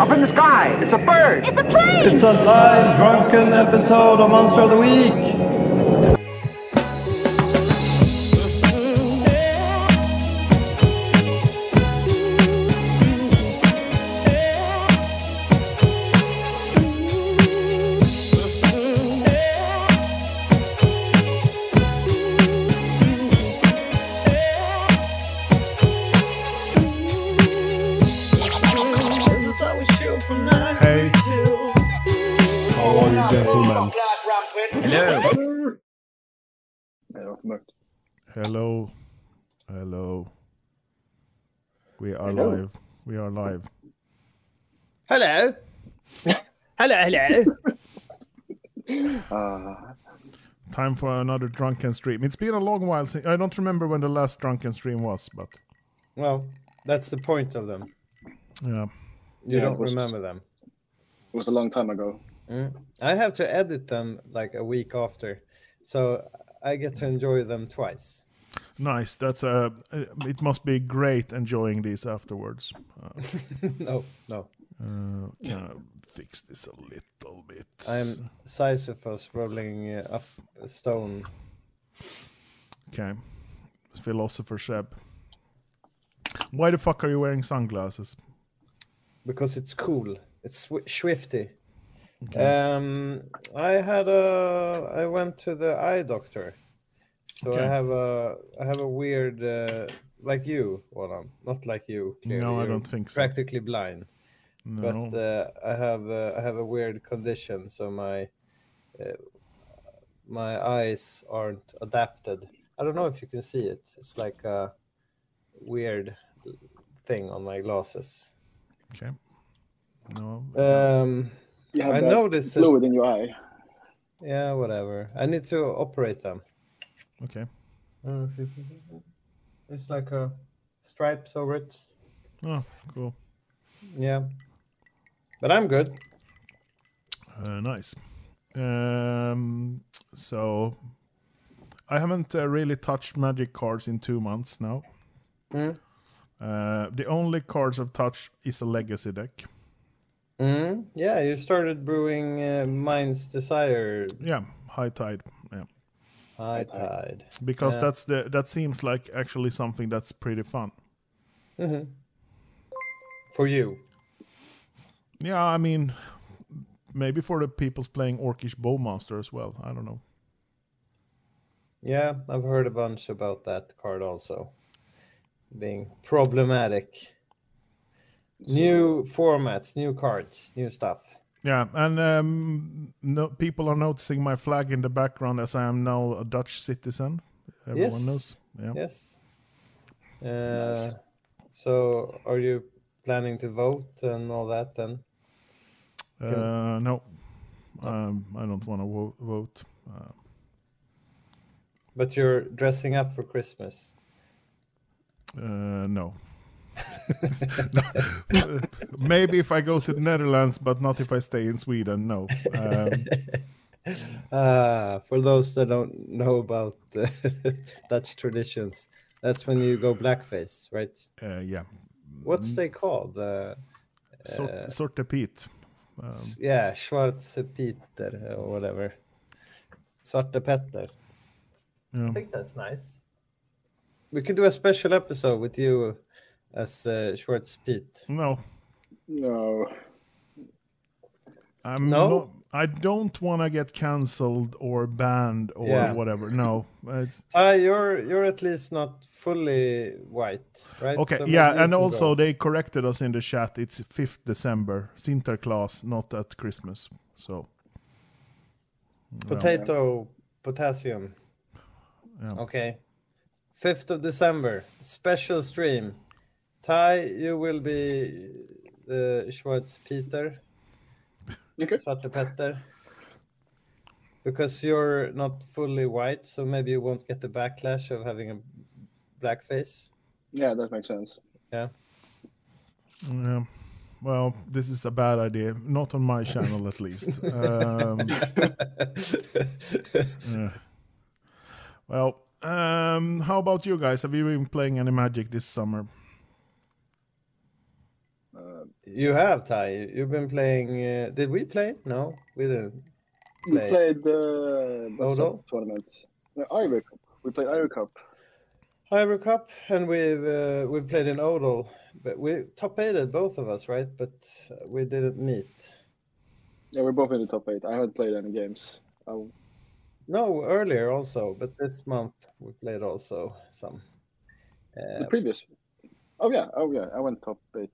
Up in the sky. It's a bird. It's a plane! It's a live drunken episode of Monster of the Week. Hello. Hello. We are Hello. live. We are live. Hello. hello, hello. Ah, Time for another drunken stream. It's been a long while since I don't remember when the last drunken stream was, but Well, that's the point of them. yeah. You Yeah, don't was- remember them. it was a long time ago. Mm. I have to edit them like a week after, so I get to enjoy them twice. Nice. That's a. it must be great enjoying these afterwards. Uh, no, no. uh, can I fix this a little bit? I'm Sisyphus rolling uh, up a stone. okay. Philosopher Seb. Why the fuck are you wearing sunglasses? because it's cool. It's sw- swifty. Um, I had a. I went to the eye doctor, so Okay. I have a. I have a weird, uh, like you, Roland. Not like you. Clearly. No, I You're don't think so. Practically blind, No. but uh, I have. Uh, I have a weird condition, so my. Uh, my eyes aren't adapted. I don't know if you can see it. It's like a weird thing on my glasses. okay. No. Um, You have I that noticed it. fluid in your eye. Yeah, whatever. I need to operate them. Okay. Uh, It's like a stripes over it. Oh, cool. Yeah. But I'm good. Uh, nice. Um, so I haven't uh, really touched magic cards in two months now. Mm. Uh, the only cards I've touched is a legacy deck. Mm. Yeah, you started brewing uh, Mind's Desire Yeah, high tide. Yeah, High Tide. because Yeah. that's the that seems like actually something that's pretty fun. hmm For you. Yeah, I mean, maybe for the people's playing Orcish Bowmaster as well. I don't know. Yeah, I've heard a bunch about that card also. Being problematic. New formats, new cards, new stuff. Yeah, and um, no, people are noticing my flag in the background as I am now a Dutch citizen. Everyone Yes. knows. Yeah. Yes. Uh, So, are you planning to vote and all that then? Uh, no, um, I don't want to wo- vote. Uh, But you're dressing up for Christmas. uh, no. Maybe if I go to the Netherlands, but not if I stay in Sweden. No. Um, Ah, for those that don't know about uh, Dutch traditions, that's when you go blackface, right? uh, yeah. What's they called? Uh, Sort, uh, sorte Pete. Um, yeah, Schwarze Peter or whatever. Svarte Petter. yeah. I think that's nice. We could do a special episode with you as uh, Schwartz Pete. No, No. I'm No? not. I don't want to get cancelled or banned or Yeah. whatever. No, it's Ty, you're you're at least not fully white, right? okay. So yeah, and also go. they corrected us in the chat. It's fifth December, Sinterklaas, not at Christmas. So potato potassium. Yeah. Okay, fifth of December, special stream. Ty, you will be the Schwartz Peter, Okay. Svarte Petter. Because you're not fully white, so maybe you won't get the backlash of having a black face. Yeah, that makes sense. Yeah. Yeah. Well, this is a bad idea. Not on my channel, at least. Um, yeah. Well, um, how about you guys? Have you been playing any Magic this summer? Uh, You have Ty. You've been playing. Uh, did we play? No, we didn't. We Play. played uh, what's Odal? that tournament. No, Ivory Cup. We played Ivory Cup. Ivory Cup, and we've uh, we played in Odal, but we top eighted both of us, right? But uh, we didn't meet. Yeah, we're both in the top eight. I haven't played any games. I, No, earlier also, but this month we played also some. the Uh, previous. Oh yeah, oh yeah. I went top eight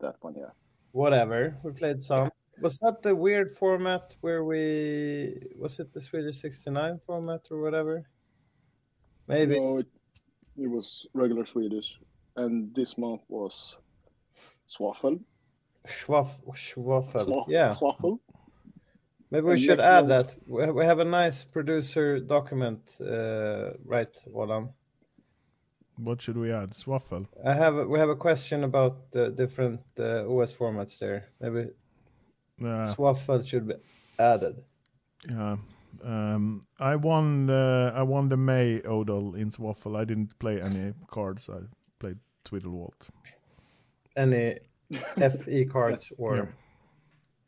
that one. Yeah. whatever, we played some. Was that the weird format where we was it the Swedish sixty nine format or whatever? Maybe. No, it, it was regular Swedish, and this month was Swaffle. Schwaff, Schwaffel. Yeah, Swaffle. maybe we And should add month- that. We we have a nice producer document, uh, right, Roland? What should we add? Swaffle. I have a, we have a question about the different uh, OS formats there. Maybe Uh, Swaffle should be added. yeah. Um, I won. Uh, I won the May Odal in Swaffle. I didn't play any cards. I played Twiddle Vault. Any FE cards or Yeah.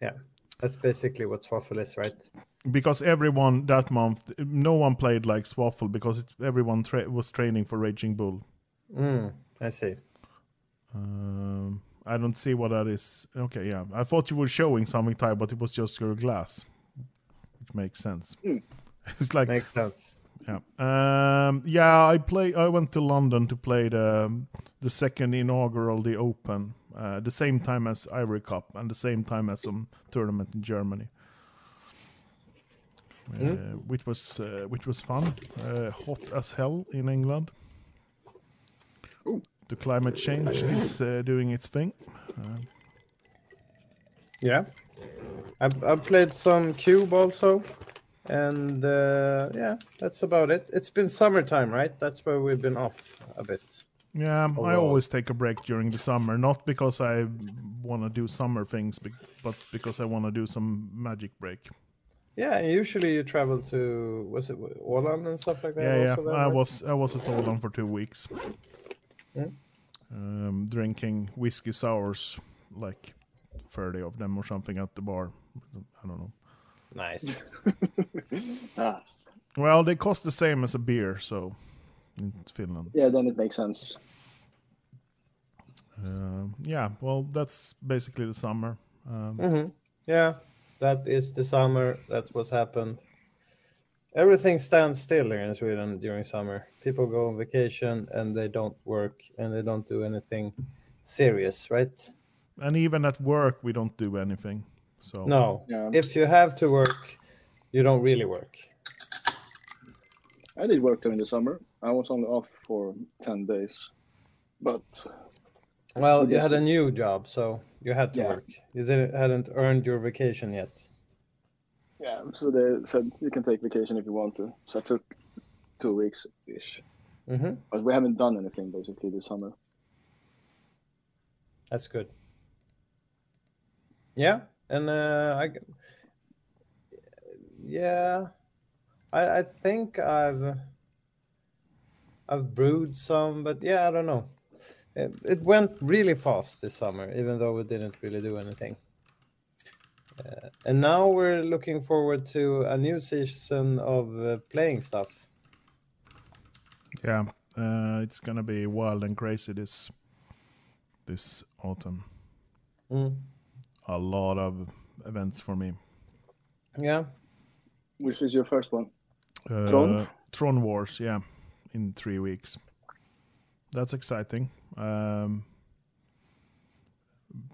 yeah. That's basically what Swaffle is, right? Because everyone that month, no one played like Swaffle because it, everyone tra- was training for Raging Bull. Mm, I see. Um, I don't see what that is. Okay, yeah, I thought you were showing something, Ty, but it was just your glass, which makes sense. it's like Makes sense. yeah, um, yeah. I play. I went to London to play the the second inaugural the Open, uh, the same time as Ivory Cup and the same time as some tournament in Germany. Uh, which was uh, which was fun, uh, hot as hell in England. The climate change is uh, doing its thing. Yeah. I've, I've played some Cube also. And uh, yeah, that's about it. It's been summertime, right? That's where we've been off a bit. Yeah, I always take a break during the summer, not because I want to do summer things, but because I want to do some magic break. Yeah, and usually you travel to was it Åland and stuff like that. Yeah, yeah. also then, I right? was I was at Åland for two weeks, Yeah. um, drinking whiskey sours, like thirty of them or something at the bar. I don't know. nice. Ah, Well, they cost the same as a beer, so in Finland. yeah. Then it makes sense. Uh, yeah, well, that's basically the summer. Um, hmm Yeah, that is the summer. That's what's happened. Everything stands still here in Sweden during summer. People go on vacation and they don't work and they don't do anything serious, right? And even at work, we don't do anything. So No. Yeah. If you have to work, you don't really work. I did work during the summer. I was only off for ten days, but Well, you had a new job, so you had to Yeah. work. You didn't hadn't earned your vacation yet. yeah. So they said you can take vacation if you want to. So I took two weeks ish, hmm but we haven't done anything basically this summer. That's good. Yeah, and uh, I, yeah, I I think I've I've brewed some, but yeah, I don't know. It, it went really fast this summer, even though we didn't really do anything. Uh, and now we're looking forward to a new season of uh, playing stuff. yeah, uh, it's gonna be wild and crazy this this autumn. Mm. A lot of events for me. Yeah, Which is your first one? Uh, Tron? Tron Wars, yeah, in three weeks. That's exciting. Um,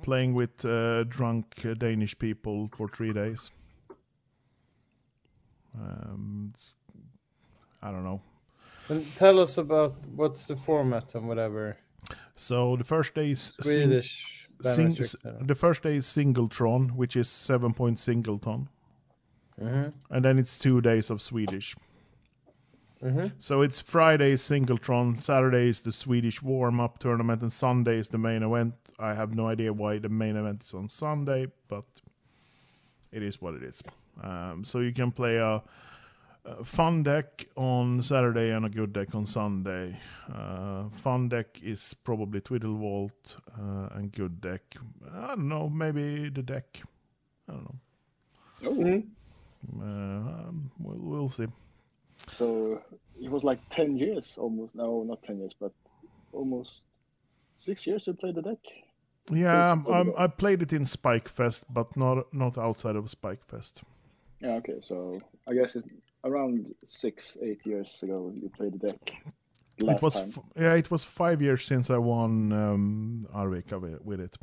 playing with uh, drunk uh, Danish people for three days. Um, it's, I don't know. and tell us about what's the format and whatever. So the first day is sing- Swedish. sing- Biometric, uh, the first day is singletron, which is seven point singleton, mhm, and then it's two days of Swedish. Mhm. So it's Friday Singletron, Saturday is the Swedish warm up tournament, and Sunday is the main event. I have no idea why the main event is on Sunday, but it is what it is. Um, so you can play a uh, fun deck on Saturday and a good deck on Sunday. Uh, fun deck is probably Twiddle Vault uh, and good deck. I don't know, maybe the deck. I don't know. Oh, Uh, um, we'll, we'll see. So it was like 10 years almost. No, not 10 years, but almost six years to play the deck. Yeah, it's um, over. I played it in Spike Fest, but not not outside of Spike Fest. Yeah, okay. So I guess it, around six, eight years ago, you played the deck it was f- yeah, it was five years since I won um, Arvika with, with it.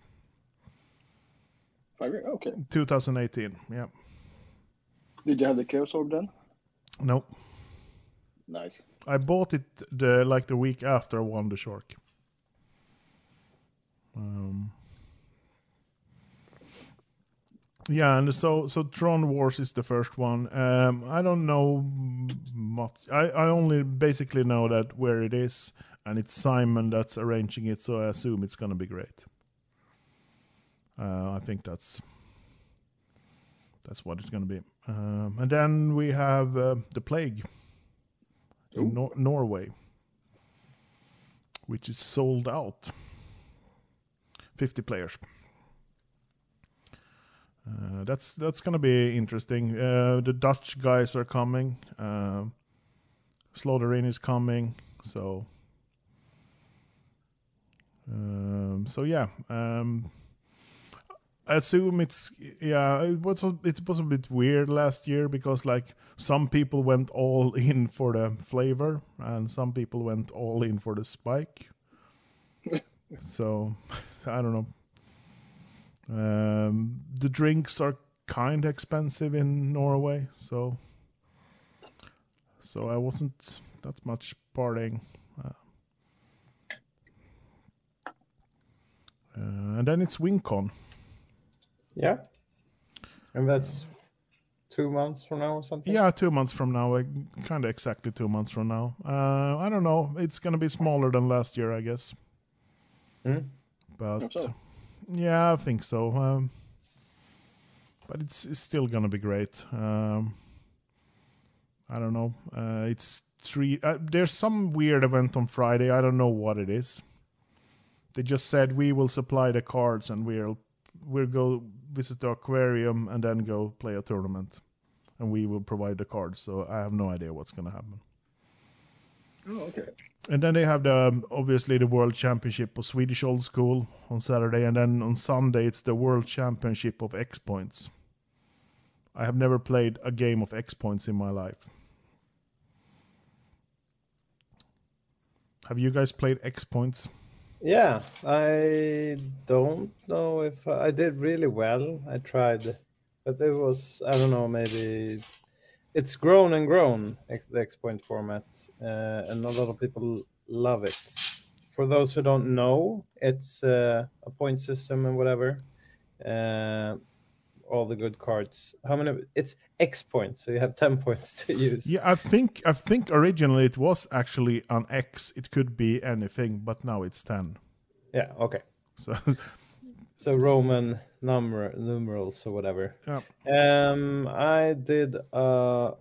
Five years? Okay. 2018. Yeah. Did you have the Chaos Orb then? No, Nice. I bought it the like the week after I won the Shark. Um, yeah, and so so Tron Wars is the first one. Um, I don't know much. I I only basically know that where it is, and it's Simon that's arranging it. So I assume it's gonna be great. Uh, I think that's that's what it's gonna be. Um, and then we have uh, the plague in Nor- Norway, which is sold out. 50 players. Uh, that's that's gonna be interesting. Uh, the Dutch guys are coming. Uh, Slaughterin is coming. So, um, so yeah. Um, I assume it's yeah. It was a, it was a bit weird last year because like some people went all in for the flavor and some people went all in for the spike. so I don't know. Um, the drinks are kind of expensive in Norway, so so I wasn't that much partying. Uh, uh, and then it's WinCon. Yeah. And that's two months from now or something? Yeah, two months from now, kind of exactly two months from now. Uh, I don't know. It's gonna be smaller than last year, I guess. Hmm? But so. yeah, I think so. Um, but it's, it's still gonna be great. Um, I don't know. Uh, it's three. Uh, there's some weird event on Friday. I don't know what it is. They just said we will supply the cards and we'll we'll go visit the aquarium and then go play a tournament, and we will provide the cards. So I have no idea what's gonna happen. Oh, okay. And then they have the um, obviously the World Championship of Swedish Old School on Saturday, and then on Sunday it's the World Championship of X Points. I have never played a game of X Points in my life. Have you guys played X Points? Yeah, I don't know if I did really well. I tried, but it was I don't know maybe it's grown and grown X, the X point format, uh, and a lot of people love it. For those who don't know, it's uh, a point system and whatever. Uh, all the good cards. How many? It's X points, so you have ten points to use. Yeah, I think I think originally it was actually an X. It could be anything, but now it's ten. Yeah. Okay. So So Roman number numerals or whatever. yeah. Um, I did. Uh,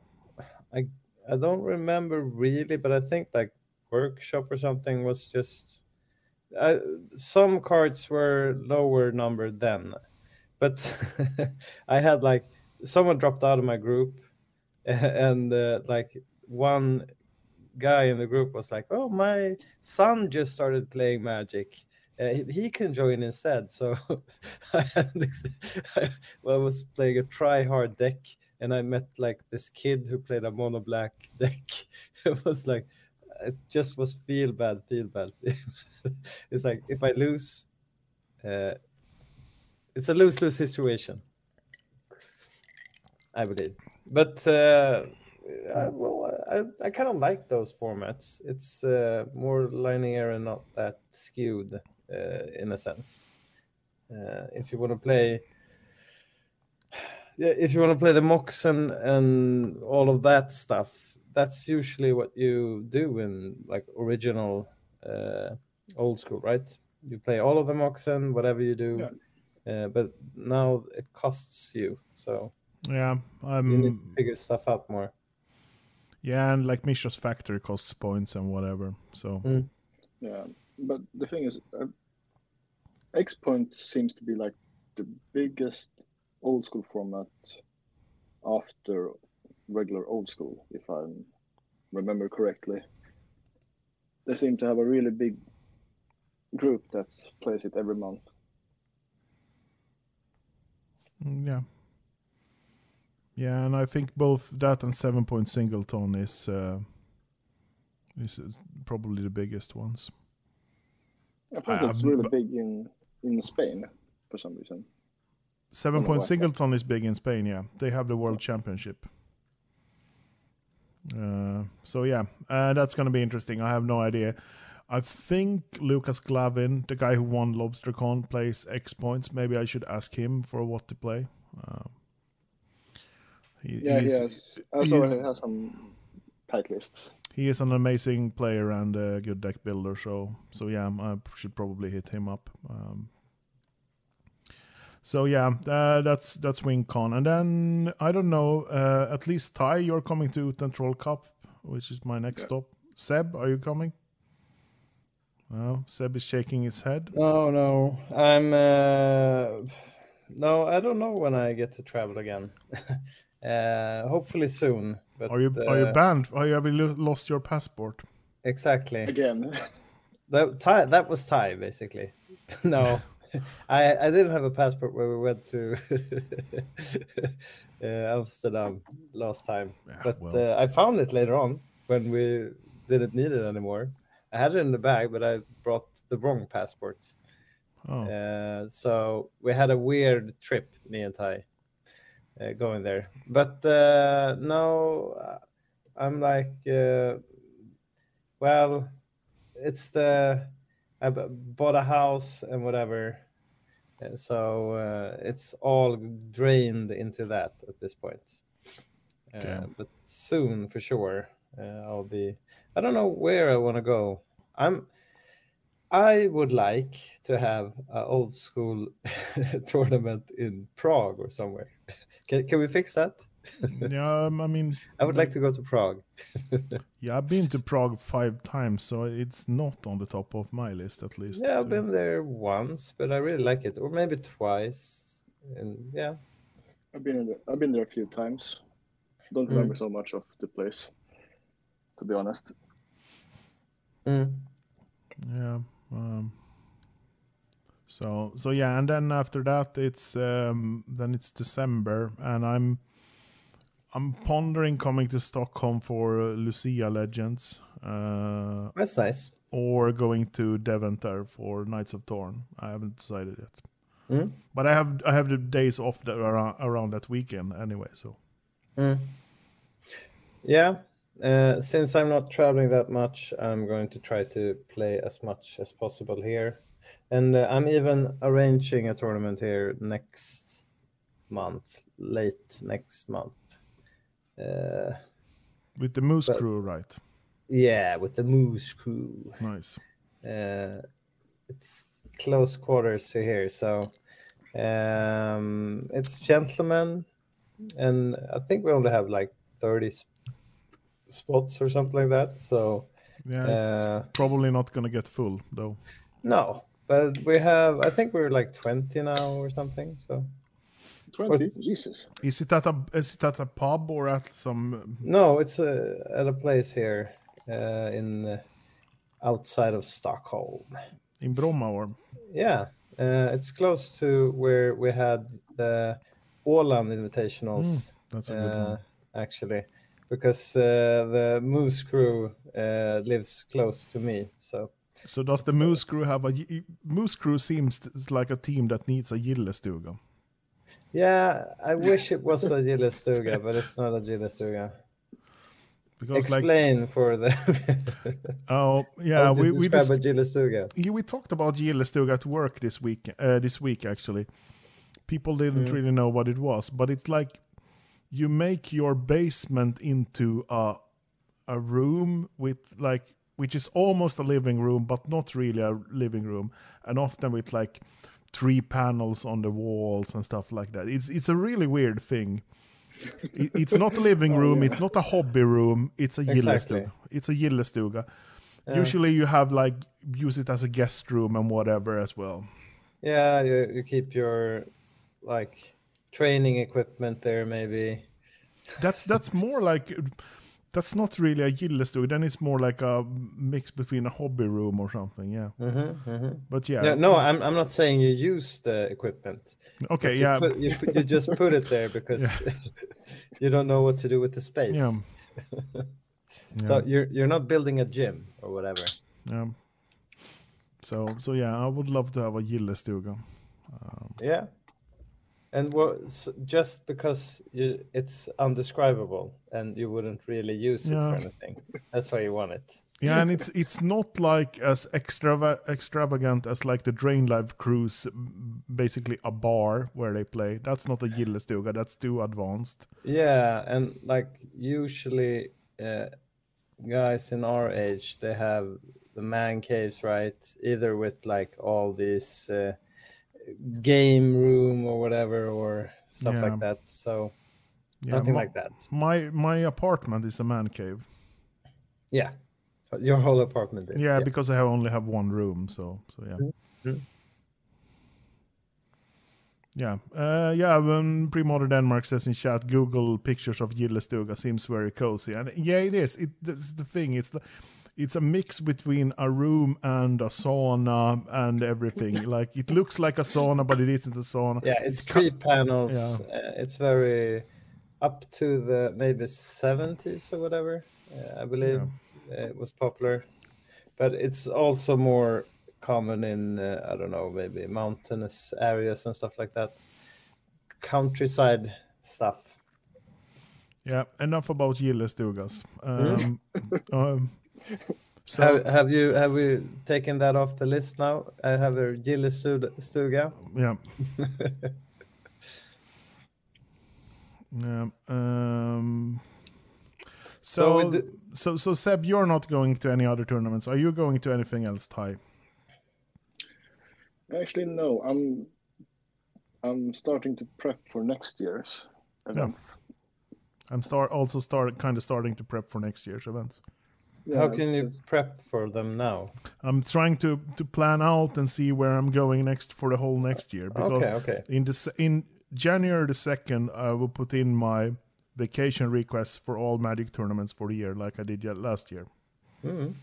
I I don't remember really, but I think like workshop or something was just. I, some cards were lower numbered then, but I had like someone dropped out of my group, and uh, like one guy in the group was like, "Oh, my son just started playing Magic." Uh, he, can join instead. So I, this, I was playing a try hard deck, and I met like this kid who played a mono black deck. it was like, it just was feel bad, feel bad. it's like if I lose, uh, it's a lose lose situation. I believe, but uh, I, well, I, I kind of like those formats. It's uh, more linear and not that skewed uh, in a sense. Uh, if you want to play, yeah, if you want to play the Mox and and all of that stuff, that's usually what you do in like original uh, old school, right? You play all of the Mox and whatever you do, uh, but now it costs you, so Yeah, you need I'm to figure stuff out more. Yeah, and like Mishra's Factory costs points and whatever. So Mm. Yeah, but the thing is, uh, X Point seems to be like the biggest old school format after regular old school, if I remember correctly. They seem to have a really big group that plays it every month. Mm, yeah. Yeah, and I think both that and seven point singleton is uh, is probably the biggest ones. I think Uh, it's really but- big in in Spain for some reason. Seven point singleton is big in Spain. Yeah, they have the world championship. Uh, so yeah, uh, that's gonna be interesting. I have no idea. I think Lucas Glavin, the guy who won LobsterCon, plays X points. Maybe I should ask him for what to play. Uh, he, Yeah, he has. I he saw he has some tight lists. he is an amazing player and a good deck builder. So so yeah, I should probably hit him up. Um, so yeah, uh, that's that's WinCon, and then I don't know. Uh, at least Ty, you're coming to Control Cup, which is my next Yeah. stop. Seb, are you coming? No, Seb is shaking his head. No, no. I'm. Uh, no, I don't know when I get to travel again. uh, hopefully soon. But, Are you are you uh, banned? Are you have you lost your passport? Exactly. Again, That Thai, that was Thai, basically. no, I I didn't have a passport when we went to uh, Amsterdam last time, Yeah, but well. uh, I found it later on when we didn't need it anymore. I had it in the bag, but I brought the wrong passport. Oh, Uh, so we had a weird trip, me and Ty, uh, going there. But uh, no, uh, I'm like, uh, well, it's the I b- bought a house and whatever, Uh, so uh, it's all drained into that at this point. Uh, Okay. But soon, for sure, uh, I'll be. I don't know where I want to go. I'm. I would like to have an old school tournament in Prague or somewhere. Can, can we fix that? yeah. um, I mean, I would like to go to Prague. yeah, I've been to Prague five times, so it's not on the top of my list at least. Yeah, I've to- been there once, but I really like it, or maybe twice. And yeah, I've been in the, I've been there a few times. Don't Mm. remember so much of the place, to be honest. Mm. Yeah. Um, so so yeah, and then after that it's um, then it's December, and I'm I'm pondering coming to Stockholm for uh, Lucia Legends, uh, that's nice. or going to Deventer for Knights of Torn. I haven't decided yet, Mm. but I have I have the days off that around, around that weekend anyway. So Mm. Yeah, uh, since I'm not traveling that much, I'm going to try to play as much as possible here. And uh, I'm even arranging a tournament here next month, late next month. Uh, with the Moose But- Crew, right? yeah, with the Moose Crew. Nice. Uh, it's close quarters to here, so um, it's gentlemen, and I think we only have like 30 s- spots or something like that. So Yeah, uh, it's probably not gonna get full though. no, but we have. I think we're like 20 now or something. So Twenty, Jesus. Is it at a is it at a pub or at some? no, it's uh, at a place here uh, in uh, outside of Stockholm. In Bromma or? Yeah, uh, it's close to where we had the Åland Invitationals. That's a good uh, one. actually, because uh, the Moose Crew uh, lives close to me. So So does the Moose Crew have a Moose Crew seems like a team that needs a gillestuga. yeah, I wish it was a Gillestuga, but it's not a Gillestuga. Because like Explain for the. oh yeah How we we, describe dis- Gillestuga. yeah, we talked about gillestuga at work this week uh, this week actually. People didn't Mm. really know what it was, but it's like you make your basement into a a room with like which is almost a living room but not really a living room and often with like three panels on the walls and stuff like that it's it's a really weird thing It- it's not a living oh, room. It's not a hobby room. It's a Exactly. gillestuga. It's a gillestuga. Yeah. Usually you have like use it as a guest room and whatever as well. Yeah, you, you keep your like training equipment there, maybe. That's that's more like that's not really a gillestuga. Then it's more like a mix between a hobby room or something. Yeah, Mm-hmm, mm-hmm. but yeah. Yeah, no, I'm I'm not saying you use the equipment. okay, You yeah, put- you, you just put it there because you don't know what to do with the space. yeah. So Yeah. you're you're not building a gym or whatever. yeah. So so yeah, I would love to have a gillestuga. Yeah. And what just because you it's undescribable and you wouldn't really use it Yeah. for anything. That's why you want it. Yeah, and it's it's not like as extrava- extravagant as like the Drain Live cruise, basically a bar where they play. That's not a gillestuga. That's too advanced. Yeah, and like usually uh, guys in our age they have the man caves, right? Either with like all these uh, game room or whatever or stuff Yeah. like that. So Yeah, nothing my, like that. My my apartment is a man cave. Yeah. Your whole apartment is. Yeah, because I have only have one room, so so yeah. Mhm. Yeah, uh, yeah. When Pre-Modern Denmark says in chat, Google pictures of Gillestuga seems very cozy, and yeah, it is. It that's the thing. It's the, it's a mix between a room and a sauna and everything. like it looks like a sauna, but it isn't a sauna. Yeah, it's three panels. Yeah. Uh, it's very up to the maybe 70s or whatever. Uh, I believe uh, it was popular, but it's also more common in uh, I don't know maybe mountainous areas and stuff like that. Countryside stuff. Yeah, enough about Gillestugas. Um, um, so have, have you have we taken that off the list now? I have a gillestuga. yeah. Yeah. Um, So so, we d- so, so Seb, you're not going to any other tournaments. Are you going to anything else, Ty? Actually, no. I'm I'm starting to prep for next year's events. I'm start also start kind of starting to prep for next year's events. How can you prep for them now? I'm trying to to plan out and see where I'm going next for the whole next year because Okay, okay. in the in January the second, I will put in my vacation requests for all Magic tournaments for the year, like I did ye- last year. Mhm.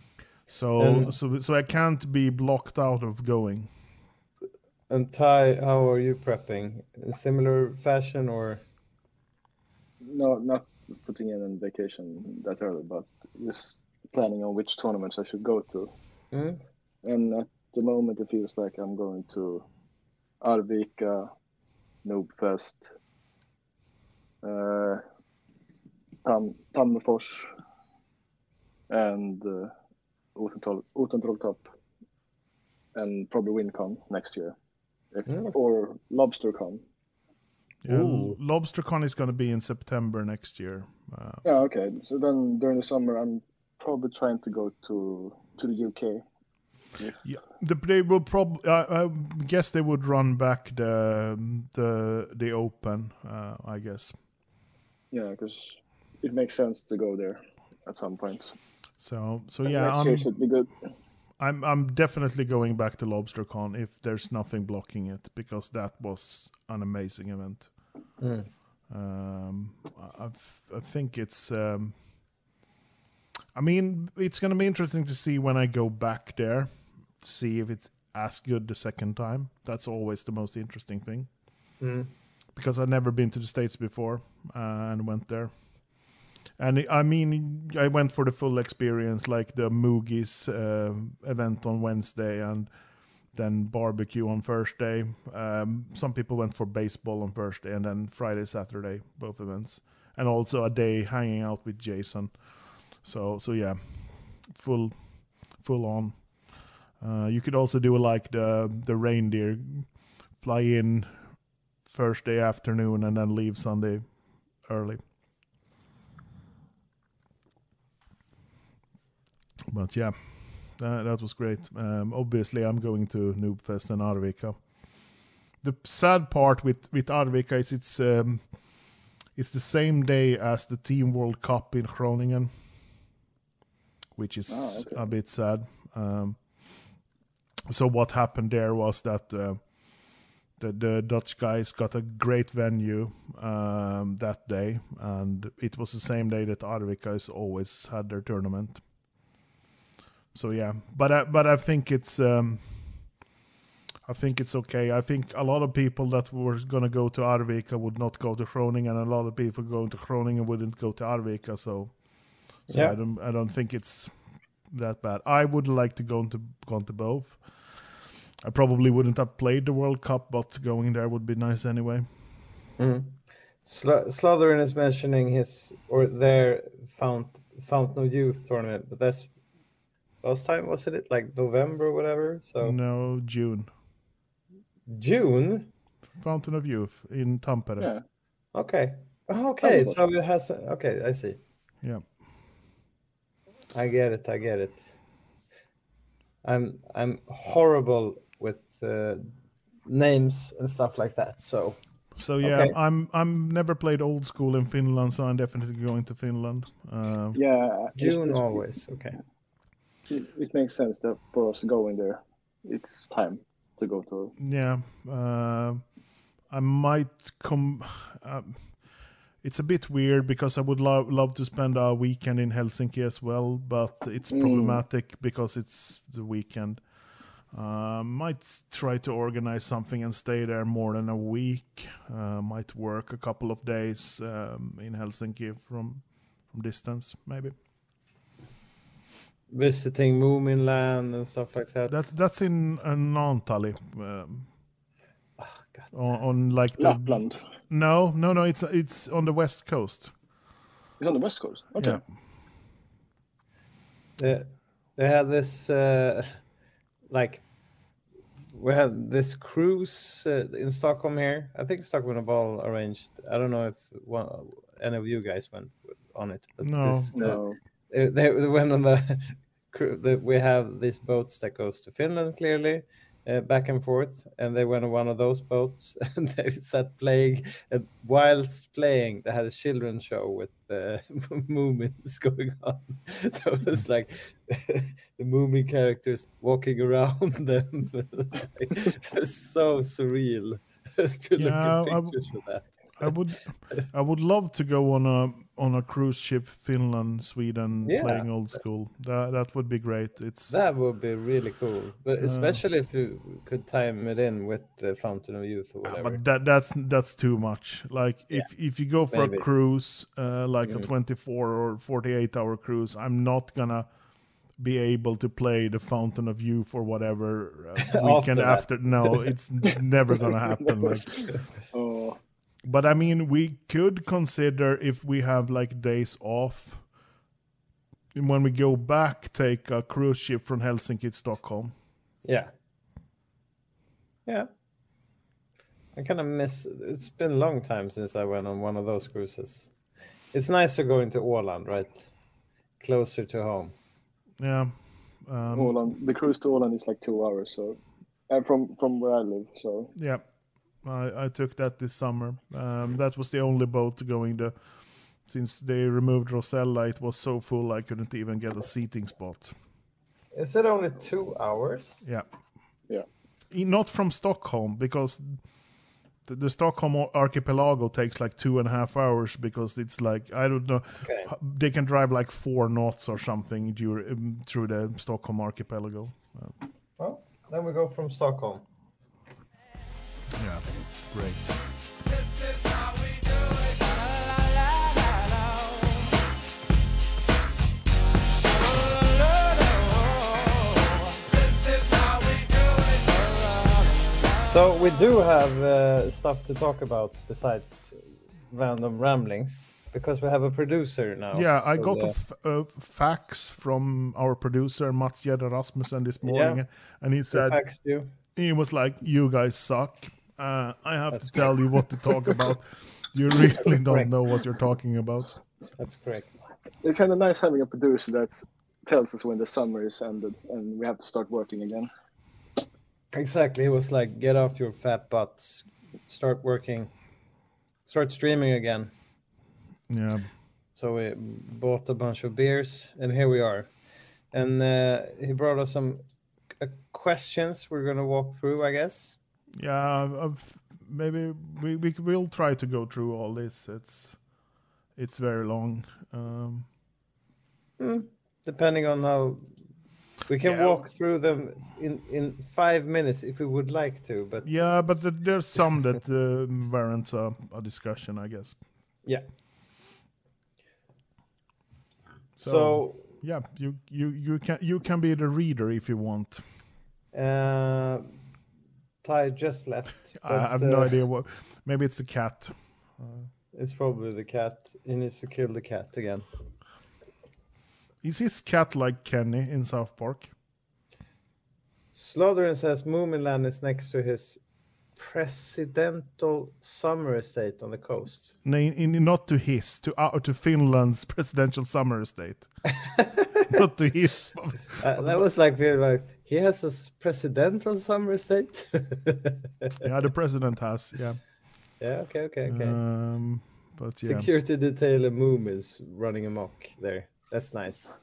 So And- so so I can't be blocked out of going. And Ty, how are you prepping? In similar fashion or? No, not putting in a vacation that early, but just planning on which tournaments I should go to. Mm? And at the moment, it feels like I'm going to Arvika, Noobfest, uh, Tam, Tammerfors, and uh, Otentroll- and probably WinCon next year, if, Mm. or LobsterCon. Yeah, Ooh. LobsterCon is going to be in September next year. Uh, Yeah, okay. So then during the summer, I'm probably trying to go to to the UK. yeah, the, they will probably. I I guess they would run back the the the Open. Uh, I guess. Yeah, because it makes sense to go there at some point. So so yeah, next I'm should be good. I'm I'm definitely going back to LobsterCon if there's nothing blocking it because that was an amazing event. Mm. Um, I, I- I think it's. Um, I mean, it's going to be interesting to see when I go back there, see if it's as good the second time. That's always the most interesting thing Mm. because I've never been to the states before uh, and went there. And I mean, I went for the full experience, like the Moogies uh, event on Wednesday and then barbecue on Thursday. Um, some people went for baseball on Thursday and then Friday, Saturday, both events, and also a day hanging out with Jason. So, so yeah, full, full on. Uh, you could also do like the the reindeer, fly in Thursday afternoon and then leave Sunday early. But yeah, that, that was great. Um, obviously, I'm going to Noobfest and Arvika. The sad part with with Arvika is it's um, it's the same day as the Team World Cup in Groningen, which is Ah, okay. a bit sad. Um, so what happened there was that uh, the, the Dutch guys got a great venue um, that day, and it was the same day that Arvika has always had their tournament. So yeah, but I, but I think it's um, I think it's okay. I think a lot of people that were gonna go to Arvika would not go to Groningen, and a lot of people going to Groningen wouldn't go to Arvika. So, so Yeah. I don't I don't think it's that bad. I would like to go to gone to both. I probably wouldn't have played the World Cup, but going there would be nice anyway. Mhm. Sl- Slotherin is mentioning his or their Fount Fountain of Youth tournament, but that's last time was it like November or whatever? So No, June. June. Fountain of Youth in Tampere. Yeah. Okay. Oh, okay. So it has. Okay, I see. Yeah. I get it. I get it. I'm I'm horrible with uh, names and stuff like that. So So yeah, Okay. I'm I'm never played old school in Finland, so I'm definitely going to Finland. Uh, Yeah. June it's- always. Okay. It, it makes sense that for us going there, it's time to go to. yeah, uh, I might come. Um, it's a bit weird because I would love love to spend a weekend in Helsinki as well, but it's Mm. problematic because it's the weekend. Uh, might try to organize something and stay there more than a week. Uh, might work a couple of days um, in Helsinki from from distance, maybe. Visiting Moomin Land and stuff like that. That that's in uh, Naantali, um, God. on, on like the Lapland. No no no it's it's on the west coast. It's on the west coast. Okay. Yeah. They, they had this uh, like we had this cruise uh, in Stockholm here. I think Stockholm Ball arranged. I don't know if one, any of you guys went on it. But No. this, uh, No. they, they went on the, cru- the we have these boats that goes to Finland clearly uh, back and forth and they went on one of those boats and they sat playing and whilst playing they had a children's show with uh, Moomins going on. So it was like the Moomin characters walking around them. It was, like, it was so surreal to Yeah, look at w- pictures of that. I would I would love to go on a on a cruise ship Finland Sweden Yeah. playing old school. That that would be great. It's That would be really cool, but Uh, especially if you could time it in with the Fountain of Youth or whatever. but that that's that's too much. Like if if you go for maybe. a cruise uh, like a Mhm. 24 or 48 hour cruise, I'm not gonna be able to play the Fountain of Youth or whatever uh, weekend that. after. No, it's never gonna happen. Like Oh, But I mean, we could consider if we have like days off. and When we go back, take a cruise ship from Helsinki to Stockholm. yeah, yeah. I kind of miss. It's been a long time since I went on one of those cruises. It's nicer going to Åland, right? Closer to home. Yeah. Um, Åland. The cruise to Åland is like two hours. So, uh, from from where I live. So yeah. I, I took that this summer. Um, that was the only boat going to. Since they removed Rosella, it was so full I couldn't even get a seating spot. Is it only two hours? Yeah. Yeah. Not from Stockholm because the, the Stockholm archipelago takes like two and a half hours because it's like I don't know. Okay. They can drive like four knots or something dur- um, through the Stockholm archipelago. Uh, Well, then we go from Stockholm. Yeah, great. So we do have uh, stuff to talk about besides random ramblings because we have a producer now. Yeah, I So got a the- f- a fax from our producer Mats Gjedde Rasmussen this morning, and he the said he was like, "You guys suck. Uh, I have That's to tell you what to talk about. You really don't know what you're talking about." That's correct. it's kind of nice having a producer that tells us when the summer is ended and we have to start working again. Exactly. It was like, get off your fat butts, start working, start streaming again. Yeah. So we bought a bunch of beers, and here we are. And uh, he brought us some uh, questions we're gonna walk through, I guess. Yeah, I've, maybe we, we will try to go through all this. It's it's very long. Um, Depending on how we can Yeah. walk through them in in five minutes if we would like to, but yeah, but th- there's some that uh, warrants a, a discussion, I guess. yeah. So, So, yeah, you you you can you can be the reader if you want. uh, Ty just left. I but, have no uh, idea what. Maybe it's a cat. It's probably the cat. He needs to kill the cat again. Is his cat like Kenny in South Park? Slothrin says Moominland is next to his presidential summer estate on the coast. No, in, in- not to his, to uh, to Finland's presidential summer estate. not to his. Uh, that was like, like he has a s- presidential summer state. yeah, the president has. Yeah. yeah, okay, okay, okay. Um, but yeah, Security detail and Moom is running amok there. That's nice.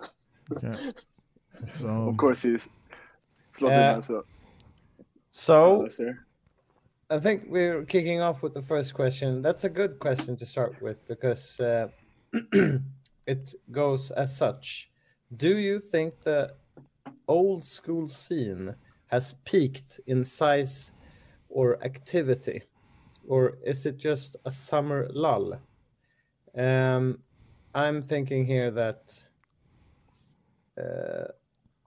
yeah. So Of course, he's floating as a So. I think we're kicking off with the first question. That's a good question to start with because uh, it goes as such. Do you think the old school scene has peaked in size or activity? Or is it just a summer lull? Um, I'm thinking here that uh,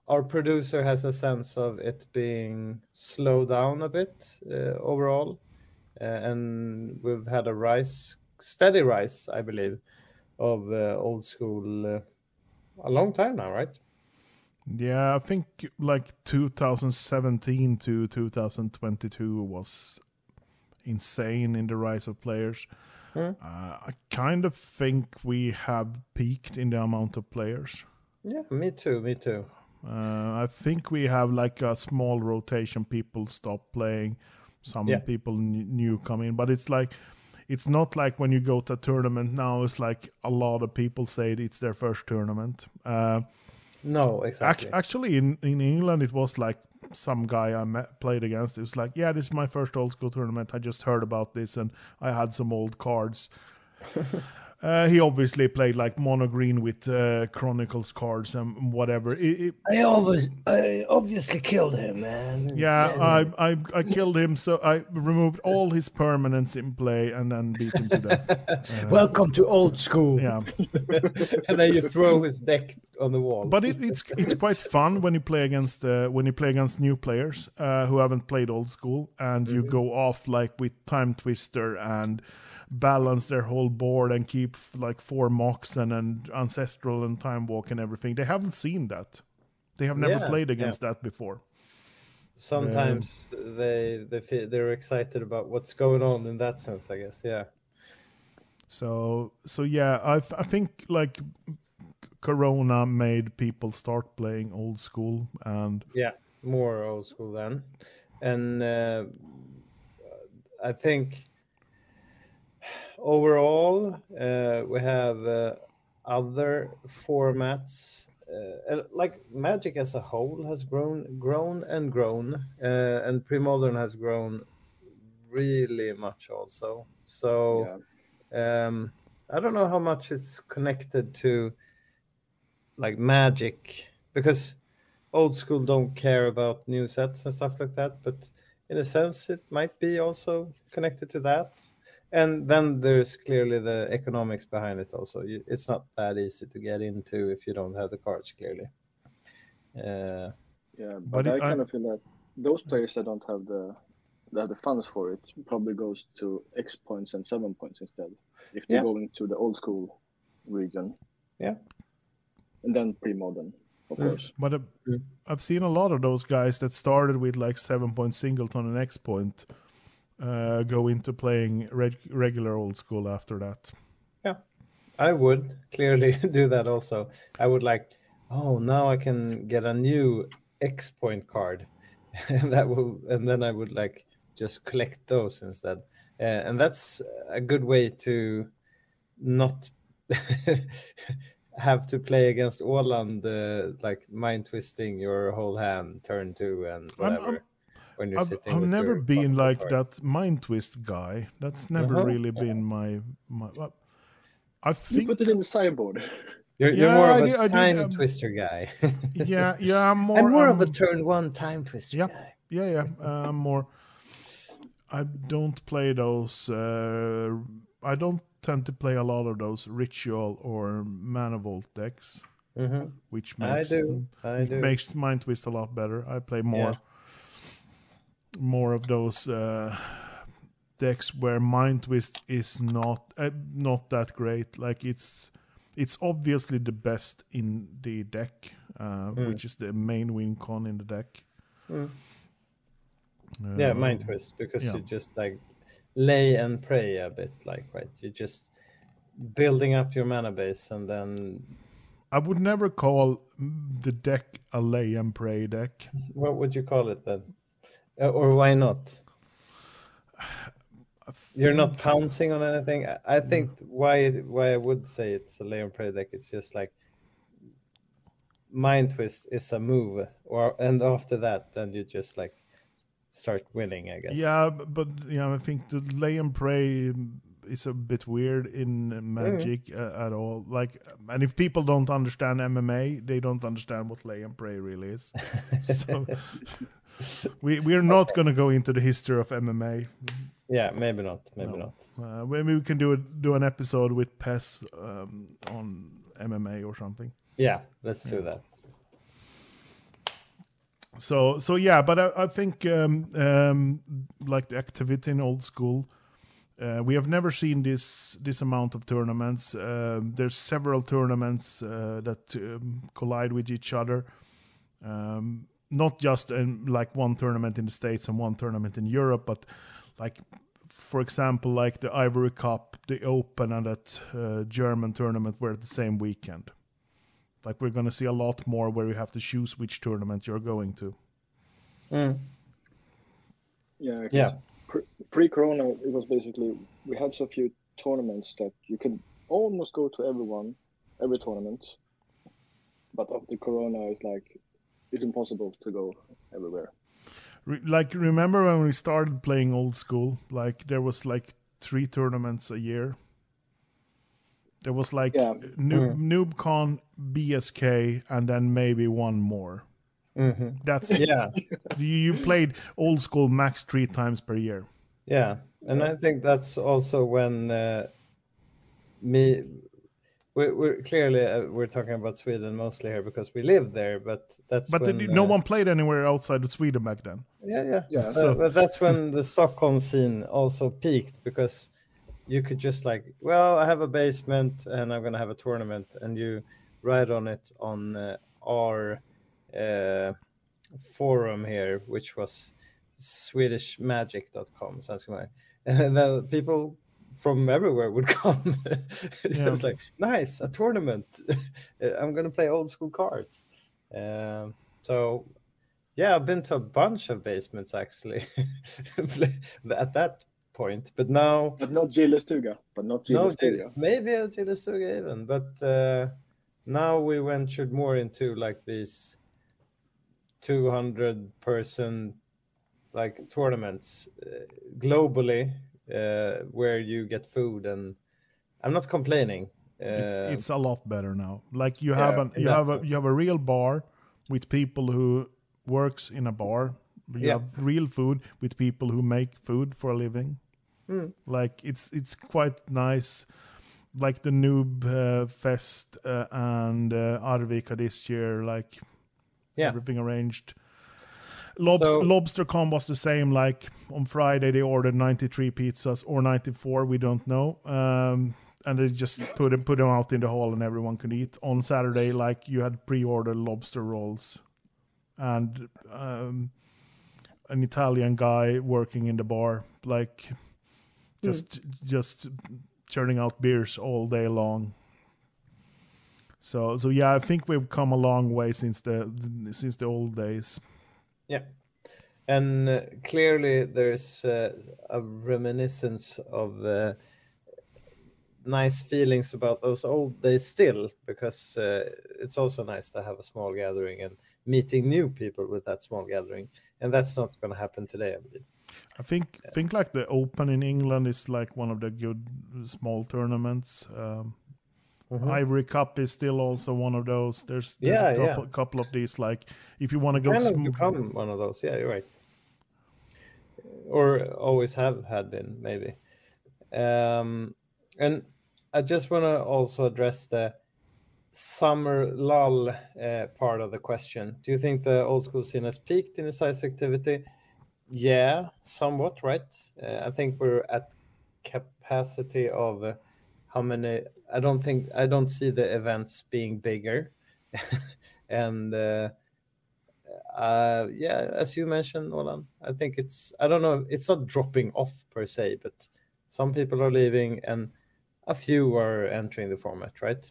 our producer has a sense of it being slowed down a bit uh, overall, uh, and we've had a rise, steady rise, I believe, of uh, old school uh, a long time now, right? Yeah, I think like 2017 to 2022 was insane in the rise of players. Hmm. Uh, I kind of think we have peaked in the amount of players. Yeah, me too, me too. Uh, I think we have like a small rotation. People stop playing, some Yeah. people n- new come in, but it's like it's not like when you go to a tournament now. It's like a lot of people say it's their first tournament. Uh, No, ac- exactly. actually, in in England, it was like some guy I met, played against. It was like, yeah, this is my first old school tournament. I just heard about this, and I had some old cards. Uh, he obviously played like mono green with uh, Chronicles cards and whatever. It, it, I always, I obviously killed him, man. Yeah, I, I I killed him, so I removed all his permanents in play and then beat him to death. Welcome to old school. Yeah, and then you throw his deck on the wall. but it, it's it's quite fun when you play against uh, when you play against new players uh, who haven't played old school, and you go off like with time twister and balance their whole board and keep like four Mox and and ancestral and time walk and everything. They haven't seen that. They have never Yeah, played yeah. against that before. sometimes they they feel, they're excited about what's going on in that sense. I guess. Yeah. So so yeah, I I think like Corona made people start playing old school, and Yeah, more old school then, and uh, I think overall uh, we have uh, other formats. Uh, like Magic as a whole has grown, grown and grown, and pre-modern has grown really much also. So um, I don't know how much it's connected to like magic because old school don't care about new sets and stuff like that. But in a sense, it might be also connected to that. And then there's clearly the economics behind it. Also, you, it's not that easy to get into if you don't have the cards clearly. Uh, Yeah, But but, it- I I- kind of feel that those players that don't have the that have the funds for it probably goes to X points and seven points instead. If they're Yeah. going to the old school region. Yeah. And then pre-modern, of course. but uh. I've seen a lot of those guys that started with like seven point singleton and X point uh, go into playing reg- regular old school after that. Yeah, I would clearly do that also. I would like, oh, now I can get a new X point card, and that will, and then I would like just collect those instead. Uh, and that's a good way to not have to play against Åland, uh, like mind twisting your whole hand, turn two, and I'm- whatever. I'm- when you're I've, sitting I've with never your been like cards. that mind twist guy. That's never Uh-huh. really been my my. well, I You put it in the sideboard. You're, you're more I of a did- I did, time um, twister guy. yeah, yeah. I'm more. I'm more of a um, turn one time twister Yeah. guy. Yeah, yeah. Uh, I'm more. I don't play those. Uh, I don't tend to play a lot of those ritual or manifold decks, hmm which I makes do. I do. makes mind twist a lot better. I play more more of those uh, decks where mind twist is not uh, not that great. Like it's it's obviously the best in the deck, uh, Mm. which is the main win con in the deck. Mm. yeah, mind twist because yeah. you just like lay and pray a bit, like right. You're just building up your mana base, and then I would never call the deck a lay and pray deck. what would you call it then? Uh, or why not? You're not pouncing on anything. I- think why why I would say it's a lay and pray deck. It's just like mind twist is a move, or and after that, then you just like start winning. I guess. Yeah, but yeah, I think the lay and pray is a bit weird in Mm. Magic uh, at all. Like, and if people don't understand MMA, they don't understand what lay and pray really is. so we we're not going to go into the history of MMA. Yeah, maybe not. Maybe No. not. Uh, maybe we can do a, do an episode with Pes um, on MMA or something. Yeah, let's do that. So so yeah, but I, I think um, um, like the activity in old school, uh, we have never seen this this amount of tournaments. Um, there's several tournaments uh, that um, collide with each other. Um, not just in like one tournament in the states and one tournament in Europe, but like for example, like the Ivory Cup, the Open, and that uh, German tournament were at the same weekend. Like we're gonna see a lot more where you have to choose which tournament you're going to. Mm. Yeah. 'cause Yeah. Pre- pre-corona, it was basically we had so few tournaments that you could almost go to everyone, every tournament. But after corona, it's like it's impossible to go everywhere. Re- like remember when we started playing old school? Like there was like three tournaments a year. There was like Yeah. Noob, noobcon bsk and then maybe one more. Hmm that's it. Yeah, you, you played old school max three times per year. Yeah, and I think that's also when uh, me. We're, we're clearly uh, we're talking about Sweden mostly here because we live there, but that's but when, then no uh, one played anywhere outside of sweden back then Yeah, yeah, Yeah, Uh, so- but that's when the Stockholm scene also peaked because you could just like, well, I have a basement and I'm gonna have a tournament, and you write on it on uh, our uh, forum here, which was SwedishMagic.com. So that's my, and then people from everywhere would come. Yeah. It's like nice a tournament. I'm gonna play old school cards. Um, so yeah, I've been to a bunch of basements actually at that point, but now But not Gillestuga. But not no, maybe a Gillestuga even, but uh, now we ventured more into like these 200 person like tournaments uh, globally uh, where you get food and I'm not complaining. Uh, it's, it's a lot better now like you yeah, have an you have a you have a real bar with people who works in a bar you Yeah. have real food with people who make food for a living Mm. like it's it's quite nice like the noob uh, fest uh, and uh, arvika this year like Yeah. everything arranged Lobster, So- was the same. Like on Friday, they ordered 93 pizzas or 94, we don't know. Um, and they just put them, put them out in the hall and everyone could eat. On Saturday, like you had pre-ordered lobster rolls, and um, an Italian guy working in the bar, like just just churning out beers all day long. So so yeah, I think we've come a long way since the since the old days. Yeah. And uh, clearly there's uh, a reminiscence of uh, nice feelings about those old days still because uh, it's also nice to have a small gathering and meeting new people with that small gathering, and that's not going to happen today, I believe. I think think like the Open in England is like one of the good small tournaments. Um, Mhm. Ivory Cup is still also one of those. There's, there's Yeah, a yeah. couple, couple of these. Like if you want to go, kind of become one of those. Yeah, you're right. Or always have had been, maybe. Um, and I just want to also address the summer lull uh, part of the question. Do you think the old school scene has peaked in the size activity? Yeah, somewhat, right? Uh, I think we're at capacity of uh, how many. I don't think I don't see the events being bigger, and. Uh, uh yeah as you mentioned Åland, i think it's i don't know it's not dropping off per se but some people are leaving and a few are entering the format right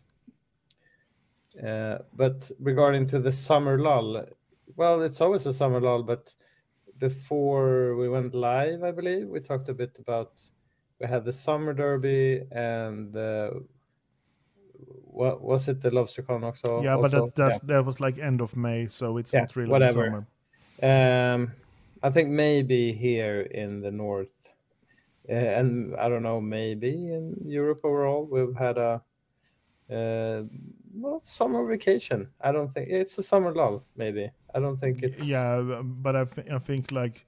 uh, but regarding to the summer lull well it's always a summer lull but before we went live i believe we talked a bit about we had the summer derby and uh, what was it the lobstercon also yeah, but that that's, that was like end of May, so it's Yeah, not really whatever. summer. Um, I think maybe here in the north, uh, and I don't know, maybe in Europe overall, we've had a uh, well summer vacation. I don't think it's a summer lull. Maybe I don't think it's Yeah, but I, th- I think like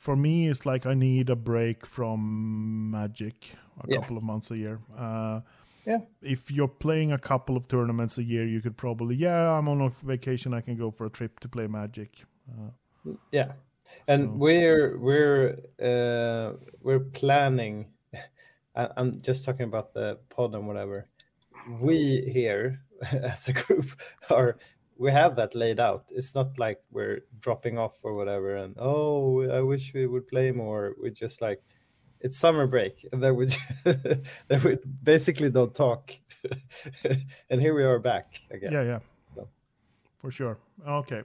for me, it's like I need a break from Magic a Yeah. couple of months a year. Uh, Yeah. If you're playing a couple of tournaments a year, you could probably, yeah, I'm on a vacation. I can go for a trip to play Magic. Uh, yeah and So- we're we're uh we're planning I, i'm just talking about the pod and whatever we here as a group are we have that laid out it's not like we're dropping off or whatever and oh i wish we would play more we just like it's summer break and then we then we basically don't talk and here we are back again yeah, yeah, So. for sure. Okay,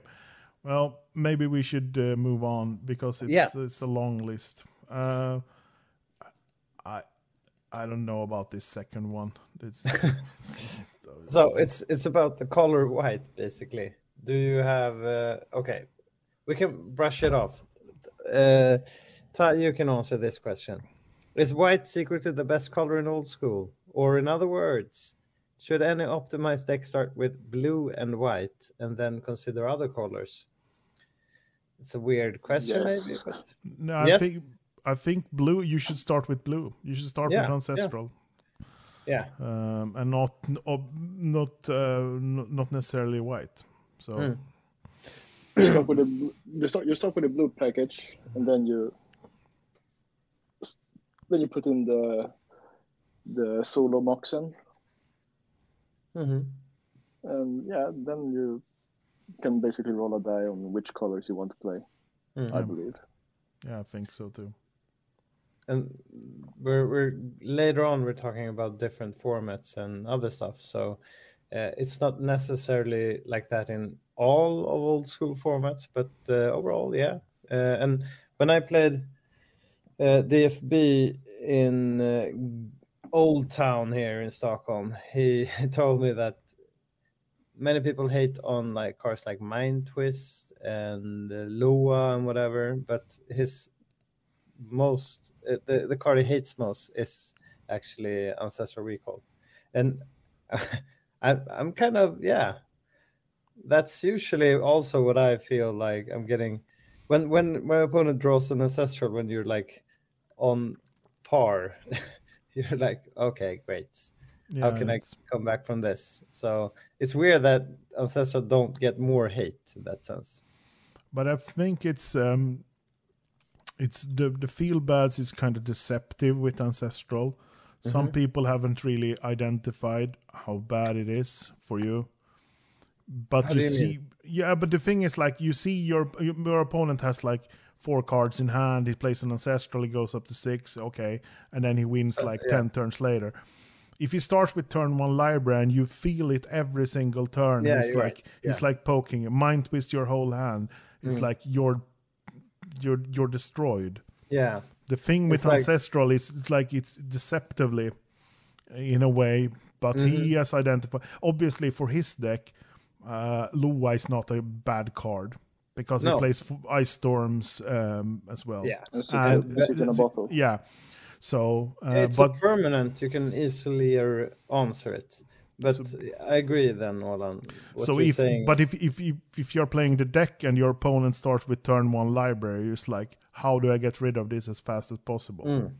well, maybe we should uh, move on because it's Yeah. it's a long list. Uh, I I don't know about this second one. It's So it's it's about the color white, basically. Do you have? Uh, okay, we can brush it off. Uh, Ty, you can answer this question: Is white secretly the best color in old school, or in other words, should any optimized deck start with blue and white and then consider other colors? It's a weird question, Yes. maybe, but no, I Yes. think I think blue. You should start with blue. You should start Yeah, with ancestral. yeah, um, and not not uh, not necessarily white. So Mm. you start with a you start you start with a blue package and then you then you put in the the solo moxen hmm and yeah then you can basically roll a die on which colors you want to play i Mhm. believe yeah, I think so too. And we're we're later on we're talking about different formats and other stuff so uh, it's not necessarily like that in all of old school formats but uh, overall yeah. Uh, and when i played uh, dfb in uh, old town here in stockholm he told me that many people hate on like cars like mind twist and uh, LoA and whatever but his most uh, the the card he hates most is actually ancestral recall. And I, i'm kind of yeah. That's usually also what i feel like i'm getting. When when my opponent draws an ancestral when you're like on par you're like okay great. Yeah, how can i come back from this? So it's weird that ancestral don't get more hate in that sense. But I think it's um, it's the the feel bads is kind of deceptive with ancestral. Some Mm-hmm. people haven't really identified how bad it is for you. But How you, see, mean? yeah. But the thing is, like, you see your your opponent has like four cards in hand. He plays an ancestral. He goes up to six. Okay, and then he wins like Uh, yeah. ten turns later. If he starts with turn one library and you feel it every single turn, Yeah, you're like right. Yeah. like poking it. mind twist your whole hand. It's Mm. like you're you're you're destroyed. yeah The thing with like- ancestral is it's like it's deceptively in a way, but he Mhm. has identified. Obviously, for his deck, uh, LoA is not a bad card because No. he plays f- Ice Storms um, as well. Yeah. And- it's in a bottle. Yeah. So, uh, it's but a permanent. You can easily uh, answer it. But I agree then, Åland. So if but if, if if if you're playing the deck and your opponent starts with turn one library, it's like how do I get rid of this as fast as possible? Mm.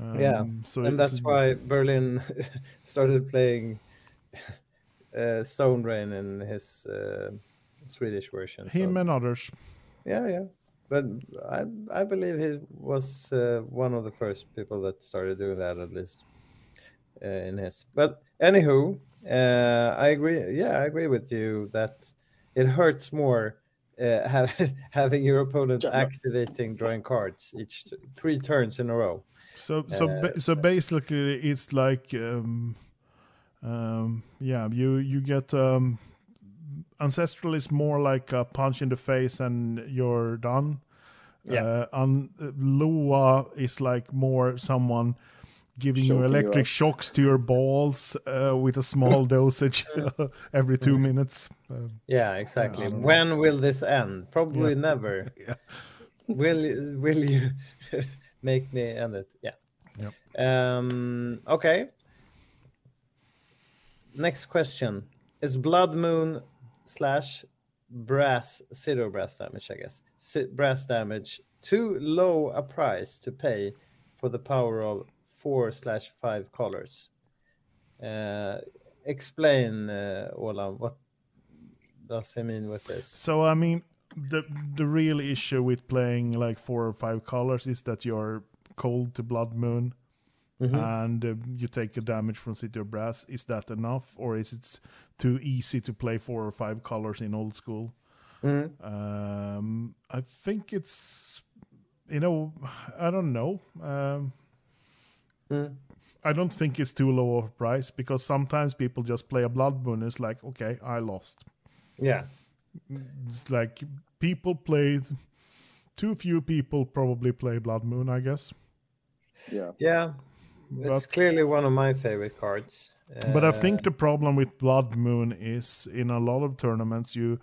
Um, Yeah, so and that's why Berlin started playing uh, Stone Rain in his uh, Swedish version. so- him and others. Yeah, yeah. But I I believe he was uh, one of the first people that started doing that at least uh, in his. But anywho, uh, I agree. Yeah, I agree with you that it hurts more uh, have, having your opponent Yeah. activating drawing cards each t- three turns in a row. So so Uh, ba- so basically, it's like um, um, yeah, you you get um, ancestral is more like a punch in the face and you're done. Yeah. Uh, un- LoA is like more someone giving you Choking you electric up. shocks to your balls uh, with a small dosage every 2 minutes. Uh, Yeah, exactly. don't know. when will this end? Probably never. Yeah. Will you- will you make me end it? Yeah. Yep. Um. Okay. Next question: Is Blood Moon slash brass zero brass damage? I guess Si- brass damage too low a price to pay for the power of four slash five colors? Uh, explain, uh, Ola. What does he mean with this? So I mean, the the real issue with playing like four or five colors is that you're cold to Blood Moon, and uh, you take a damage from City of Brass. Is that enough, or is it too easy to play four or five colors in old school? Mhm. Um, I think it's, you know, I don't know. Um, Mm. I don't think it's too low of a price because sometimes people just play a Blood Moon. It's like, okay, I lost. Yeah. It's like people played. Too few people probably play Blood Moon, I guess. Yeah. Yeah, it's But- clearly one of my favorite cards. But I Uh, think the problem with Blood Moon is in a lot of tournaments you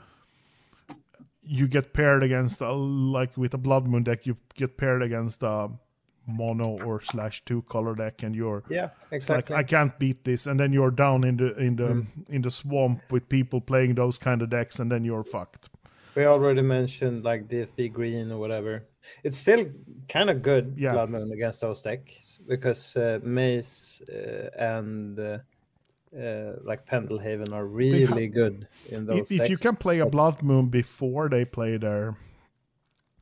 you get paired against a, like with a Blood Moon deck you get paired against a mono or slash two color deck and you're yeah, it's like exactly. I can't beat this and then you're down in the in the Mm. in the swamp with people playing those kind of decks and then you're fucked. we already mentioned like DFB Green or whatever. It's still kind of good Yeah. Blood Moon against those decks because uh, Maze uh, and uh, uh, like Pendelhaven are really good in those If, if you can play a Blood Moon before they play their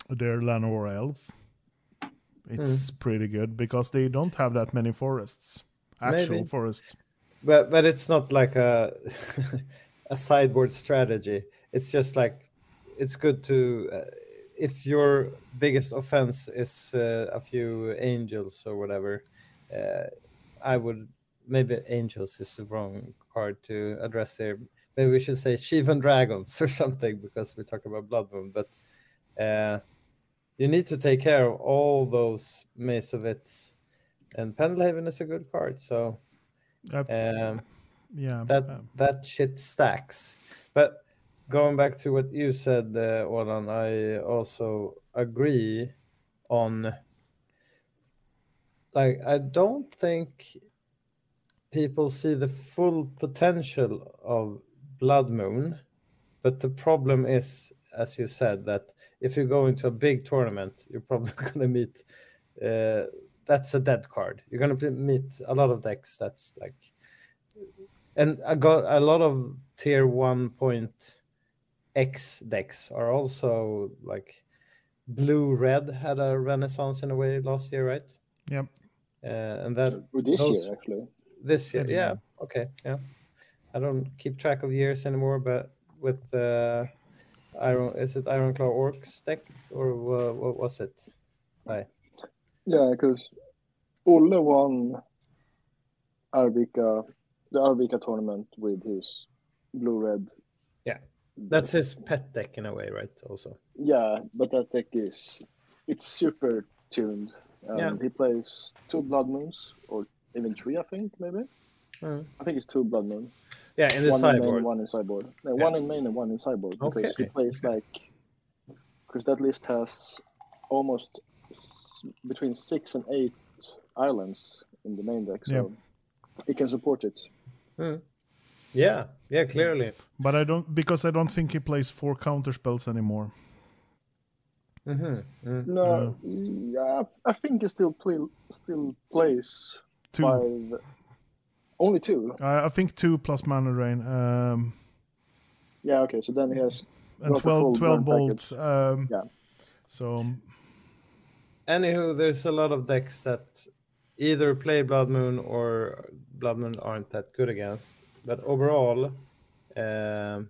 their Llanowar Elf, it's Hmm. pretty good because they don't have that many forests, actual Maybe. forests. but but it's not like a a sideboard strategy. It's just like it's good to uh, if your biggest offense is uh, a few angels or whatever. Uh, I would maybe angels is the wrong card to address here. Maybe we should say Shivan dragons or something because we talk about Blood Moon. But uh, you need to take care of all those Masovits, and Pendelhaven is a good card. So. Uh, Um, yeah, that uh, that shit stacks. But going back to what you said, uh, Åland, I also agree on. Like, I don't think people see the full potential of Blood Moon, but the problem is, as you said, that if you go into a big tournament, you're probably going to meet. Uh, that's a dead card. You're going to meet a lot of decks that's like and I got a lot of tier one point X decks are also like blue red had a renaissance in a way last year, right? Yep. Uh, and that Or this those- year, actually. this year, yeah, yeah. okay, yeah. I don't keep track of years anymore, but with uh, Iron, is it Ironclaw Orcs deck or uh, what was it? Right. Yeah, because Olle won Arvika, the Arvika tournament with his blue red. Yeah. That's his pet deck in a way, right? Also. Yeah, but that deck is it's super tuned. And Yeah. he plays two Blood Moons or even three. I think maybe. Mm. I think it's two Blood Moon. Yeah, in the one in main, one in sideboard. No, Yeah. one in main and one in sideboard because he Okay. plays like because that list has almost s- between six and eight islands in the main deck, so Yeah. he can support it. Hmm. Yeah, yeah, clearly. But I don't because I don't think he plays four counter spells anymore. hmm No, uh, yeah, I think he still play still plays Two. five. Only two. I I think two plus mana drain. Um, Yeah, okay. So then he has and Got 12, 12 bolts. Um, Yeah. So Anywho, there's a lot of decks that either play Blood Moon or Blood Moon aren't that good against. But overall, um,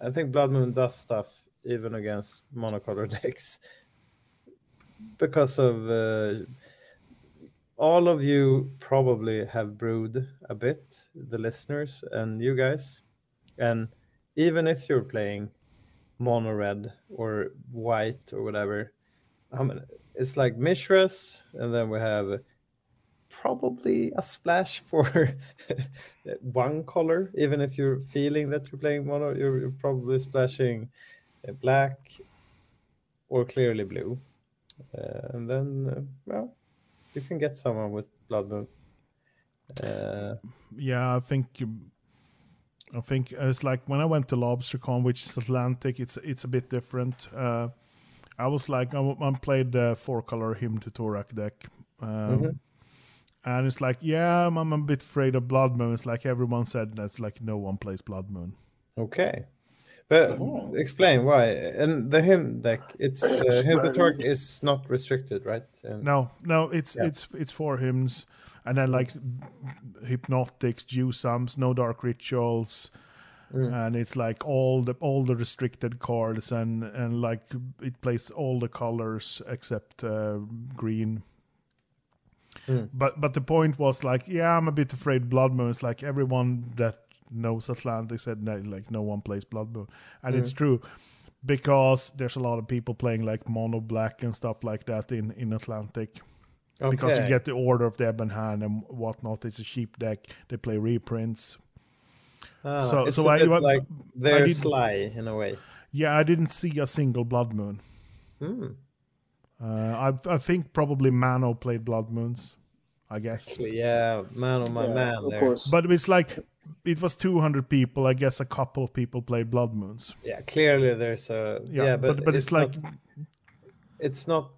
I think Blood Moon does stuff even against monocolor decks because of uh, all of you probably have brewed a bit, the listeners and you guys. And even if you're playing mono red or white or whatever, how many, it's like Mishras, and then we have probably a splash for one color. Even if you're feeling that you're playing mono, you're, you're probably splashing black or clearly blue. Uh, and then, uh, well, you can get someone with Blood Moon. Uh, yeah, I think um, I think it's like when I went to LobsterCon, which is Atlantic. It's it's a bit different. Uh, I was like I, I played the four color hymn to Tourach deck. Um, Mhm. And it's like, yeah, I'm, I'm a bit afraid of Blood Moon. It's like everyone said that's like no one plays Blood Moon. okay. But So- explain why. And the hymn deck, it's uh, hymn to Tourach is not restricted, right? And- No, no, it's Yeah. it's it's four hymns, and then like hypnotics, Juzáms, no dark rituals, Mm. and it's like all the all the restricted cards, and and like it plays all the colors except uh, green. Mm. But but the point was like, yeah, I'm a bit afraid Blood Moon is like everyone that knows Atlantic said no, like no one plays Blood Moon, and it's Mm. true because there's a lot of people playing like mono black and stuff like that in in Atlantic because you get the order of the Ebon Hand and whatnot. It's a cheap deck. They play reprints. Ah, so- it's so a I- bit I- like they're did- sly in a way. Yeah, I didn't see a single Blood Moon. Hmm. Uh, I I think probably Mano played Blood Moons. I guess, Actually, yeah, Mano, my yeah, man of there. course. but it's like it was 200 people. I guess a couple of people played Blood Moons. Yeah, clearly there's a Yeah, yeah, but but, it's, like not, it's not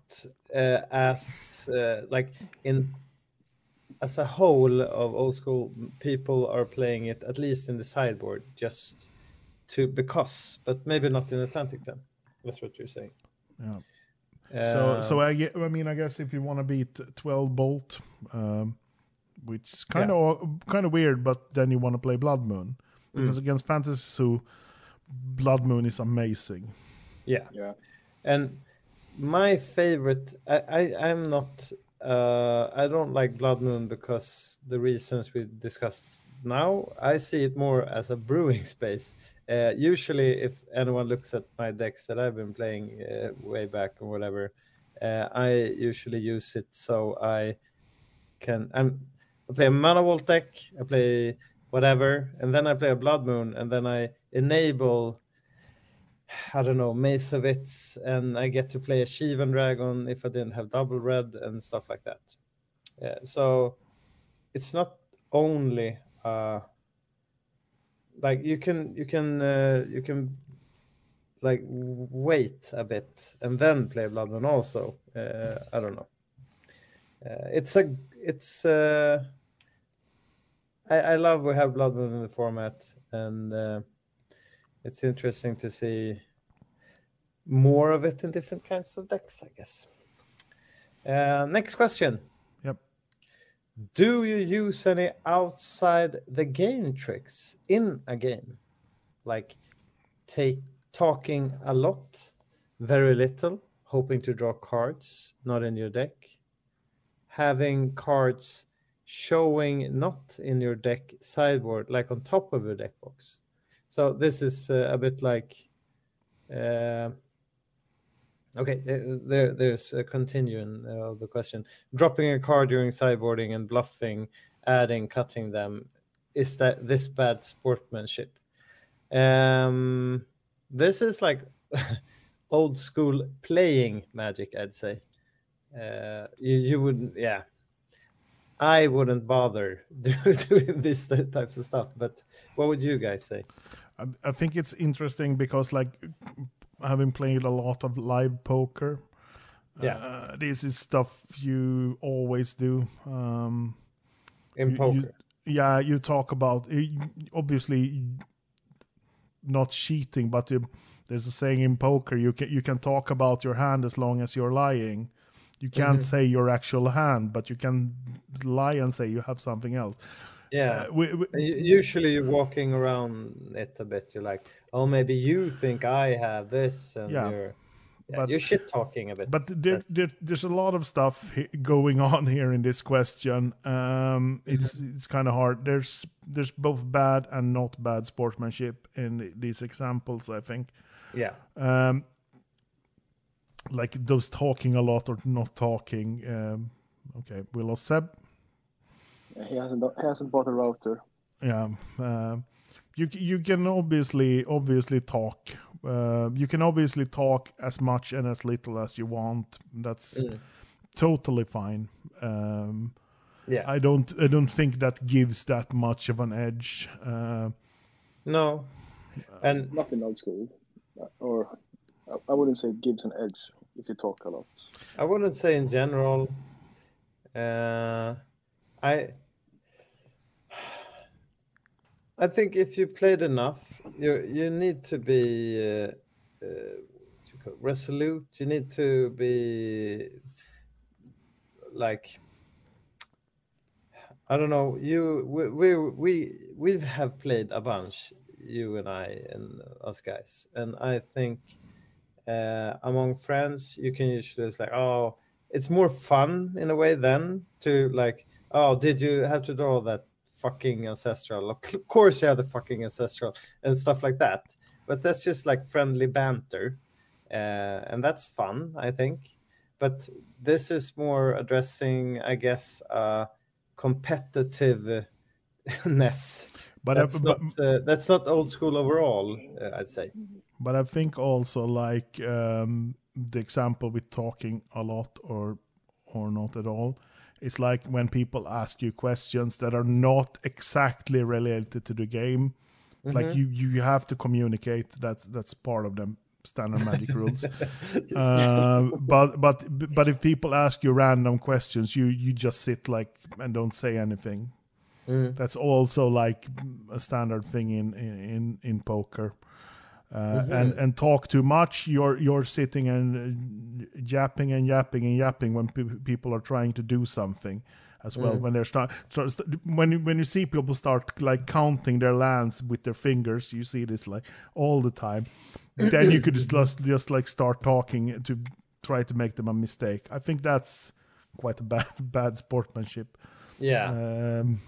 uh, as uh, like in as a whole of old school people are playing it at least in the sideboard just to because, but maybe not in Atlantic then. That's what you're saying. yeah. So, so Uh, I, I mean, I guess if you want to beat 12 Bolt, um, which is kind of kind of weird, but then you want to play Blood Moon. Because Mm. against Fantasy Zoo, Blood Moon is amazing. yeah, yeah, and my favorite i, I i'm not uh i don't like blood moon because the reasons we discussed now i see it more as a brewing space. Uh, usually if anyone looks at my decks that i've been playing uh, way back or whatever uh, i usually use it so i can I'm, i play a mana vault deck i play whatever and then i play a blood moon and then i enable I don't know, Masovitz, and I get to play a Shivan Dragon if I didn't have double red and stuff like that. Yeah, so it's not only uh, like you can you can uh, you can like wait a bit and then play Blood Moon also. Uh, I don't know. Uh, it's a it's uh, I, I love we have Blood Moon in the format and. Uh, it's interesting to see more of it in different kinds of decks, I guess. Uh, next question. Yep. Do you use any outside the game tricks in a game? Like take talking a lot, very little, hoping to draw cards not in your deck, having cards showing not in your deck sideboard, like on top of your deck box. So this is uh, a bit like, uh, Okay, there, there's a continuing uh, of the question. Dropping a card during sideboarding and bluffing, adding, cutting them, is that this bad sportsmanship? Um, this is like old school playing Magic, I'd say. Uh, you, you wouldn't, yeah. I wouldn't bother doing these types of stuff. But what would you guys say? I, I think it's interesting because like having played a lot of live poker, Yeah. uh, this is stuff you always do. Um, In you- poker. you- yeah, you talk about obviously not cheating, but you, there's a saying in poker you can you can talk about your hand as long as you're lying. You can't Mhm. say your actual hand, but you can lie and say you have something else. yeah. Uh, we, we, Usually, you're walking around it a bit. You're like, "Oh, maybe you think I have this," and Yeah. you're, yeah, But- you're shit talking a bit. but there, there, there's a lot of stuff going on here in this question. Um, it's it's kind of hard. There's there's both bad and not bad sportsmanship in these examples. I think. yeah, um, like those talking a lot or not talking. Um, okay, we lost Seb. He hasn't he hasn't bought a router. Yeah, um, you you can obviously obviously talk. Uh, you can obviously talk as much and as little as you want. That's Mm. totally fine. Um, yeah. I don't I don't think that gives that much of an edge. Uh, no, and Not in old school, Uh, or I- I wouldn't say it gives an edge if you talk a lot. I wouldn't say in general. Uh, I I think if you played enough, you you need to be uh, uh, resolute. You need to be like I don't know. You we we we we have played a bunch, you and I and us guys, and I think uh, among friends you can usually it's like oh it's more fun in a way then to like oh did you have to draw that fucking ancestral? Of course you have the fucking ancestral and stuff like that but that's just like friendly banter uh, and that's fun i think but this is more addressing i guess uh competitiveness. But I- that's but- not uh, that's not old school overall uh, i'd say But I think also like um, the example with talking a lot or or not at all. It's like when people ask you questions that are not exactly related to the game. Like you you have to communicate. That's that's part of them standard magic rules. Um, but but but if people ask you random questions, you you just sit like and don't say anything. Mm. That's also like a standard thing in in in poker. Uh, and and talk too much. You're you're sitting and uh, yapping and yapping and yapping when pe- people are trying to do something as well. When they're start, start when you when you see people start like counting their lands with their fingers, you see this like all the time. then you could just just, just like start talking to try to make them a mistake. I think that's quite a bad bad sportsmanship. yeah Um,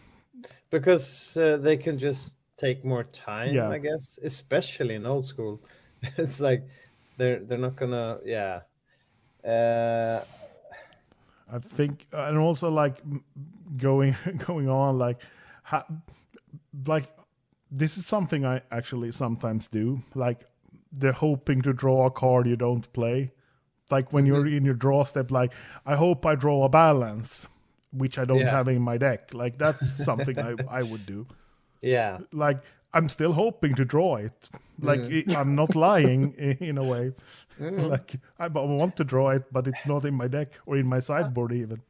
because uh, they can just take more time Yeah. i guess especially in old school it's like they're they're not gonna yeah uh I think, and also like going going on, like, ha, like this is something I actually sometimes do. Like, they're hoping to draw a card you don't play. Like when you're in your draw step, like I hope I draw a balance, which I don't Yeah. have in my deck. Like that's something I I would do. Yeah Like I'm still hoping to draw it. Like Mm-hmm. i I'm not lying in a way. like I want to draw it, but it's not in my deck or in my sideboard even.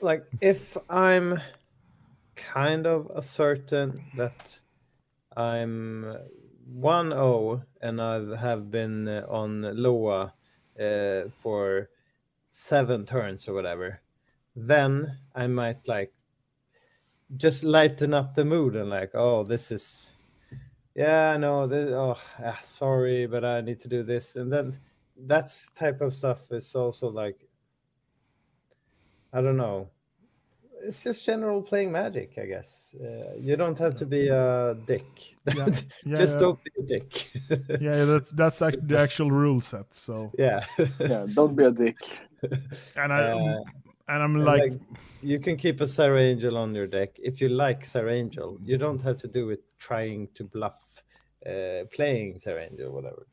like if i'm kind of a certain that i'm 1-0 and i have been uh, on loa uh, for seven turns or whatever then i might like just lighten up the mood and like oh this is yeah i know this oh ah, sorry but i need to do this and then that's type of stuff is also like i don't know it's just general playing magic, I guess. Uh, you don't have to be a dick. Yeah, yeah, just yeah. don't be a dick. Yeah, that's that's actually the actual rule set. So, yeah. Yeah, don't be a dick. and I Uh, and I'm And, like, you can keep a Serra Angel on your deck if you like Serra Angel. You don't have to do it trying to bluff uh, playing Serra Angel, whatever.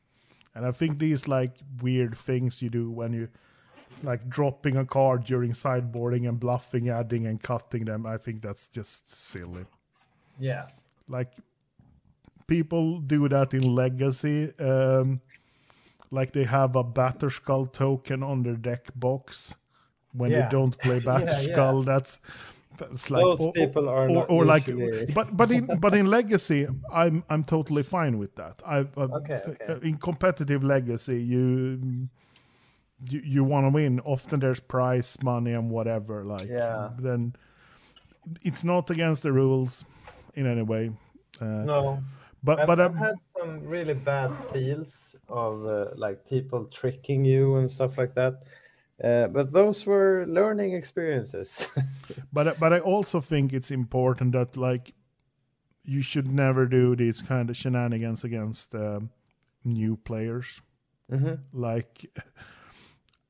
and I think these like weird things you do when you like dropping a card during sideboarding and bluffing, adding and cutting them. I think that's just silly. Yeah. like people do that in legacy um like they have a batterskull token on their deck box when Yeah. they don't play Yeah, batterskull that's that's like Those or- people are or, not or like but but in but in legacy i'm i'm totally fine with that i I- Okay, okay. in competitive legacy you you, you want to win often there's prize money and whatever like Yeah. then it's not against the rules in any way uh, No. but I've, but I've um, had some really bad feels of uh, like people tricking you and stuff like that. Uh, but those were learning experiences. but but I also think it's important that like you should never do these kind of shenanigans against um, new players. Mhm. Like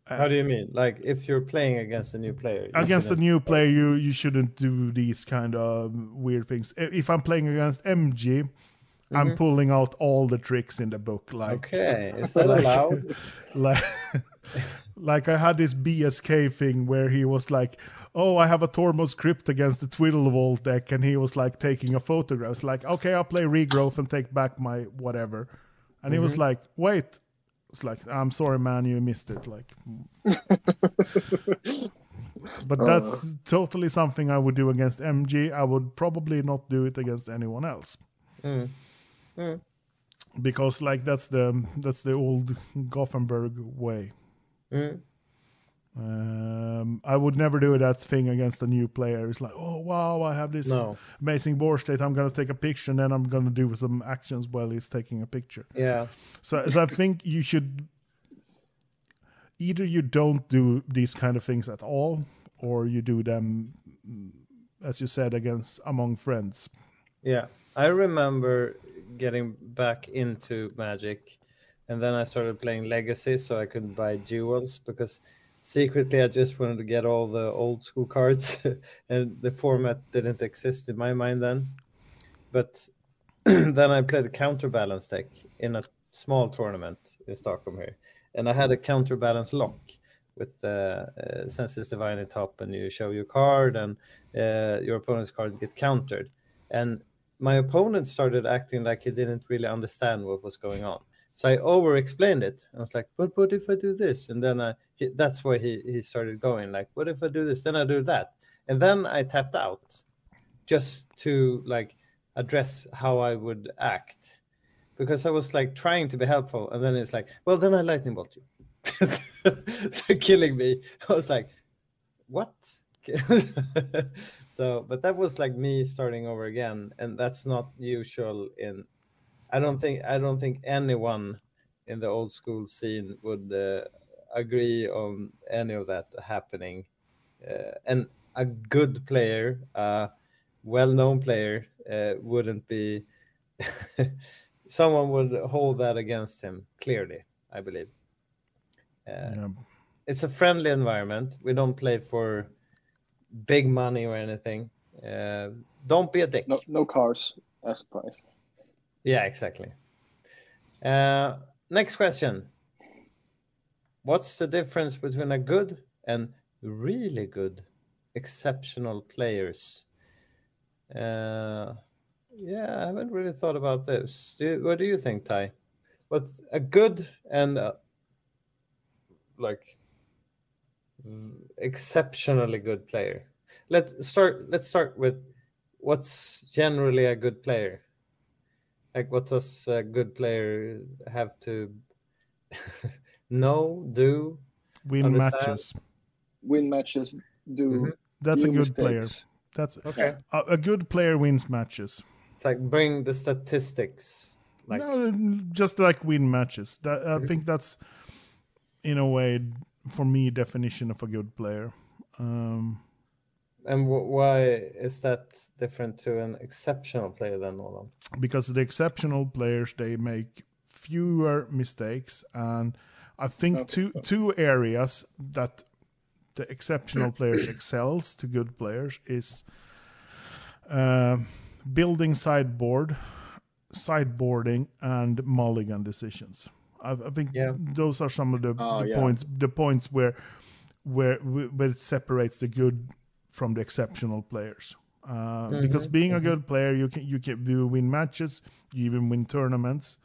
How do you mean? Like if you're playing against a new player? against a new player, you you shouldn't do these kind of weird things. If I'm playing against MG, I'm pulling out all the tricks in the book. Like Mm-hmm. Okay, is that Like- allowed? like like I had this BSK thing where he was like, "Oh, I have a Tormod's Crypt against the Twiddle Vault deck," and he was like taking a photograph. It's like, "Okay, I'll play Regrowth and take back my whatever," and he was Mm-hmm. like, "Wait." It's like, I'm sorry, man, you missed it. Like, but that's totally something I would do against MG. I would probably not do it against anyone else Mm. Mm. because, like, that's the that's the old Gothenburg way. Mm. Um, I would never do that thing against a new player. It's like, oh wow, I have this No. amazing board state. I'm gonna take a picture, and then I'm gonna do some actions while he's taking a picture. Yeah. So, so I think you should either you don't do these kind of things at all, or you do them, as you said, against among friends. Yeah, I remember getting back into Magic, and then I started playing Legacy, so I could buy duals because secretly I just wanted to get all the old school cards, and the format didn't exist in my mind then. But then I played a counterbalance deck in a small tournament in Stockholm here, and I had a counterbalance lock with uh, uh, Sensei's Divining Top, and you show your card, and uh, your opponent's cards get countered. And my opponent started acting like he didn't really understand what was going on. So I over explained it. I was like, but what if I do this? And then I, he, that's where he, he started going, like, what if I do this? Then I do that. And then I tapped out just to like address how I would act because I was like trying to be helpful. And then it's like, well, then I lightning bolt you. so killing me. I was like, what? so, but that was like me starting over again. And that's not usual in, I don't think, I don't think anyone in the old school scene would uh, agree on any of that happening. Uh, and a good player, a well-known player, uh, wouldn't be. someone would hold that against him clearly. I believe. Uh, Yeah. It's a friendly environment. We don't play for big money or anything. Uh, don't be a dick. No, no cars as a prize. Yeah, exactly. Uh, next question. What's the difference between a good and really good exceptional players? Uh, yeah, I haven't really thought about this. Do, what do you think, Thai? What's a good and uh like exceptionally good player? Let's start. Let's start with what's generally a good player like what does a good player have to know do Win Understand. matches. Win matches, do Mhm. That's a few good player. That's okay a, a good player wins matches. it's like bring the statistics like no, just like win matches. That I think that's in a way for me definition of a good player. Um, And why is that different to an exceptional player then, Åland? because the exceptional players they make fewer mistakes and i think two two areas that the exceptional players excels to good players is uh, building sideboard sideboarding and mulligan decisions i, I think Yeah. those are some of the, Oh, the yeah. points the points where where where it separates the good from the exceptional players. Uh, mm-hmm. Because being a mm-hmm. good player, you can you can you win matches, you even win tournaments,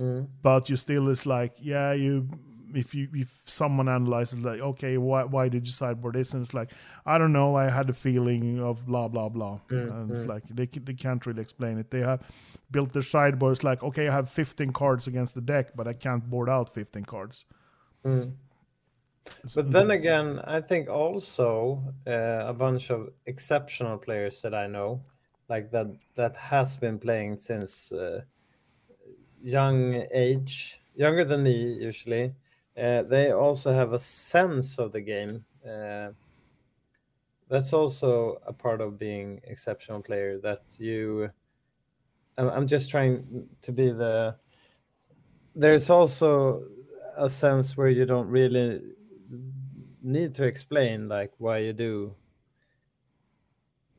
mm-hmm. but you still is like yeah you if you if someone analyzes like okay why why did you sideboard this? And it's like I don't know I had a feeling of blah blah blah. And it's like they they can't really explain it. They have built their sideboards like okay I have 15 cards against the deck but I can't board out 15 cards. But then again, I think also uh, a bunch of exceptional players that I know, like that, that has been playing since uh, young age, younger than me usually. Uh, they also have a sense of the game. Uh, that's also a part of being exceptional player. That you, I'm, I'm just trying to be the. There's also a sense where you don't really need to explain like why you do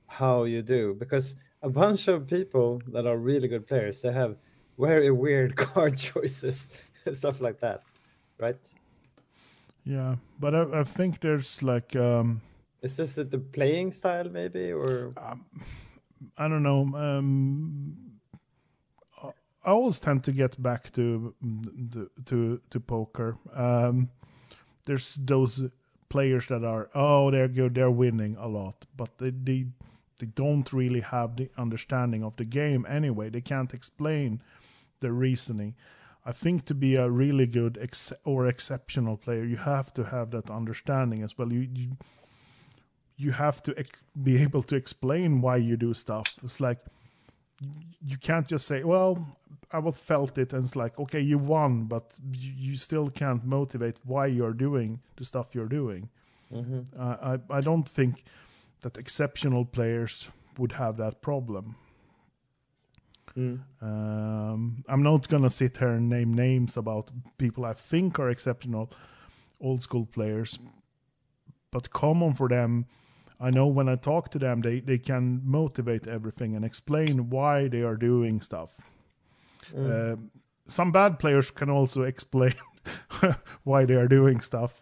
how you do because a bunch of people that are really good players they have very weird card choices and stuff like that right Yeah, but I, I think there's like um, is this the playing style maybe or I don't know. Um, I- I always tend to get back to mm, to to, to poker. Um, there's those players that are oh they're good, they're winning a lot, but they they they don't really have the understanding of the game anyway. They can't explain the reasoning. I think to be a really good ex- or exceptional player, you have to have that understanding as well. You you, you have to ex- be able to explain why you do stuff. It's like you can't just say, "Well, I was felt it," and it's like, "Okay, you won," but you, you still can't motivate why you're doing the stuff you're doing. Uh, I I don't think that exceptional players would have that problem. Um, I'm not gonna sit here and name names about people I think are exceptional old school players, but common for them. I know when I talk to them, they, they can motivate everything and explain why they are doing stuff. Um, some bad players can also explain why they are doing stuff,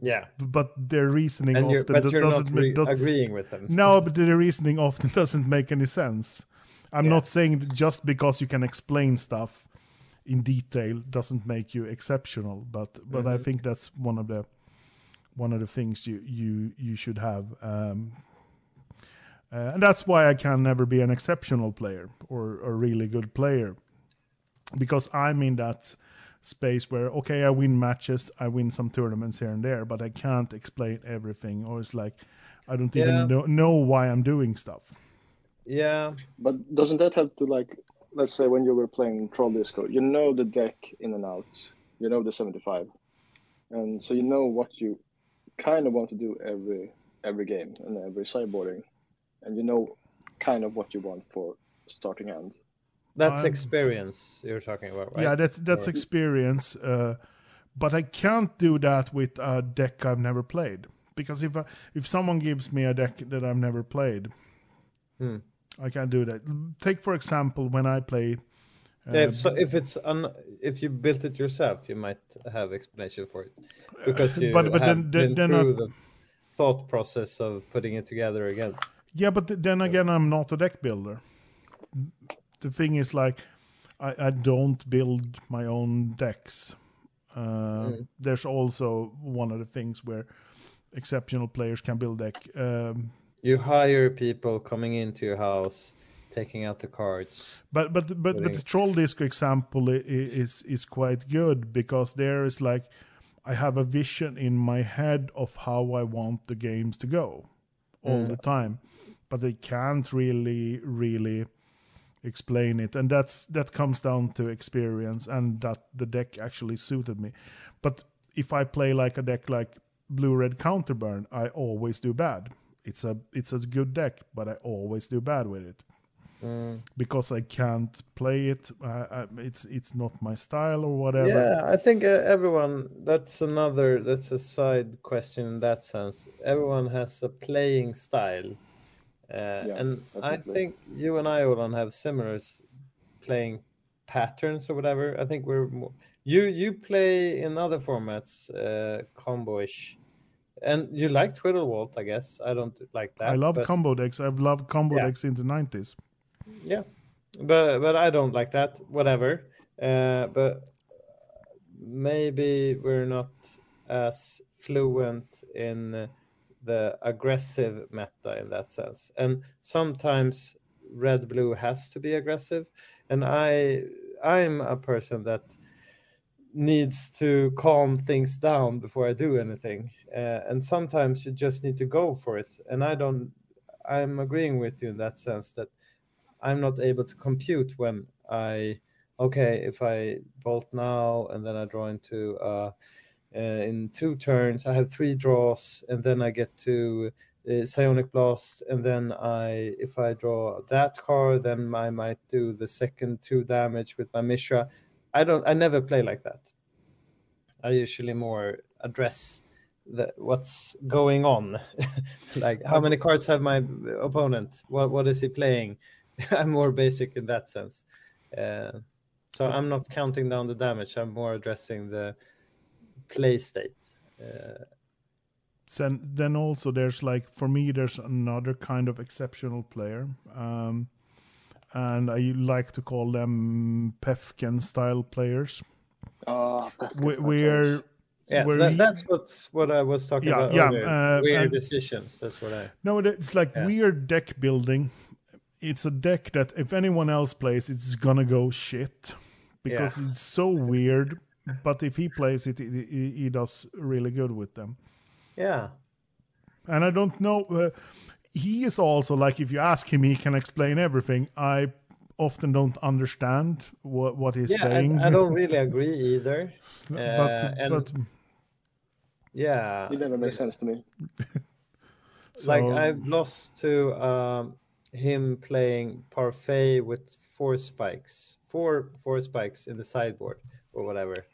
yeah but their reasoning and often but you're doesn't not make- re- does- agreeing with them no, but the reasoning often doesn't make any sense. I'm Yeah. not saying just because you can explain stuff in detail doesn't make you exceptional, but but I think that's one of the one of the things you you you should have. Um, uh, and that's why I can never be an exceptional player or a really good player because I'm in that space where okay I win matches I win some tournaments here and there but I can't explain everything or it's like I don't Yeah. even know, know why I'm doing stuff yeah But doesn't that have to like, let's say when you were playing Troll Disco, you know the deck in and out, you know the 75, and so you know what you kind of want to do every every game and every sideboarding, and you know kind of what you want for starting hand. that's I'm- experience you're talking about right yeah that's that's experience uh, but I can't do that with a deck I've never played because if I, if someone gives me a deck that I've never played Hmm. I can't do that take for example when I play Yeah, if, so if it's un, if you built it yourself, you might have explanation for it because you But- but have then- been then through I- the thought process of putting it together again. Yeah, but then again, I'm not a deck builder. The thing is, like, I, I don't build my own decks. Uh, There's also one of the things where exceptional players can build deck. Um, You hire people coming into your house, taking out the cards. but but but but the troll disc example is is quite good because there is like I have a vision in my head of how I want the games to go all mm. the time, but they can't really really explain it, and that's that comes down to experience and that the deck actually suited me. But if I play like a deck like blue red counterburn, I always do bad. it's a it's a good deck, but I always do bad with it Mm. because I can't play it. Uh, I, it's it's not my style or whatever. Yeah, I think uh, everyone. That's another. That's a side question in that sense. Everyone has a playing style, uh, and I think you and I, Åland, have similar playing patterns or whatever. I think we're more, you you play in other formats, uh, combo-ish, and you like Twiddle Vault, I guess. I don't like that. I love but- combo decks. I've loved combo Yeah. decks in the nineties. Yeah, but but I don't like that. Whatever. Uh, but maybe we're not as fluent in the aggressive meta in that sense. And sometimes red blue has to be aggressive, and I I'm a person that needs to calm things down before I do anything. Uh, and sometimes you just need to go for it. And I don't. I'm agreeing with you in that sense that I'm not able to compute when I okay if I bolt now and then I draw into uh, uh, in two turns I have three draws and then I get to uh, psionic blast and then I if I draw that card then I might do the second two damage with my Mishra. I don't I never play like that. I usually more address the, what's going on like how many cards have my opponent what what is he playing i'm more basic in that sense uh, so i'm not counting down the damage i'm more addressing the play state uh, Then, then also there's like for me there's another kind of exceptional player, um, and I like to call them Pefken style players. That We, gets my we're choice. yeah Where that, he- that's what's what i was talking Yeah, about yeah, earlier. uh, weird and- decisions that's what i no, it's like Yeah. weird deck building. It's a deck that if anyone else plays, it's gonna go shit because it's so weird. But if he plays it, he, he, he does really good with them. yeah And I don't know. Uh, he is also like if you ask him, he can explain everything. I often don't understand what what he's yeah saying. I, I don't really agree either but, uh, and- but yeah It never makes sense to me. like I've lost to um, him playing parfait with four spikes, four four spikes in the sideboard or whatever,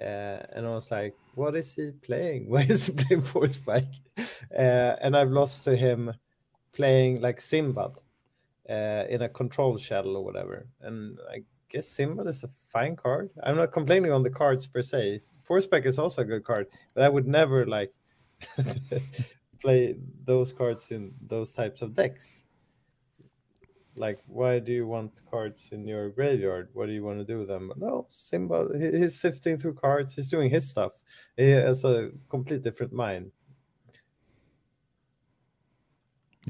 uh, and I was like, "What is he playing? Why is he playing four spike?" Uh, and I've lost to him playing like Sindbad uh, in a control shell or whatever, and I guess Sindbad is a fine card. I'm not complaining on the cards per se. Four spike is also a good card, but I would never like play those cards in those types of decks. Like, why do you want cards in your graveyard? What do you want to do with them? No, Simba, he's sifting through cards. He's doing his stuff. He has a complete different mind.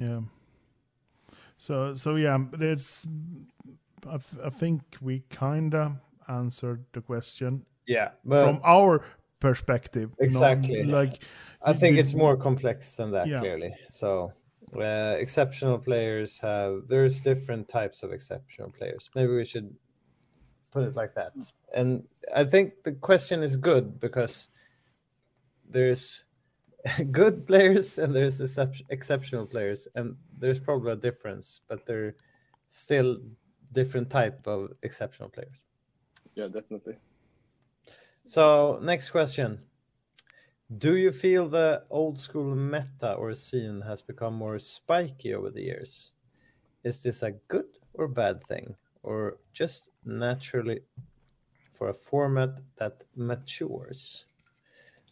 yeah. So so yeah, but it's. I, f- I think we kinda answered the question Yeah, but from our perspective. Exactly. like I think it's more complex than that, Yeah. clearly. So, uh, exceptional players have there's different types of exceptional players. Maybe we should put it like that. And I think the question is good because there's good players and there's excep- exceptional players, and there's probably a difference, but they're still different type of exceptional players. Yeah, definitely. So, next question. Do you feel the old school meta or scene has become more spiky over the years? Is this a good or bad thing, or just naturally for a format that matures?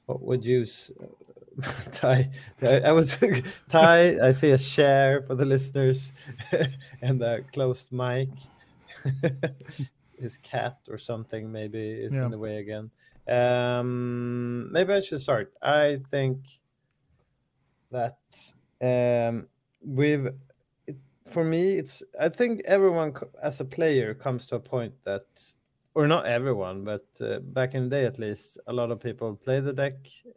What would you, Thai? I, I was Thai. I see a share for the listeners and a closed mic. His cat or something maybe is Yeah. in the way again. Um, maybe I should start. I think that um, we've, it, for me, it's. I think everyone as a player comes to a point that, or not everyone, but uh, back in the day at least, a lot of people play the deck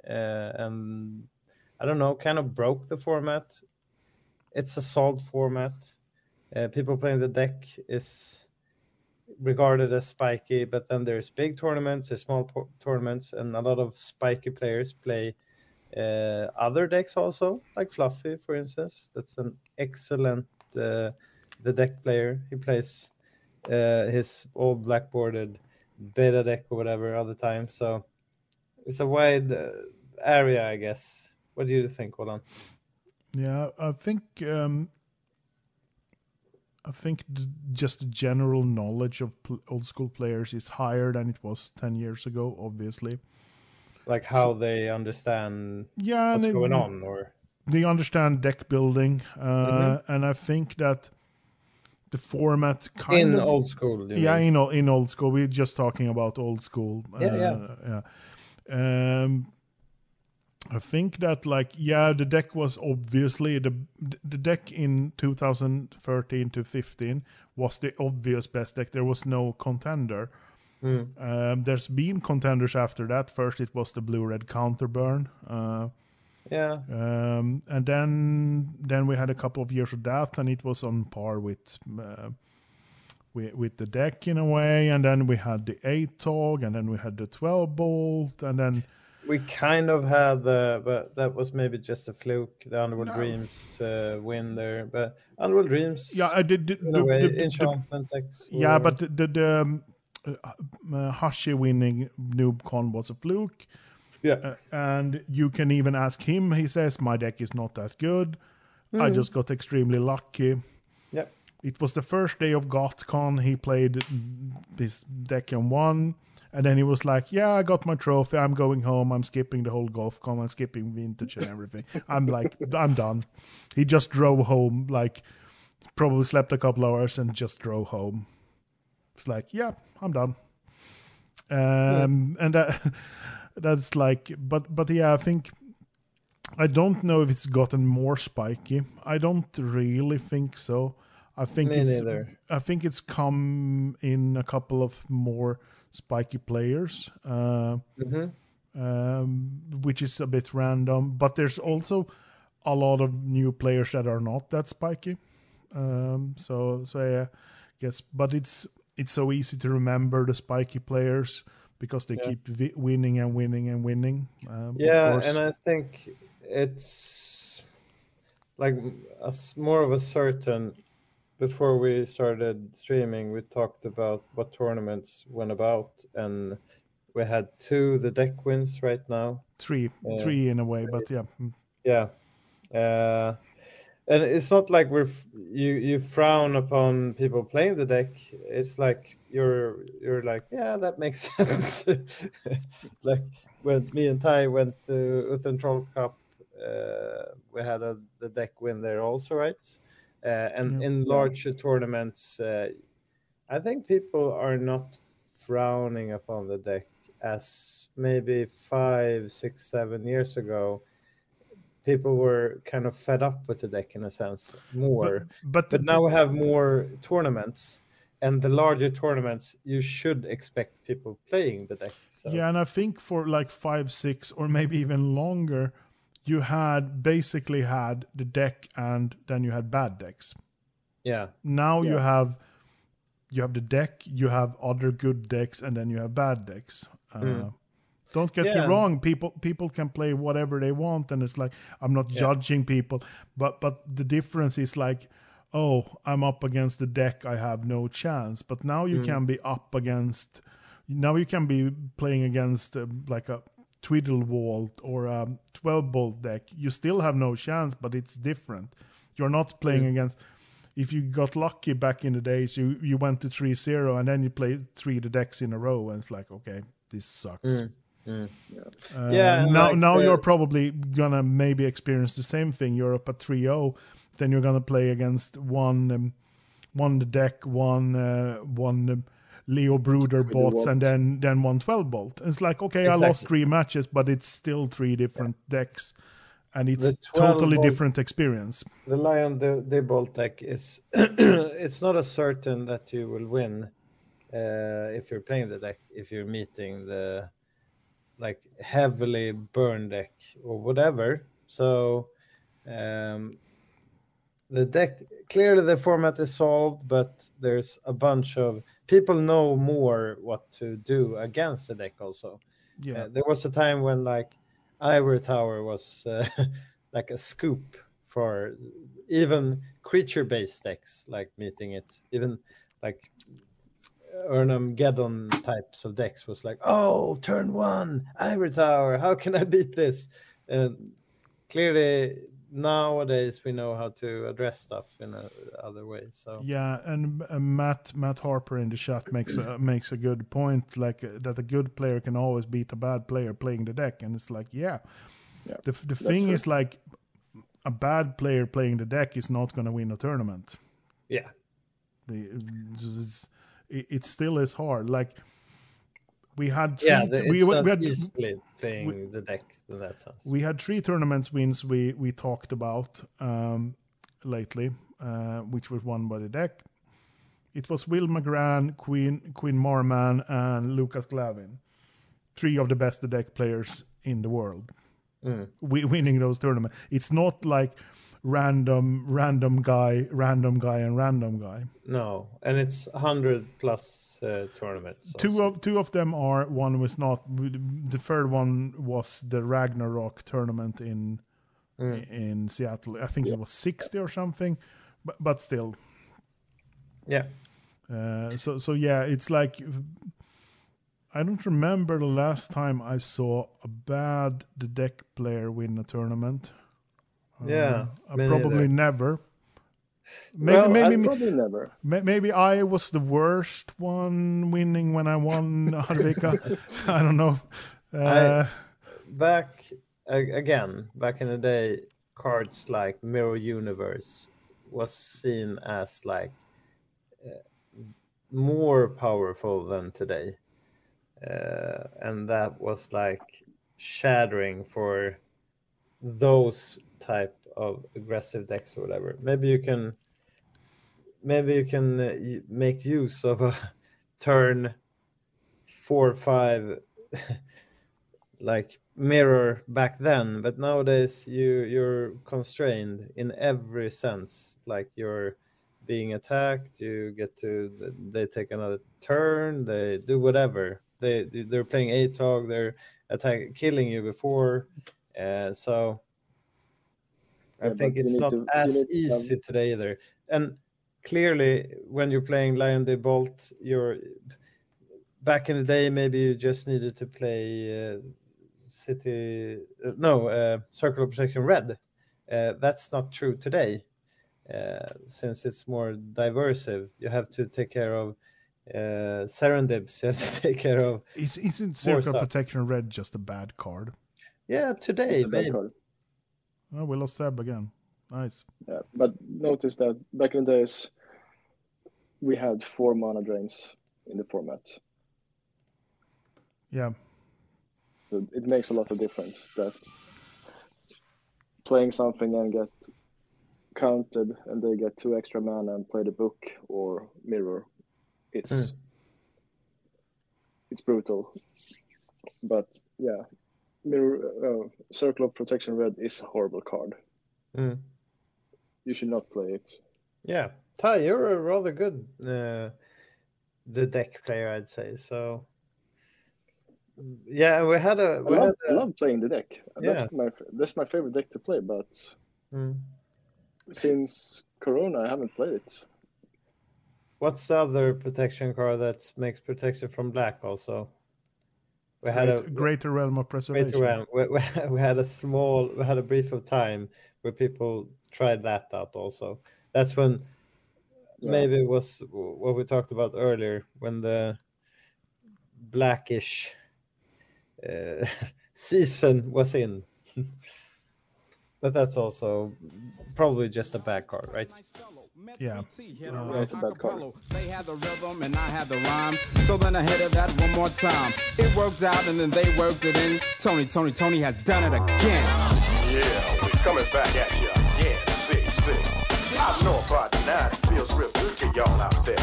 uh, and I don't know, kind of broke the format. It's a solved format. Uh, people playing the deck is regarded as spiky, but then there's big tournaments, there's small po- tournaments, and a lot of spiky players play uh, other decks also, like Fluffy, for instance. That's an excellent uh, the deck player. He plays uh, his old black-bordered beta deck or whatever all the time. So it's a wide uh, area, I guess. What do you think, Åland? Yeah, I think um, I think the, just the general knowledge of pl- old school players is higher than it was ten years ago. Obviously, Like how they understand yeah, what's it- going on, or they understand deck building, uh, Mm-hmm. and I think that the format kind in of old school. yeah mean? in old, in old school we're just talking about old school Yeah, yeah. uh, yeah um i think that like yeah the deck was obviously the the deck in 2013 to 15 was the obvious best deck there was no contender Hmm. um, there's been contenders after that first it was the blue red counterburn uh, yeah, um, and then then we had a couple of years of that, and it was on par with uh, with, with the deck in a way. And then we had the eight tog, and then we had the twelve bolt, and then we kind of had the, but that was maybe just a fluke. The Underworld No. Dreams uh, win there, but Underworld Dreams. yeah, I did. The, in the- way, the- the- enchantment decks. yeah, but the the, the um, uh, Hashi winning NoobCon was a fluke. yeah, Uh, and you can even ask him. He says my deck is not that good. I just got extremely lucky. Yeah, it was the first day of GothCon. He played this deck and won. And then he was like, Yeah, I got my trophy. I'm going home. I'm skipping the whole GothCon. I'm skipping vintage and everything. I'm like, I'm done. He just drove home, like, probably slept a couple hours and just drove home. It's like, Yeah, I'm done. Um, and that, that's like, but, but yeah, I think. I don't know if it's gotten more spiky. I don't really think so. I think Me it's neither. I think it's come in a couple of more spiky players, uh, Mhm. um, which is a bit random. But there's also a lot of new players that are not that spiky. Um, so so yeah, guess. But it's it's so easy to remember the spiky players because they Yeah. keep vi- winning and winning and winning. Um, yeah, and I think it's like a more of a certain. Before we started streaming, we talked about what tournaments went about, and we had two the deck wins right now. three uh, three in a way, but yeah. mm. Yeah, uh, and it's not like we're f- you you frown upon people playing the deck. It's like you're you're like yeah that makes sense. like when me and Thai went to Uthen Troll Cup, uh, we had a the deck win there also, right? Uh, and Yeah. in larger tournaments, uh, I think people are not frowning upon the deck as maybe five, six, seven years ago people were kind of fed up with the deck in a sense more. But, But, now we have more tournaments, and the larger tournaments, you should expect people playing the deck. So Yeah, and I think for like five, six, or maybe even longer, you had basically had the deck and then you had bad decks. yeah, Now you have you have the deck, you have other good decks, and then you have bad decks. Uh, Mm. Don't get Yeah. me wrong, people people can play whatever they want, and it's like I'm not Yeah. judging people, but but the difference is like, oh, I'm up against the deck, I have no chance. But now you Mm. can be up against, now you can be playing against uh, like a Twiddle Vault or a 12 bolt deck. You still have no chance, but it's different. You're not playing against. If you got lucky back in the days, you you went to 3-0 and then you played three the decks in a row, and it's like, okay, this sucks. Mm. Mm. Uh, Yeah, now like now the- you're probably gonna maybe experience the same thing. You're up at 3-0, then you're gonna play against one um, one the deck, one uh, one um, Leo Bruder bots, and then then one 12 bolt. It's like okay, I lost three matches, but it's still three different decks, and it's totally volt- different experience. the Lion the the Bolt deck is it's not a certain that you will win uh, if you're playing the deck if you're meeting the like heavily burn deck or whatever. So um, the deck clearly the format is solved, but there's a bunch of people know more what to do against the deck also. Yeah, Uh, there was a time when like Ivory Tower was uh, like a scoop for even creature-based decks, like meeting it. Even like Erhnam Geddon types of decks was like, oh, turn one, Ivory Tower. How can I beat this? And clearly nowadays we know how to address stuff in a, other ways. So Yeah, and uh, Matt Matt Harper in the chat makes a, makes a good point, like uh, that a good player can always beat a bad player playing the deck, and it's like, yeah, Yeah, the the thing true. is like a bad player playing the deck is not going to win a tournament. yeah, The- It's, it, it still is hard. Like we had three, yeah, the, we, it's we, not had easily playing the deck in that sense. we had three tournaments wins we we talked about um, lately, uh, which was won by the deck. It was Will McGran, Queen Queen Marman, and Lucas Glavin, three of the best deck players in the world, Mm. wi- winning those tournaments. It's not like random random guy, random guy, and random guy. No, and it's hundred plus uh, tournaments. Two also. of two of them are. One was not. The third one was the Ragnarok tournament in Mm. in Seattle. I think it was sixty or something, but but still. yeah, Uh, so so yeah, it's like I don't remember the last time I saw a bad the deck player win a tournament. Yeah, uh, probably neither. never. Maybe Well, maybe I- me- Probably never. Maybe I was the worst one winning when I won Harvika. I don't know. Uh, back again back in the day cards like mirror universe was seen as like uh, more powerful than today uh, and that was like shattering for those type of aggressive decks or whatever. Maybe you can maybe you can uh, make use of a turn four or five like mirror back then. But nowadays you you're constrained in every sense. Like you're being attacked you get to they take another turn they do whatever. They they're playing a atog they're attack killing you before. Uh, so i think it's not to- as need to have- easy today either and clearly when you're playing lion de bolt you're back in the day maybe you just needed to play uh, city uh, no uh, circle of protection red uh, that's not true today uh, since it's more diversive you have to take care of uh, Serendibs you have to take care of is, isn't Circle stuff. Protection Red just a bad card? yeah today It's a bad maybe card. Oh, we lost Seb again. Nice. Yeah, but notice that back in the days, we had four mana drains in the format. Yeah. So it makes a lot of difference that playing something and get counted and they get two extra mana and play the book or mirror. It's Mm. it's brutal. But yeah, mirror uh, circle of protection red is a horrible card. Mm. You should not play it. yeah Thai you're a rather good uh, the deck player i'd say so yeah we had a I we love, had I a- love playing the deck. Yeah. That's my that's my favorite deck to play. But Mm. since Corona, I haven't played it. What's the other protection card that makes protection from black also? We had Great, a greater realm of preservation. great round. We, we, we had a small, we had a brief of time where people tried that out also. That's when Yeah. maybe it was what we talked about earlier when the blackish uh, season was in. but that's also probably just a bad card, right? Yeah. Yeah, uh-huh. it's a bad card. They had the rhythm and I had the rhyme. So then I hit it that one more time. It worked out and then they worked it in. Tony, Tony, Tony has done it again. Yeah, we coming back at ya. Yeah, see, see. I know about tonight it feels real good to y'all out there.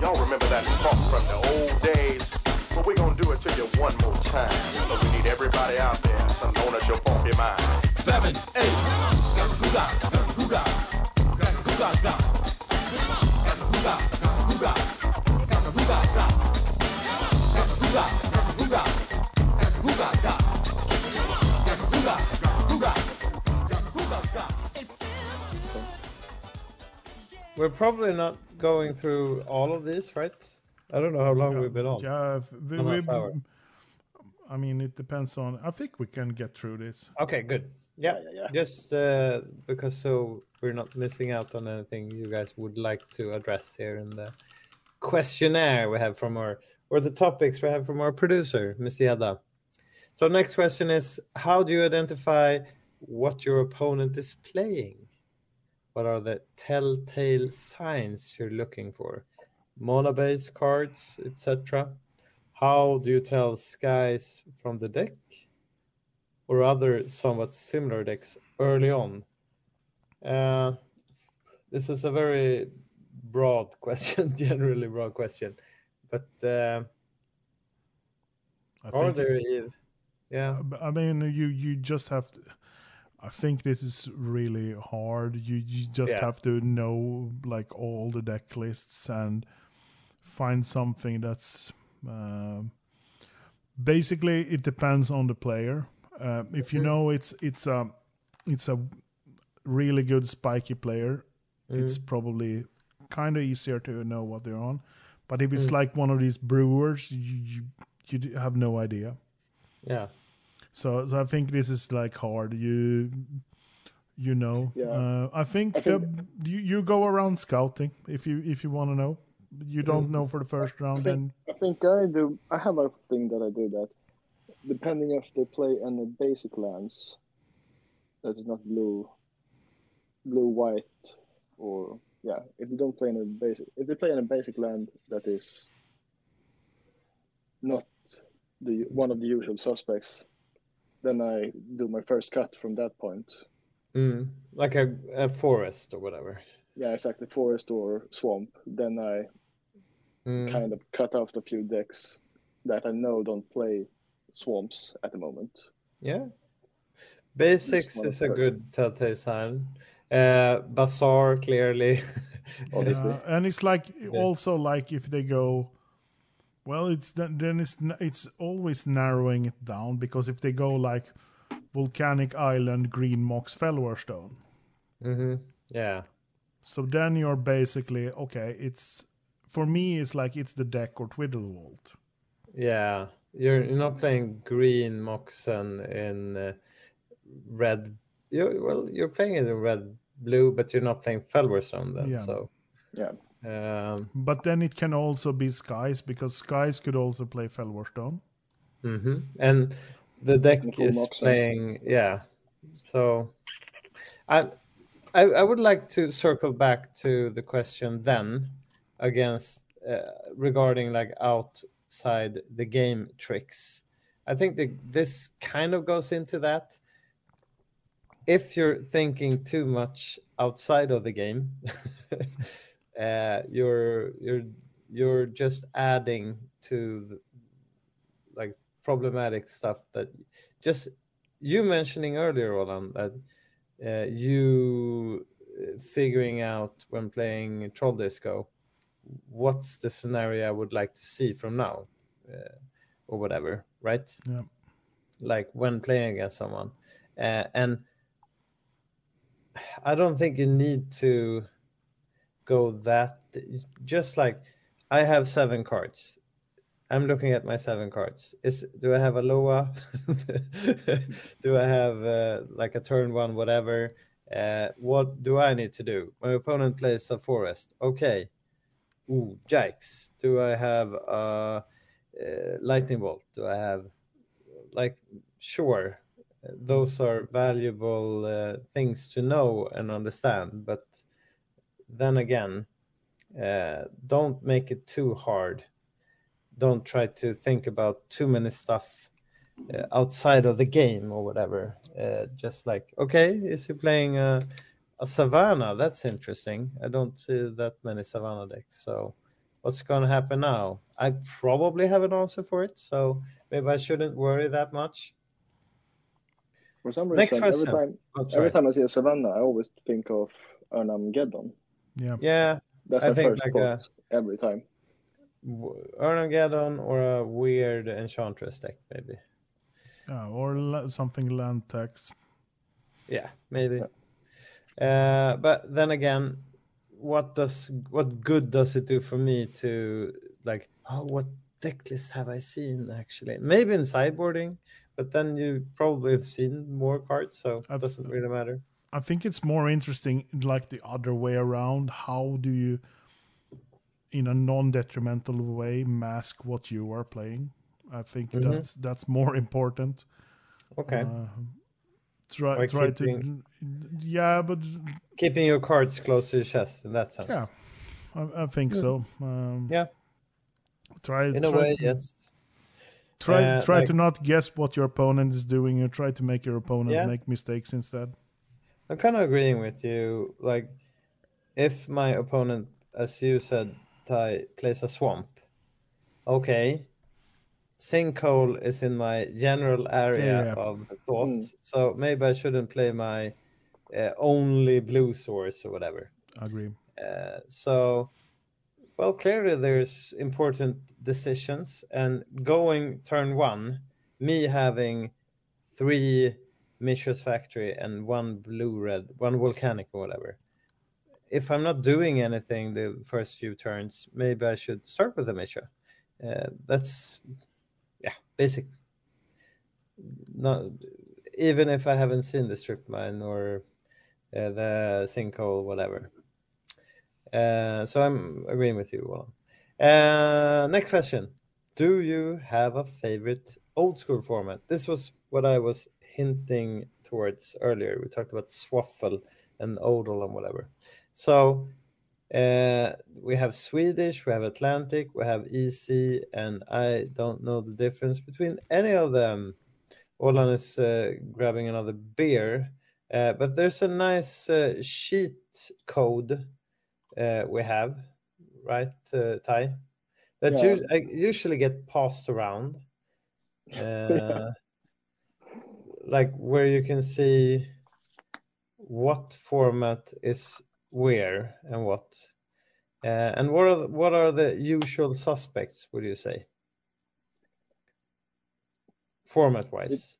Y'all remember that funk from the old days? But we gonna do it to you one more time. So we need everybody out there to known as your funky mind. Seven, eight. Gakuga, gakuga, gakuga, ga. We're probably not going through all of this, right? I don't know how long yeah, we've been on. Yeah, we, we, I mean, it depends on. I think we can get through this. Okay, good. Yeah, yeah, yeah. Just uh, because so we're not missing out on anything you guys would like to address here in the questionnaire we have from our or the topics we have from our producer, Mr. Hedda. So next question is how do you identify what your opponent is playing? What are the telltale signs you're looking for? Mono base cards, etc. How do you tell skies from the deck? or other somewhat similar decks early on? Uh, this is a very broad question, generally broad question, but uh, I are think- there? ev- Yeah, Uh, I mean, you you just have to. I think this is really hard. You you just Yeah. have to know like all the deck lists and find something that's. Um, basically, it depends on the player. Uh, if you Mhm. know it's it's a it's a really good spiky player, it's probably kind of easier to know what they're on. But if it's Mm. like one of these brewers, you you, you have no idea. yeah, So, so I think this is like hard. You, you know. Yeah. Uh, I think, I think- uh, you you go around scouting if you if you want to know. You don't Mm-hmm. know for the first round, think- then I think I do. I have a thing that I do that, depending if they play any basic lands, that is not blue, blue white, or yeah, if they don't play in a basic, if they play in a basic land that is not the one of the usual suspects, then I do my first cut from that point. Mm, like a, a forest or whatever. Yeah, exactly, forest or swamp. Then I Mm, kind of cut out a few decks that I know don't play swamps at the moment. Yeah, basics is a good telltale sign. Uh, Bazaar clearly. Obviously. Yeah, and it's like also like if they go, well, it's then then it's it's always narrowing it down because if they go like volcanic island, green mox, Fellwar Stone, hmm Yeah. so then you're basically okay. It's for me, it's like it's the deck or Twiddle Vault. Yeah, you're you're not playing green Moxen in uh, red. You well, you're playing it in red blue, but you're not playing Fellwar Stone then. Yeah. So Yeah. um, But then it can also be skies because skies could also play Fellwar Stone. mhm. and the deck And is Moxen. playing. Yeah, so I, I I would like to circle back to the question then against uh, regarding like outside the game tricks. I think the, this kind of goes into that. If you're thinking too much outside of the game, uh, you're you're you're just adding to the, like problematic stuff that just you mentioning earlier, Åland, that uh, you uh, figuring out when playing Troll Disco what's the scenario I would like to see from now, uh, or whatever, right? Yeah. Like when playing against someone, uh, and I don't think you need to go that. Just like I have seven cards. I'm looking at my seven cards. Is do I have a Loa? do I have uh, like a turn one, whatever? Uh, what do I need to do? My opponent plays a forest. Okay. Ooh, yikes. Do I have a uh, lightning bolt? Do I have like sure? Those are valuable uh, things to know and understand, but then again, uh, don't make it too hard don't try to think about too many stuff uh, outside of the game or whatever. Uh, just like, okay, is he playing a, a Savannah? That's interesting. I don't see that many Savannah decks. So, what's going to happen now? I probably have an answer for it. So, maybe I shouldn't worry that much. For some Next reason, every time Oh, every time I see a Savannah, I always think of Armageddon. Yeah. Yeah, That's I my think first like thought every time. w- Armageddon or a weird Enchantress deck, maybe. Yeah, or la- something land tax. Yeah, maybe. Uh, but then again, what does what good does it do for me to like? Oh, what deck lists have I seen actually? Maybe in sideboarding, but then you probably have seen more cards, so it doesn't really matter. I think it's more interesting, like the other way around. How do you, in a non-detrimental way, mask what you are playing? I think Mhm. that's that's more important. Okay, Uh, try By try keeping- to, yeah, but keeping your cards close to your chest in that sense. yeah, I, I think so. Um, Yeah. Try in a way, yes. Try Uh, try like- to not guess what your opponent is doing. You try to make your opponent Yeah. make mistakes instead. I'm kind of agreeing with you. Like, if my opponent, as you said, Thai, plays a swamp, okay, sinkhole is in my general area Yeah. of thought, Mm. so maybe I shouldn't play my uh, only blue source or whatever. I agree. Uh, so, well, clearly there's important decisions, and going turn one, me having three Mishra's Factory and one blue red, one volcanic or whatever. If I'm not doing anything the first few turns, maybe I should start with the Mishra. Uh, that's, yeah, basic. Not even if I haven't seen the strip mine or uh, the sinkhole, whatever. Uh, so I'm agreeing with you, Wallen. Uh, next question. Do you have a favorite old school format? This was what I was hinting towards earlier. We talked about Swaffle and Odal and whatever. So uh, we have Swedish, we have Atlantic, we have EC, and I don't know the difference between any of them. Åland is grabbing another beer, but there's a nice sheet code we have, right, uh, Thai? That Yeah. us- I usually get passed around. Uh, like where you can see what format is where and what. Uh, and what are the, what are the usual suspects? Would you say, format wise?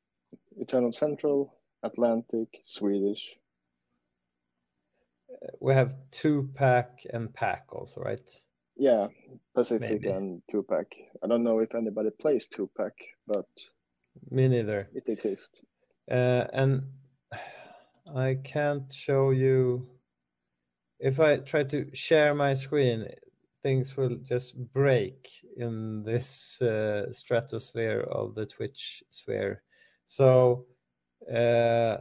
Eternal Central, Atlantic, Swedish. We have two pack and pack also, right? Yeah, Pacific Maybe. and two pack. I don't know if anybody plays two pack, but Me neither. it exists. Uh, and I can't show you. If I try to share my screen, things will just break in this uh, stratosphere of the Twitch sphere. So uh,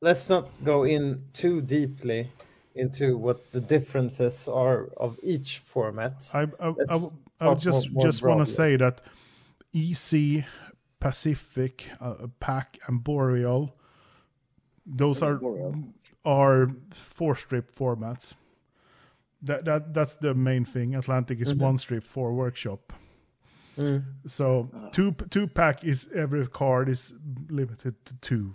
let's not go in too deeply into what the differences are of each format. I I, I, Let's w- I would talk just more- more just want to say that EC, Pacific, uh, Pac, and Boreal, those are Boreal. are four strip formats. That that that's the main thing. Atlantic is one strip, four workshop. Mm. So two two pack is every card is limited to two.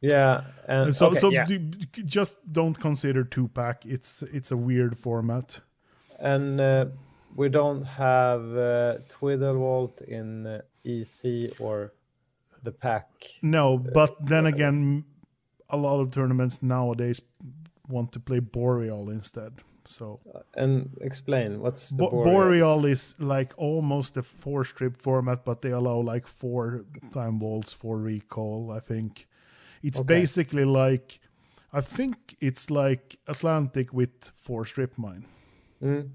Yeah, and so okay, so yeah. do- just don't consider two pack. It's it's a weird format. and uh, we don't have uh, Twiddle Vault in uh, EC or the pack. No, but then again, a lot of tournaments nowadays want to play Boreal instead. So And explain what's the Bo- Boreal? Boreal is like almost a four strip format, but they allow like four time walls for recall. I think it's Okay. basically like I think it's like Atlantic with four strip mine. Mm.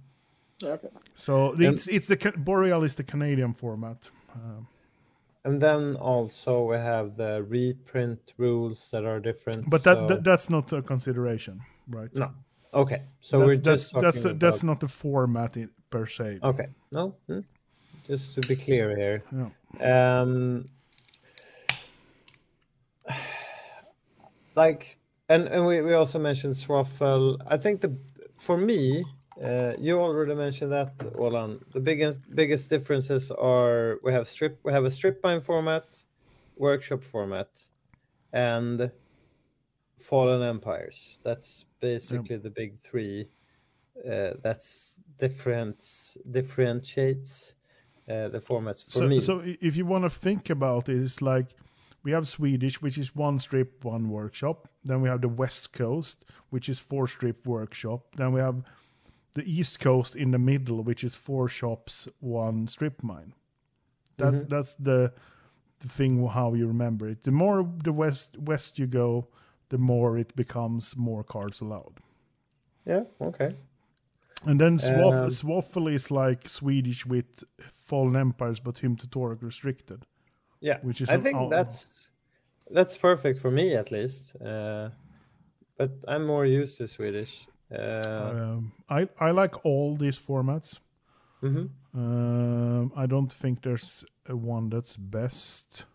Okay. So it's it's the Boreal is the Canadian format. Um, And then also we have the reprint rules that are different. but that, so- that that's not a consideration, right? no. Okay, so That- we're that's just that's talking that's about- not the format per se. Okay, no. hmm. Just to be clear here. Yeah. um like and and we, we also mentioned swaffle i think the for me uh, you already mentioned that Åland. the biggest biggest differences are we have strip we have a strip mine format workshop format and fallen empires. That's basically the big three. Uh, that's different differentiates uh, the formats for so, me. so if you want to think about it, it's like We have Swedish, which is one strip, one workshop. Then we have the West Coast, which is four strip workshop. Then we have the East Coast in the middle, which is four shops, one strip mine. That's that's the the thing how you remember it. The more the west west you go, the more it becomes more cards allowed. Yeah. Okay. And then Swaff- Um, Swaffle is like Swedish with Fallen Empires, but Hymn to Tourach restricted. Yeah. Which is I think out- that's that's perfect for me at least. Uh, but I'm more used to Swedish. Uh, Um, I I like all these formats. mhm. Um, I don't think there's a one that's best.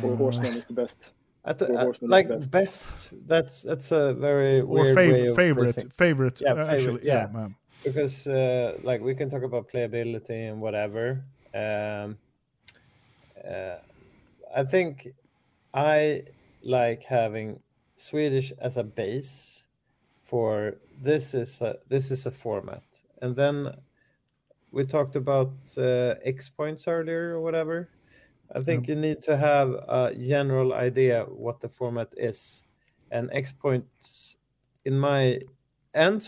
Four Horsemen is the best. I th- Four uh, Horsemen like best. best. That's that's a very Or weird way favorite, of favorite, phrasing. favorite, Yeah, uh, favorite, actually, yeah. yeah, man. because uh, like we can talk about playability and whatever. Um, uh, I think I like having Swedish as a base for this is a, this is a format, and then we talked about uh, X points earlier or whatever. I think you need to have a general idea what the format is, and X points in my and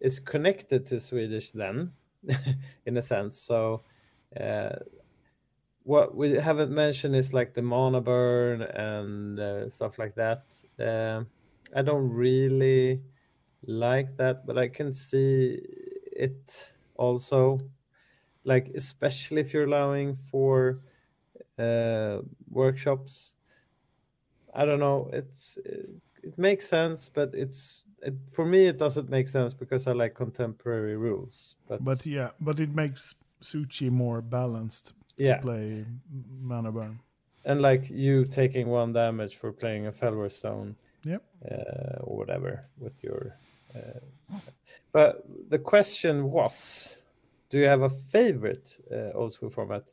is connected to Swedish then, in a sense. So, uh, what we haven't mentioned is like the mana burn and uh, stuff like that. Um I don't really like that, but I can see it also, like especially if you're allowing for uh, workshops. I don't know. It's it, it makes sense, but it's it, for me it doesn't make sense because I like contemporary rules. But, But yeah, but it makes Su-Chi more balanced to yeah, play mana burn. and like you taking one damage for playing a Fellwar Stone, Yep. uh, or whatever with your. Uh, but the question was, do you have a favorite uh, old school format?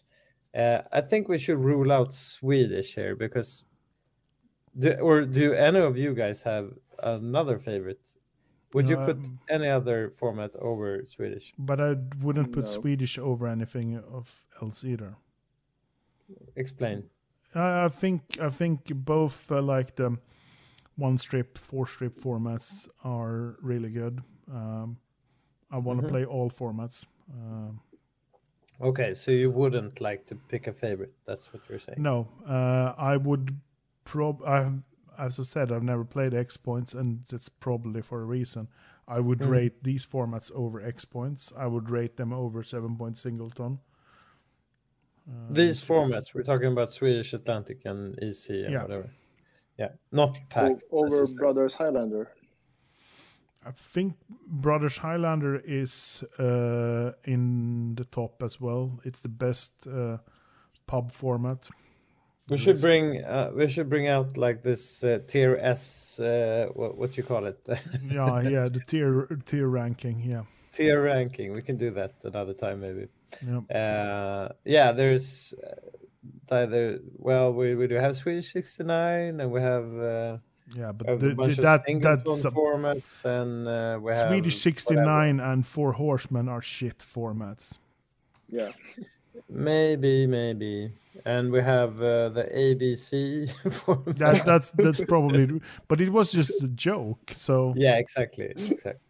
Uh, I think we should rule out Swedish here because, do, or do any of you guys have another favorite? Would you put Um, any other format over Swedish? But I wouldn't put No. Swedish over anything of either. Explain. I, I think I think both uh, like the one strip, four strip formats are really good. Um, I want to Mhm. play all formats. Um, Okay, so you wouldn't like to pick a favorite. That's what you're saying. no, uh, I would prob. I as I said, I've never played X points, and that's probably for a reason. I would Mhm. rate these formats over X points. I would rate them over seven point singleton. Uh, These formats, we're talking about Swedish, Atlantic, and EC, and Yeah. whatever. Yeah, not pack. Over. Brothers Highlander. I think Brothers Highlander is uh, in the top as well. It's the best uh, pub format. We should bring uh, we should bring out like this uh, tier S. Uh, what what you call it? yeah, yeah, the tier tier ranking. Yeah, tier ranking. We can do that another time maybe. Yeah. Uh, yeah, there's uh, either well we, we do have Swedish sixty nine and we have. Uh, yeah. But we the, the, that that's a, formats and uh, we have Swedish 69 whatever. and Four Horsemen are shit formats. Yeah. Maybe, maybe, and we have uh, the ABC format. That that's that's probably. But it was just a joke. So yeah exactly exactly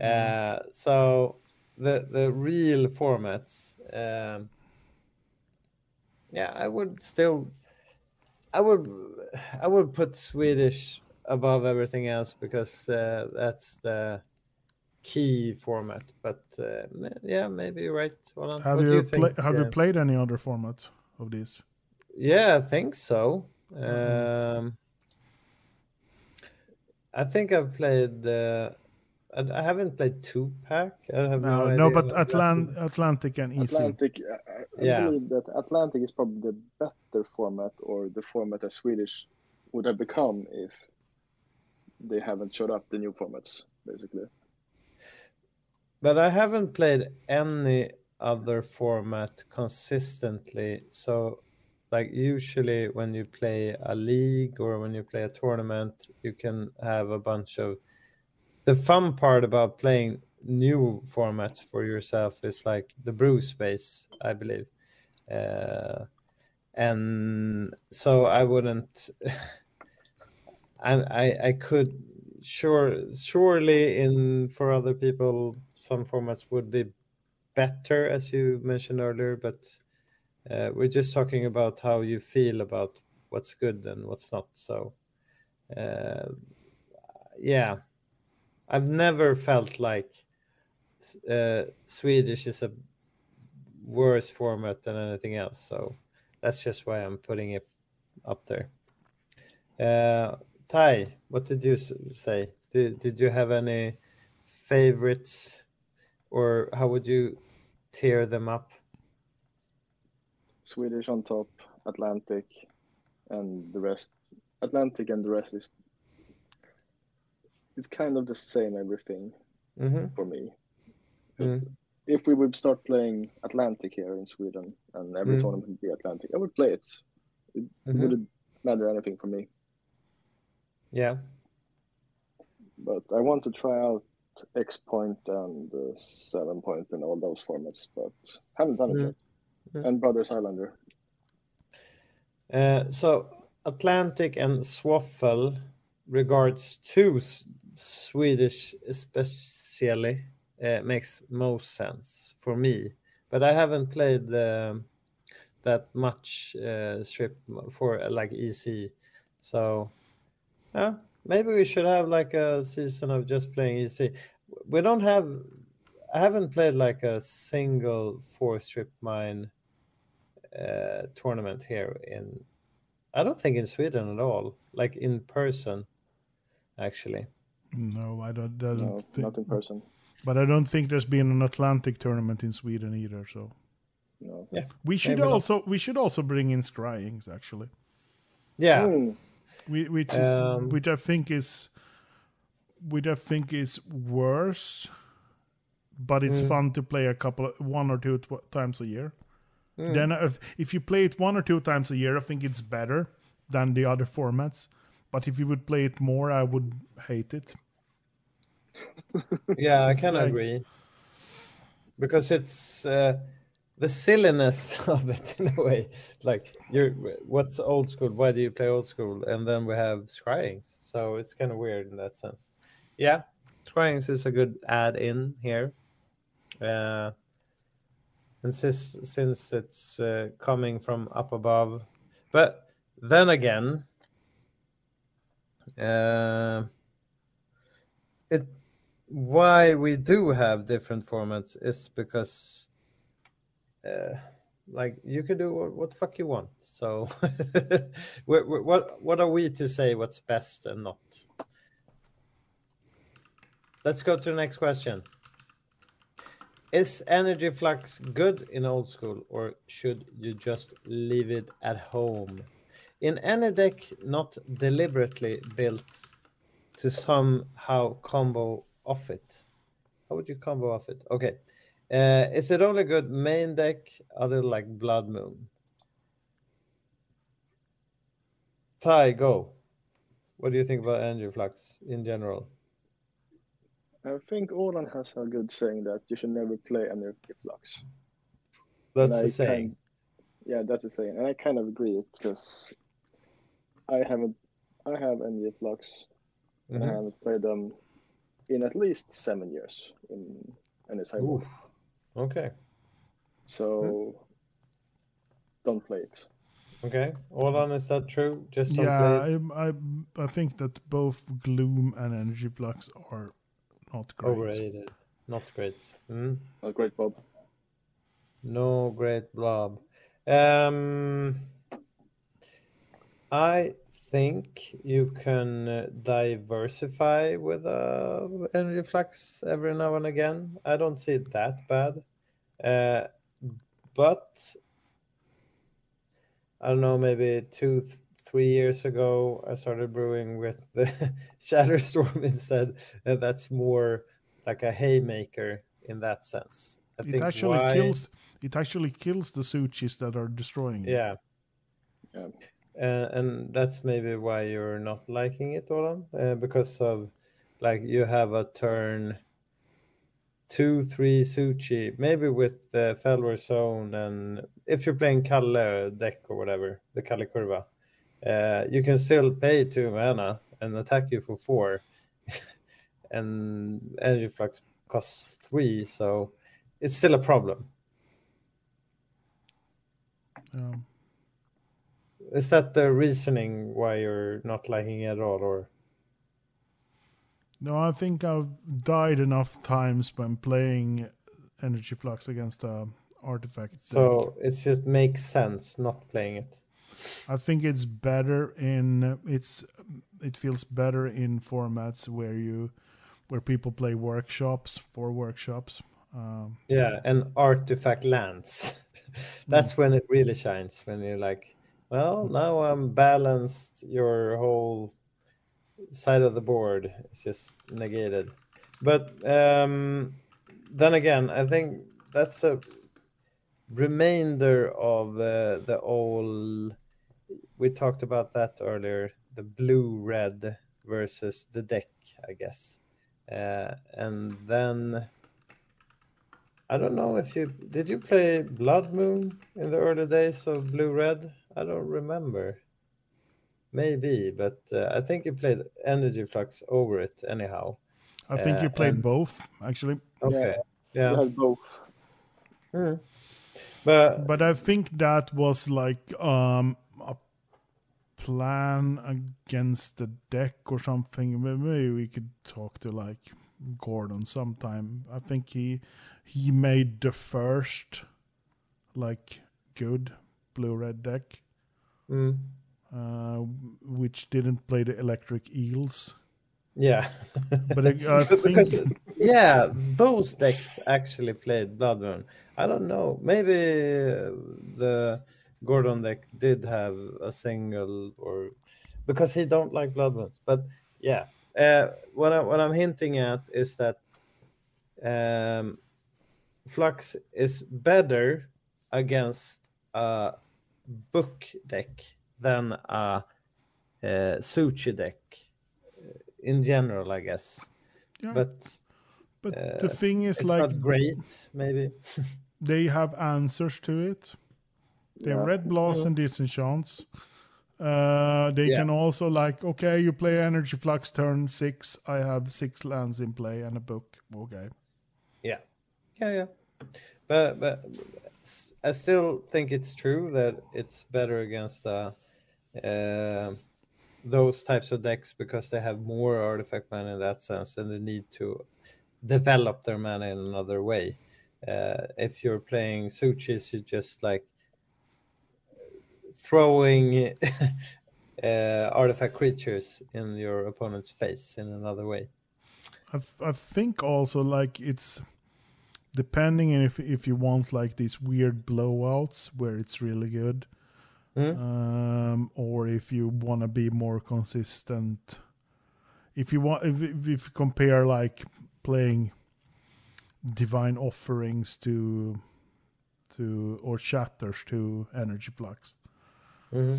uh, so the the real formats um, yeah i would still i would i would put swedish above everything else because uh, that's the key format but uh, yeah maybe you're right Roland. have What do you, think, pla- have uh, you played any other format of these? yeah, I think so. Mm-hmm. Um, I think I've played. Uh, I, I haven't played two pack. I have no, No, no, but Atlant- Atlantic and EC. Atlantic. I, I Yeah. believe that Atlantic is probably the better format, or the format that Swedish would have become if they haven't showed up the new formats, basically. But I haven't played any other format consistently. So, like usually when you play a league or when you play a tournament, you can have a bunch of. The fun part about playing new formats for yourself is like the brew space, I believe. Uh, and so I wouldn't. I, I could sure surely in for other people some formats would be better as you mentioned earlier, but uh, we're just talking about how you feel about what's good and what's not. So uh, yeah, I've never felt like uh, Swedish is a worse format than anything else. So that's just why I'm putting it up there. Uh, Thai, what did you say? Did, did you have any favorites or how would you tear them up? Swedish on top, Atlantic, and the rest. Atlantic and the rest is it's kind of the same everything hmm for me. Mm. If we would start playing Atlantic here in Sweden and every Mm. tournament would be Atlantic, I would play it. It Mhm. wouldn't matter anything for me. Yeah. But I want to try out X Point and uh, Seven Point and all those formats, but haven't done it Mm. yet. And Brothers Highlander. Uh, so Atlantic and Swaffle regards S- Swedish especially uh, makes most sense for me, but I haven't played um that much uh, strip for uh, like EC, so yeah, maybe we should have like a season of just playing EC. We don't have. I haven't played like a single four strip mine uh, tournament here in I don't think in Sweden at all, like in person, actually. No, I don't. Doesn't No, think, not in person. But I don't think there's been an Atlantic tournament in Sweden either. So No. we should Maybe not. also we should also bring in Scryings actually, Yeah, Hmm. we, which is Um, which I think is which I think is worse, but it's Mm. fun to play a couple one or two tw- times a year. Mm. Then if, if you play it one or two times a year, I think it's better than the other formats. But if you would play it more, I would hate it. yeah, I can like- agree because it's uh, the silliness of it in a way. Like, you're what's old school? Why do you play old school? And then we have Scryings, so it's kind of weird in that sense. Yeah, Scryings is a good add-in here. Uh, and since since it's uh, coming from up above, but then again, uh, it why we do have different formats is because uh, like you can do what, what fuck you want. So what what are we to say what's best and not? Let's go to the next question. Is energy flux good in old school or should you just leave it at home in any deck not deliberately built to somehow combo off it. How would you combo off it? Okay. Uh, is it only good main deck other like Blood Moon? Thai, go. What do you think about Energy Flux in general? I think Åland has a good saying that you should never play energy flux. That's And the I saying. kind- yeah, that's the saying, and I kind of agree because I haven't, I have energy flux. and I haven't played them in at least seven years in any sideboard. Oof. Okay. So don't play it. Okay. Åland, is that true? Just don't Yeah, it? I, I I think that both Gloom and Energy Flux are not great. Overrated. Not great. Mm. A great Bob. No great blob. Um, I think you can uh, diversify with uh, energy flux every now and again. I don't see it that bad, uh, but I don't know. Maybe two, th- three years ago, I started brewing with the Shatterstorm instead, and that's more like a haymaker in that sense. I It think actually why- kills. It actually kills the Su-Chis that are destroying. it. Yeah. Yeah. Uh, and that's maybe why you're not liking it, Åland, uh, because of like you have a turn two, three Su-Chi, maybe with the Fellwar Stone, and if you're playing Kalle deck or whatever, the Kalle Curva, uh, you can still pay two mana and attack you for four, and Energy Flux costs three, so it's still a problem. Um, Is that the reasoning why you're not liking it at all, or? no, I think I've died enough times when playing Energy Flux against a artifact. deck. So it just makes sense not playing it. I think it's better in it's it feels better in formats where you where people play workshops for workshops. Um, Yeah, and artifact lands. That's when it really shines. When you're like, well, now I'm balanced. Your whole side of the board is just negated. But um, then again, I think that's a remainder of uh, the old. We talked about that earlier. The blue red versus the deck, I guess. Uh, and then I don't know if you did you play Blood Moon in the early days of Blue Red. I don't remember. Maybe, but uh, I think you played Energy Flux over it anyhow. I think Uh, you played and- both actually, Okay, yeah, You had both. Mhm. but but I think that was like um, a plan against the deck or something. Maybe we could talk to like Gordon sometime. I think he he made the first like good blue red deck, mm, uh, which didn't play the electric eels. yeah, But I, I because think yeah, those decks actually played Blood Moon. I don't know. Maybe uh, the Gordon deck did have a single or because he don't like Blood Moons. But yeah, uh, what I what I'm hinting at is that um, Flux is better against a book deck than a uh, Su-Chi deck uh, in general, I guess. Yeah. But but uh, the thing is it's like not great, maybe. they have answers to it. They have Yeah. red blast and disenchants. Uh, they Yeah. can also like okay, you play energy flux turn six. I have six lands in play and a book. Okay, Yeah, yeah, yeah. But but I still think it's true that it's better against uh, uh, those types of decks because they have more artifact mana in that sense, and they need to develop their mana in another way. Uh, if you're playing Su-Chis, you're just like throwing uh, artifact creatures in your opponent's face in another way. I think also like it's depending if if you want like these weird blowouts where it's really good, Mhm. um, or if you want to be more consistent. If you want, if, if you compare like playing divine offerings to to or shatters to energy flux Mhm.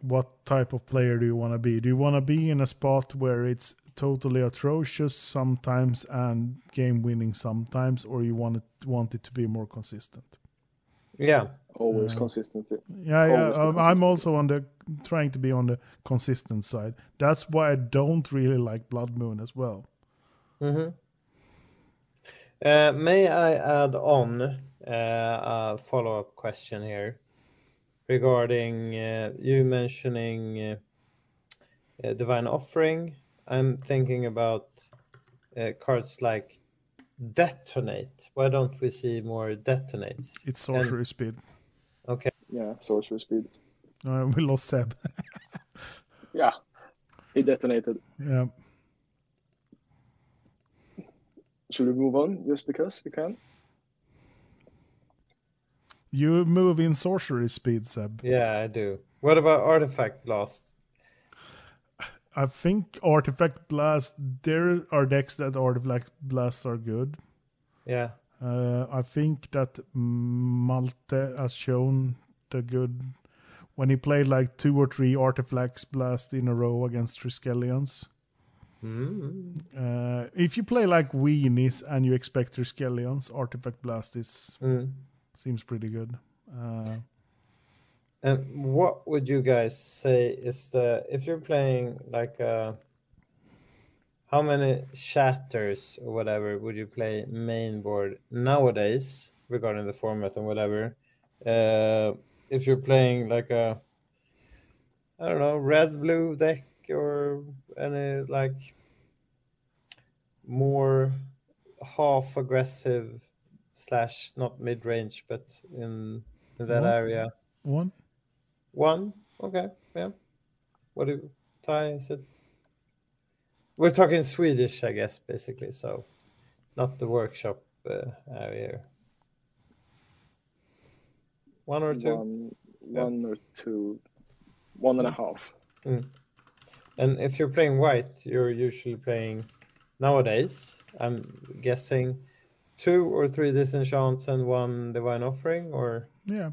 what type of player do you want to be do you want to be in a spot where it's totally atrocious sometimes and game winning sometimes or you want it want it to be more consistent Yeah, Always Uh, consistency. yeah, yeah Always be um, i'm consistent. also on the trying to be on the consistent side that's why i don't really like blood moon as well hmm Uh, may I add on uh, a follow-up question here regarding uh, you mentioning uh, uh, Divine Offering? I'm thinking about uh, cards like Detonate. Why don't we see more detonates? it's sorcery speed Okay. Yeah, sorcery speed. uh, we lost seb Yeah, he detonated. yeah Should we move on just because we can? you move in sorcery speed seb Yeah, I do. What about Artifact Blast? I think Artifact Blast, there are decks that Artifact Blasts are good. Yeah. Uh, I think that Malte has shown the good when he played like two or three Artifacts Blast in a row against Triskelions. Mm. Uh, if you play like Weenies and you expect your Skellions, Artifact Blast is Mm. seems pretty good. Uh, And what would you guys say is the if you're playing like uh how many shatters or whatever would you play main board nowadays regarding the format and whatever? Uh if you're playing like a I don't know, red blue deck or any like more half aggressive slash not mid range but in, in that What? area. one, One. Okay. Yeah. What do Thai is it? We're talking Swedish, I guess, basically. So, not the workshop uh, area. One or two. One, Yeah. one or two, one and a half. And if you're playing white, you're usually playing nowadays. I'm guessing two or three disenchants and one divine offering, or yeah.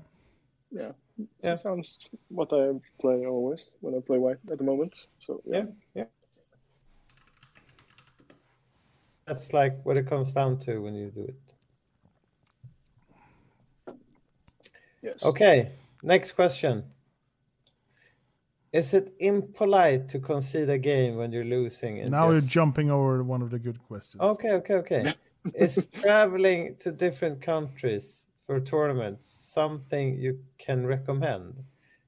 Yeah. Yeah. Sounds what I play always when I play white at the moment. So yeah. yeah, yeah. That's like what it comes down to when you do it. Yes. Okay, next question. Is it impolite to concede a game when you're losing? and Now just- you're jumping over one of the good questions. Okay, okay, okay. Is traveling to different countries for tournaments something you can recommend?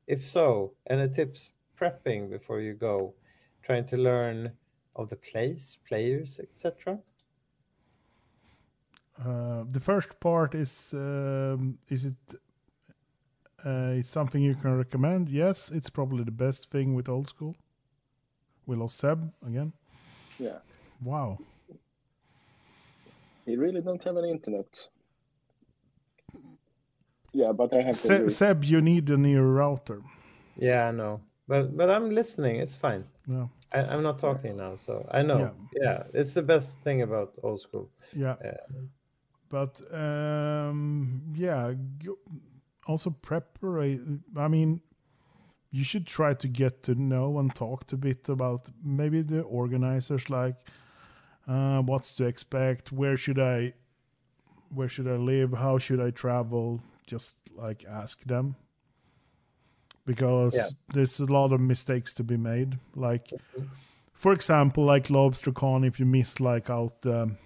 If so, any tips prepping before you go, trying to learn of the place, players, etc. Uh, the first part is um, is it uh, is something you can recommend? Yes, it's probably the best thing with old school. We lost Seb again. Yeah. Wow. He really don't have any internet. Yeah, but I have to Se- agree. Seb, you need a new router. Yeah, I know, but but I'm listening. It's fine. Yeah, I, I'm not talking now, so I know. Yeah. it's the best thing about old school. yeah. Yeah. But um, yeah, also preparate. I mean, you should try to get to know and talk a bit about maybe the organizers, like uh, what's to expect, where should I, where should I live, how should I travel. Just like ask them, because Yeah. there's a lot of mistakes to be made. Like, for example, like LobsterCon, if you miss like out. Um,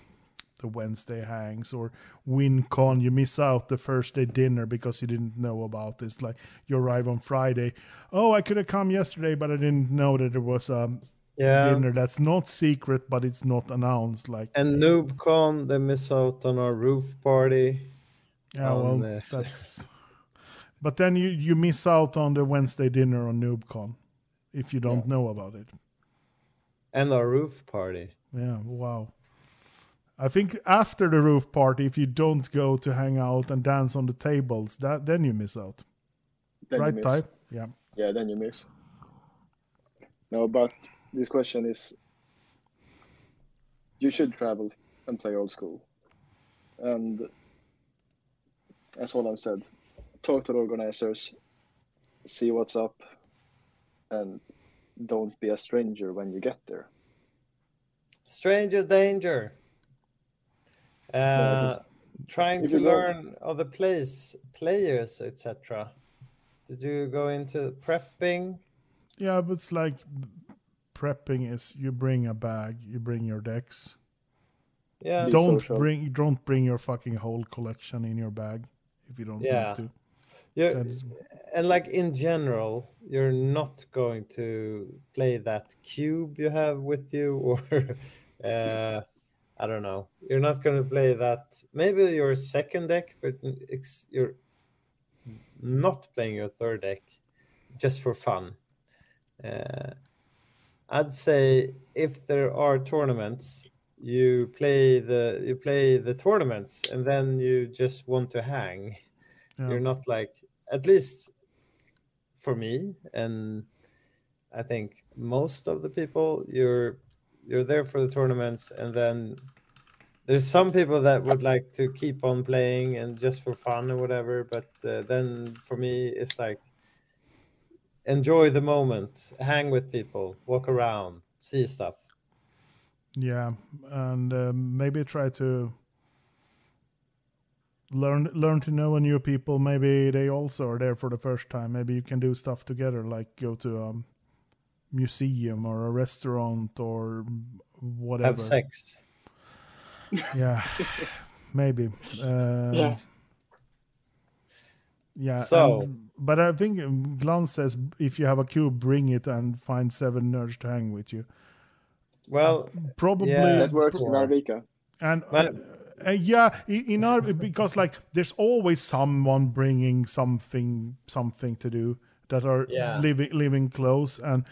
the Wednesday hangs or WinCon, you miss out the first day dinner because you didn't know about this. Like you arrive on Friday. Oh, I could have come yesterday, but I didn't know that there was a Yeah. dinner that's not secret, but it's not announced. Like, And NoobCon, they miss out on our roof party. Yeah, on well, the- that's. But then you you miss out on the Wednesday dinner on NoobCon if you don't know about it. And our roof party. Yeah, wow. I think after the roof party, if you don't go to hang out and dance on the tables, that then you miss out. Then right, miss. Thai? Yeah. Yeah, then you miss. No, but this question is you should travel and play old school. And as Åland said, talk to the organizers, see what's up, and don't be a stranger when you get there. Stranger danger. Uh, trying to learn of the place, players, etc. Did you go into prepping? Yeah, but it's like prepping is you bring a bag, you bring your decks. Yeah. Be don't social. bring don't bring your fucking whole collection in your bag if you don't Yeah. need to. That's, and like in general, you're not going to play that cube you have with you, or uh, I don't know. You're not going to play that. Maybe your second deck, but it's, you're not playing your third deck just for fun. Uh, I'd say if there are tournaments, you play the you play the tournaments, and then you just want to hang yeah. you're not like at least for me and i think most of the people you're you're there for the tournaments and then there's some people that would like to keep on playing and just for fun or whatever but uh, then for me it's like enjoy the moment hang with people walk around see stuff Yeah, and um, maybe try to learn learn to know new people. Maybe they also are there for the first time. Maybe you can do stuff together, like go to a museum or a restaurant or whatever. Have sex. Yeah, maybe. Uh, Yeah. Yeah. So- and- but I think um, Glan says if you have a cube, bring it and find seven nerds to hang with you. Well, Probably. Yeah, That works in Sure. Arvika. And Well- uh, yeah, in our because like there's always someone bringing something something to do that are Yeah. living living close and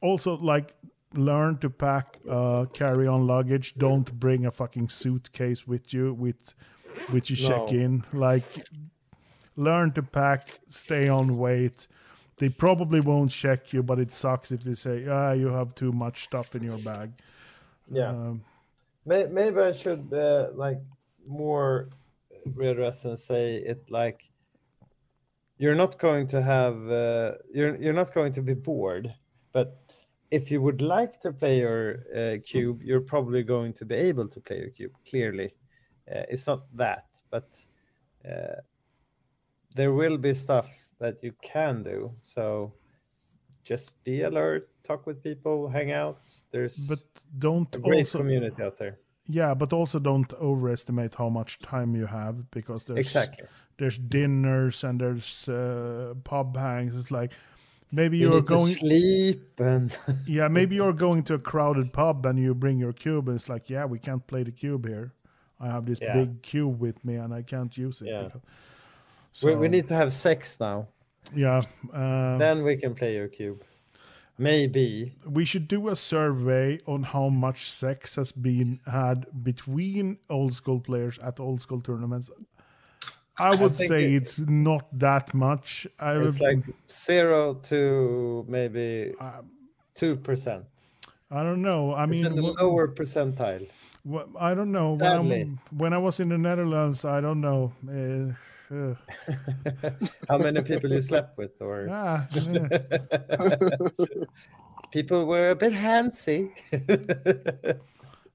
also like learn to pack uh carry on luggage don't bring a fucking suitcase with you with which you check No. in like learn to pack stay on weight they probably won't check you but it sucks if they say ah you have too much stuff in your bag yeah. um, Maybe I should uh, like more readdress and say it like you're not going to have uh, you're you're not going to be bored, but if you would like to play your uh, cube, you're probably going to be able to play your cube. Clearly, uh, it's not that, but uh, there will be stuff that you can do. So just be alert, talk with people, hang out. There's but don't a great also community out there. yeah but also don't overestimate how much time you have because there's Exactly. there's dinners and there's uh, pub hangs it's like maybe You you're need to going sleep and yeah maybe you're going to a crowded pub and you bring your cube and it's like yeah we can't play the cube here i have this Yeah. big cube with me and i can't use it Yeah. because- we, we need to have sex now. yeah um, Then we can play your cube. Maybe. we should do a survey on how much sex has been had between old school players at old school tournaments. I would think say it- it's not that much. I It's would- like zero to maybe Um, two percent. I don't know. I It's mean, in the lower percentile. Wh- I don't know. When, when I was in the Netherlands, I don't know. Uh, uh, How many people you slept with, or ah, yeah. people were a bit handsy.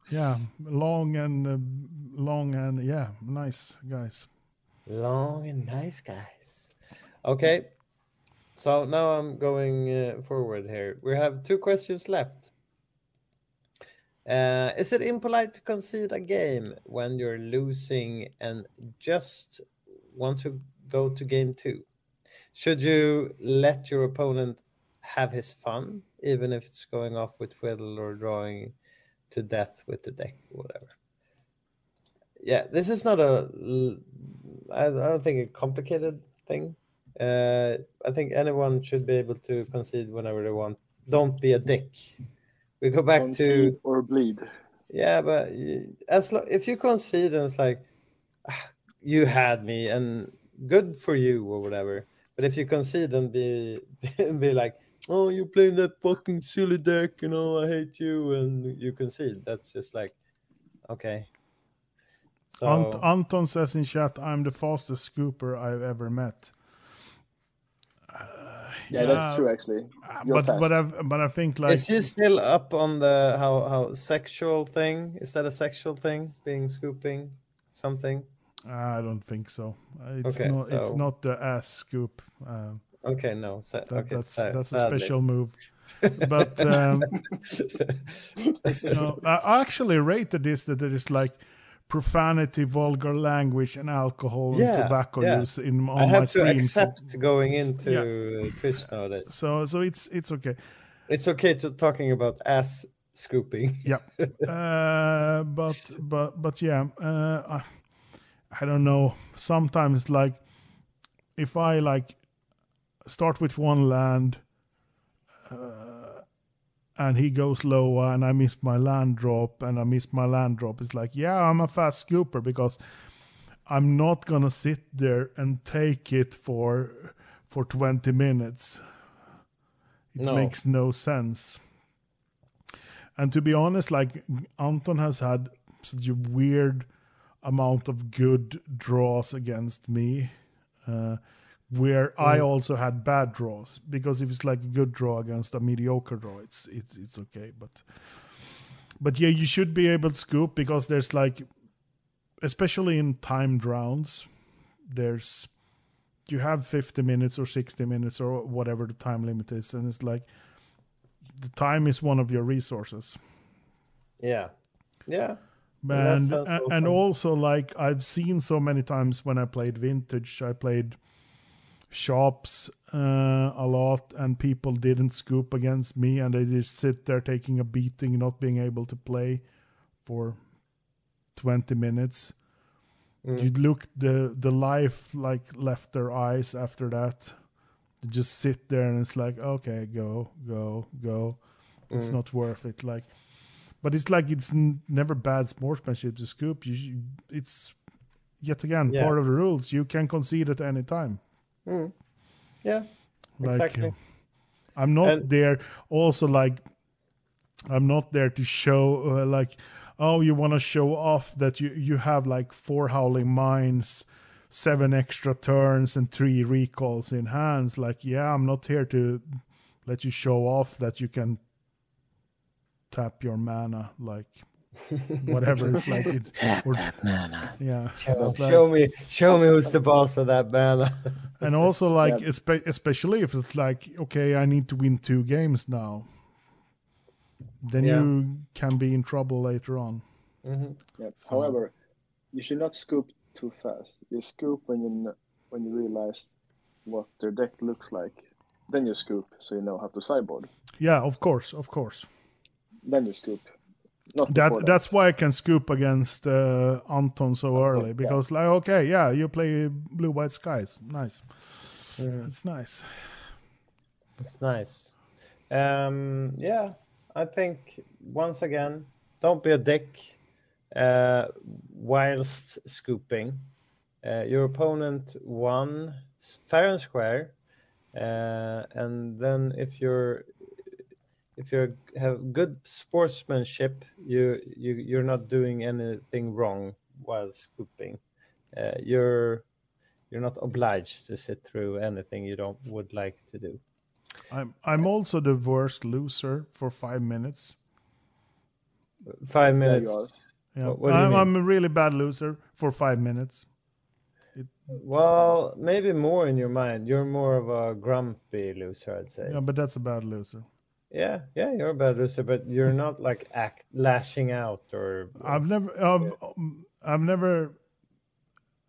yeah, long and uh, long and yeah, nice guys. Long and nice guys. Okay. So now I'm going uh, forward here. We have two questions left. Uh, is it impolite to concede a game when you're losing and just want to go to game two? Should you let your opponent have his fun, even if it's going off with twiddle or drawing to death with the deck or whatever? Yeah, this is not a. I don't think a complicated thing. Uh, I think anyone should be able to concede whenever they want. Don't be a dick. We go back to or bleed. yeah, but as lo- if you concede and it's like "Ah, you had me and good for you or whatever. But if you concede and be be like, oh, you playing that fucking silly deck, you know, I hate you, and you concede. That's just like, okay. So Ant- Anton says in chat, "I'm the fastest scooper I've ever met." Yeah, that's true actually. You're but but fast. I but I think like is he still up on the how how sexual thing? Is that a sexual thing? Being scooping something? I don't think so. Uh, It's Okay, not. It's not the ass scoop. Um, Okay, no. sa- that, okay, that's sa- that's a sadly. special move. But um, no, I actually rated this that there is like profanity, vulgar language, and alcohol Yeah, and tobacco yeah. use in on I my have to streams. accept going into uh, Twitch nowadays. So so it's it's okay. It's okay to talking about ass scooping. Yeah. uh, but but but yeah, uh, I, I don't know. Sometimes like if I like start with one land uh, and he goes lower and I miss my land drop and I miss my land drop, it's like yeah, I'm a fast scooper because I'm not gonna sit there and take it for for 20 minutes. It No. makes no sense. And to be honest, like Anton has had such a weird amount of good draws against me, uh, where I also had bad draws. Because if it's like a good draw against a mediocre draw, it's it's it's okay. But but yeah, you should be able to scoop because there's like, especially in timed rounds, there's you have 50 minutes or 60 minutes or whatever the time limit is, and it's like the time is one of your resources. Yeah. Yeah. And so and also like I've seen so many times when I played vintage, I played shops uh, a lot, and people didn't scoop against me, and they just sit there taking a beating, not being able to play for 20 minutes. Mm. You look the the life like left their eyes after that. They just sit there and it's like, okay, go, go, go. It's Mm. not worth it. Like, but it's like it's n- never bad sportsmanship to scoop. You, you it's yet again Yeah. part of the rules. You can concede at any time. Mm. Yeah. Like, Exactly. uh, I'm not And- there. Also, like, I'm not there to show uh, like, oh, you want to show off that you you have like four howling mines, seven extra turns, and three recalls in hands. Like, yeah, I'm not here to let you show off that you can tap your mana, like whatever. it's like it's Tap or- that mana. yeah. Show, it's like- show me, show me who's the boss of that mana. and also like Yeah. espe- especially if it's like okay i need to win two games now then Yeah. you can be in trouble later on Mhm. Yeah. So- However, you should not scoop too fast. You scoop when you when you realize what their deck looks like. Then you scoop, so you know how to sideboard. yeah of course of course Then you scoop. Not that that's why i can scoop against uh, anton so early yeah. because like okay yeah you play blue white skies nice Mhm. it's nice It's nice. Um, yeah, I think once again, don't be a dick uh, whilst scooping. Uh, your opponent won s- fair and square, uh, and then if you're if you have good sportsmanship, you you you're not doing anything wrong while scooping. Uh, you're you're not obliged to sit through anything you don't would like to do. i'm i'm also the worst loser for five minutes Five minutes. yeah What- what do you I'm, mean? I'm a really bad loser for five minutes Well, maybe more in your mind. You're more of a grumpy loser, I'd say. yeah but that's a bad loser Yeah, yeah, you're a bad loser, but you're not like act lashing out or. I've never, um, um, I've never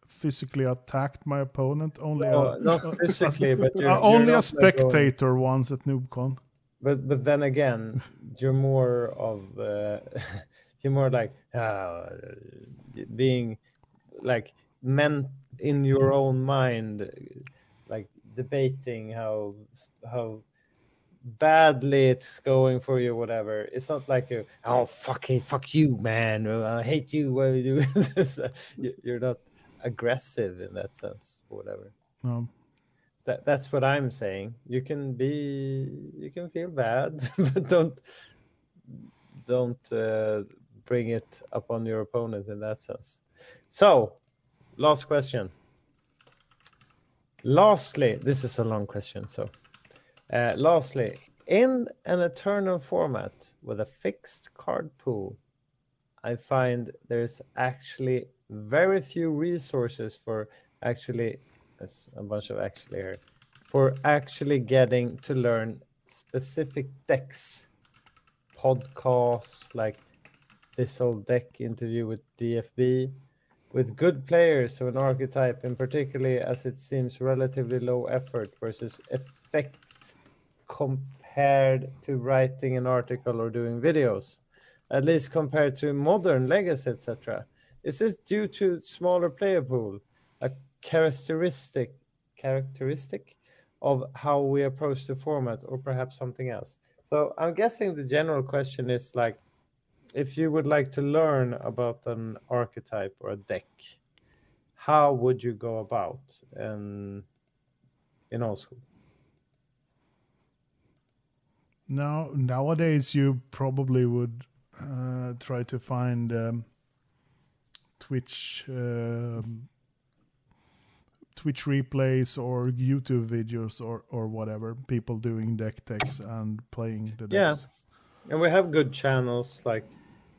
physically attacked my opponent. Only, No, a, not physically, but you're, uh, you're only a not like spectator once at NoobCon. But but then again, you're more of uh, you're more like uh, being like meant in your own mind, like debating how how badly it's going for you, whatever. It's not like you, oh fucking fuck you, man. I hate you. What are you doing? You- You're not aggressive in that sense, or whatever. Um, That, that's what I'm saying. You can be, you can feel bad, but don't, don't uh, bring it upon your opponent in that sense. So, last question. Lastly, this is a long question. So, uh, Uh, lastly, in an eternal format with a fixed card pool, I find there's actually very few resources for actually, there's a bunch of actually here, for actually getting to learn specific decks, podcasts like this old deck interview with DFB, with good players of an archetype, and particularly as it seems relatively low effort versus effect compared to writing an article or doing videos, at least compared to modern legacy, etc. Is this due to smaller player pool, a characteristic characteristic of how we approach the format, or perhaps something else? So I'm guessing the general question is like, if you would like to learn about an archetype or a deck, how would you go about in in old school? Now, nowadays, you probably would uh, try to find um, Twitch, um, Twitch replays or YouTube videos or or whatever. People doing deck techs and playing the decks. Yeah. And we have good channels like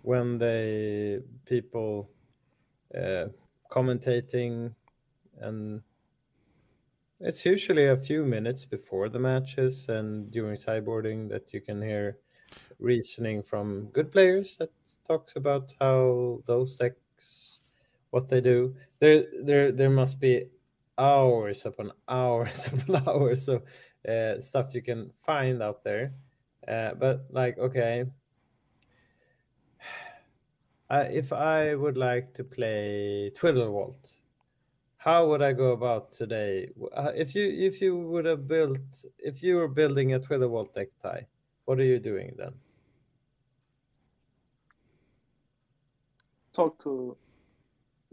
when they people uh, commentating and it's usually a few minutes before the matches and during sideboarding that you can hear reasoning from good players that talks about how those decks what they do. There there there must be hours upon hours upon hours of uh, stuff you can find out there. Uh, but like okay. Uh, if i would like to play Twiddle twiddlewalt how would i go about today uh, if you if you would have built if you were building a Twiddle Vault deck Thai what are you doing then Talk to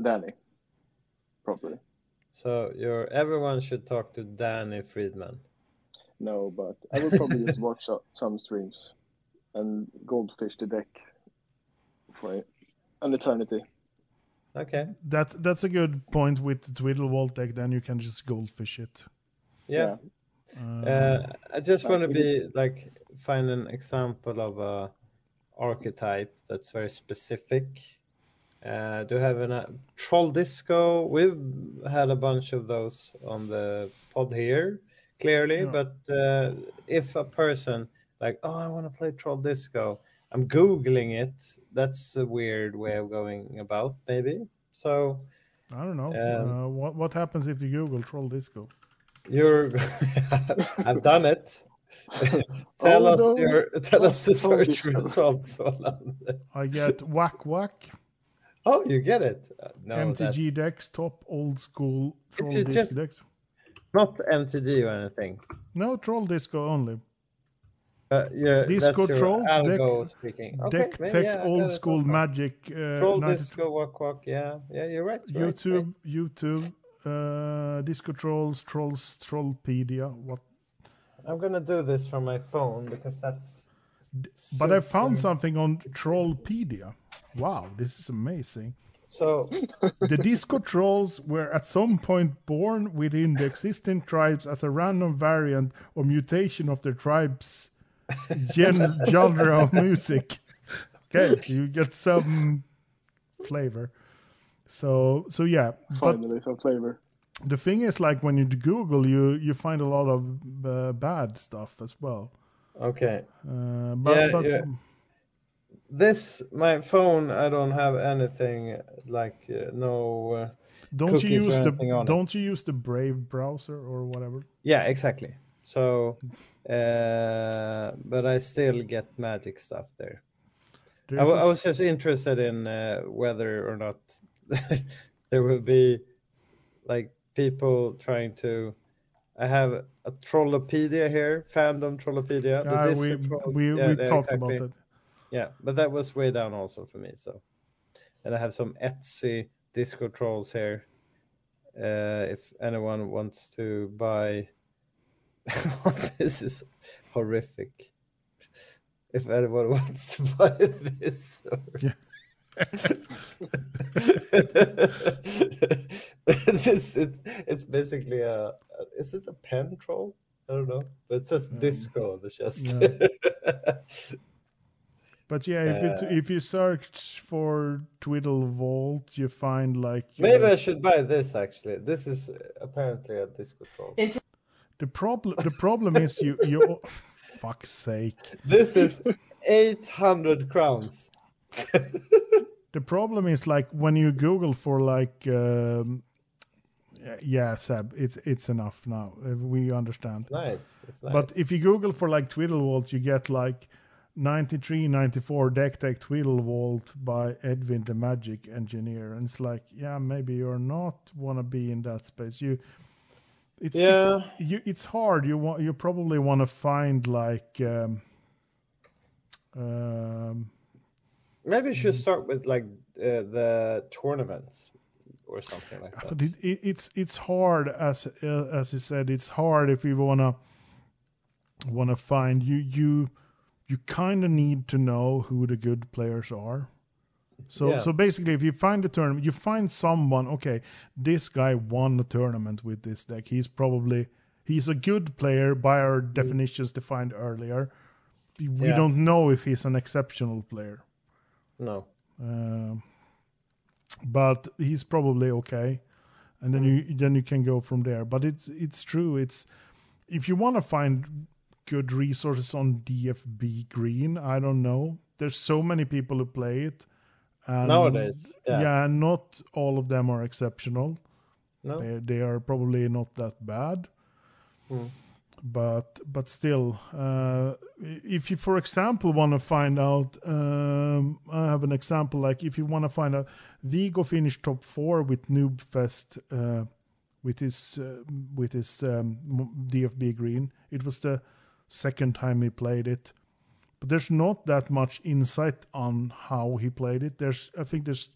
Danny, probably. So your everyone should talk to Danny Friedman. No, but I will probably just watch some streams and goldfish the deck for an eternity. Okay. That that's a good point with the Twiddle Vault deck. Then you can just goldfish it. Yeah. Uh, Uh, I just want to be like find an example of a archetype that's very specific. Uh, do you have a troll disco? We've had a bunch of those on the pod here, clearly. Yeah. But uh, if a person like, oh, I want to play troll disco, I'm googling it. That's a weird way of going about, maybe. So I don't know. um, uh, what what happens if you Google troll disco? You're I've done it. tell Oh, us no. your tell us the search results. I get Wak Wak, oh, you get it. Uh, No, MTG that's decks, top old school troll disco just- decks. not MTG or anything. No, troll disco only. Uh, yeah, Disco troll, deck- speaking. Okay, Deck maybe, tech yeah, old it school magic. Uh, Troll 90 disco walk walk. Yeah, yeah, you're right. you're right, YouTube, YouTube, uh, disco trolls, trolls, trollpedia. What? I'm gonna do this from my phone because that's. But I found something on Trollpedia. Wow, this is amazing. So The disco trolls were at some point born within the existing tribes as a random variant or mutation of their tribe's gen- genre of music. Okay, you get some flavor. So, so yeah, but Finally, some flavor. the thing is, like when you Google, you you find a lot of uh, bad stuff as well. okay, Uh, but, Yeah, but yeah. this my phone. I don't have anything like uh, no. Uh, don't you cookies or use the anything on it. don't you use the Brave browser or whatever? Yeah, exactly. So, uh, but I still get magic stuff there. I, There's w- a I was just interested in uh, whether or not there will be like people trying to. I have a Trollopedia here, fandom Trollopedia. the Yeah, we trolls. we, Yeah, we talked exactly. about that. Yeah, but that was way down also for me. So, and I have some Etsy disco trolls here. Uh, if anyone wants to buy, this is horrific. If anyone wants to buy this, or... Yeah. this it, it's basically a, a- is it a pen troll? I don't know, but it says disco on the chest. yeah. But yeah, if it, Uh, if you search for Twiddle Vault, you find like Maybe uh, I should buy this actually. This is apparently a disco troll. The problem. The problem is you you. fuck's sake. This is 800 crowns. The problem is like when you Google for like. Um, yeah, Seb, it's it's enough now. Uh, We understand. Nice. It's nice. But if you Google for like Twiddle Vault, you get like 93, 94 deck tech Twiddle Vault by Edwin the Magic Engineer. And it's like, yeah, maybe you're not want to be in that space. You, it's, Yeah. it's, you, it's hard. You want, you probably want to find like, um, um, Maybe you should start with like uh, the tournaments or something like that. It, it, it's it's hard as uh, as he said. It's hard if you wanna wanna find you you you kind of need to know who the good players are. So Yeah. so basically, if you find a tournament, you find someone. Okay, this guy won the tournament with this deck. He's probably he's a good player by our definitions defined earlier. We Yeah. don't know if he's an exceptional player. No. Um, but he's probably okay, and then you then you can go from there. But it's it's true. It's if you want to find good resources on DFB Green, I don't know. There's so many people who play it. And Nowadays, yeah. yeah, not all of them are exceptional. No. They, they are probably not that bad. Hmm. But but still, uh, if you, for example, want to find out, um, I have an example. Like if you want to find out, Vigo finished top four with Noobfest uh, with his uh, with his um, DFB Green. It was the second time he played it, but there's not that much insight on how he played it. There's I think there's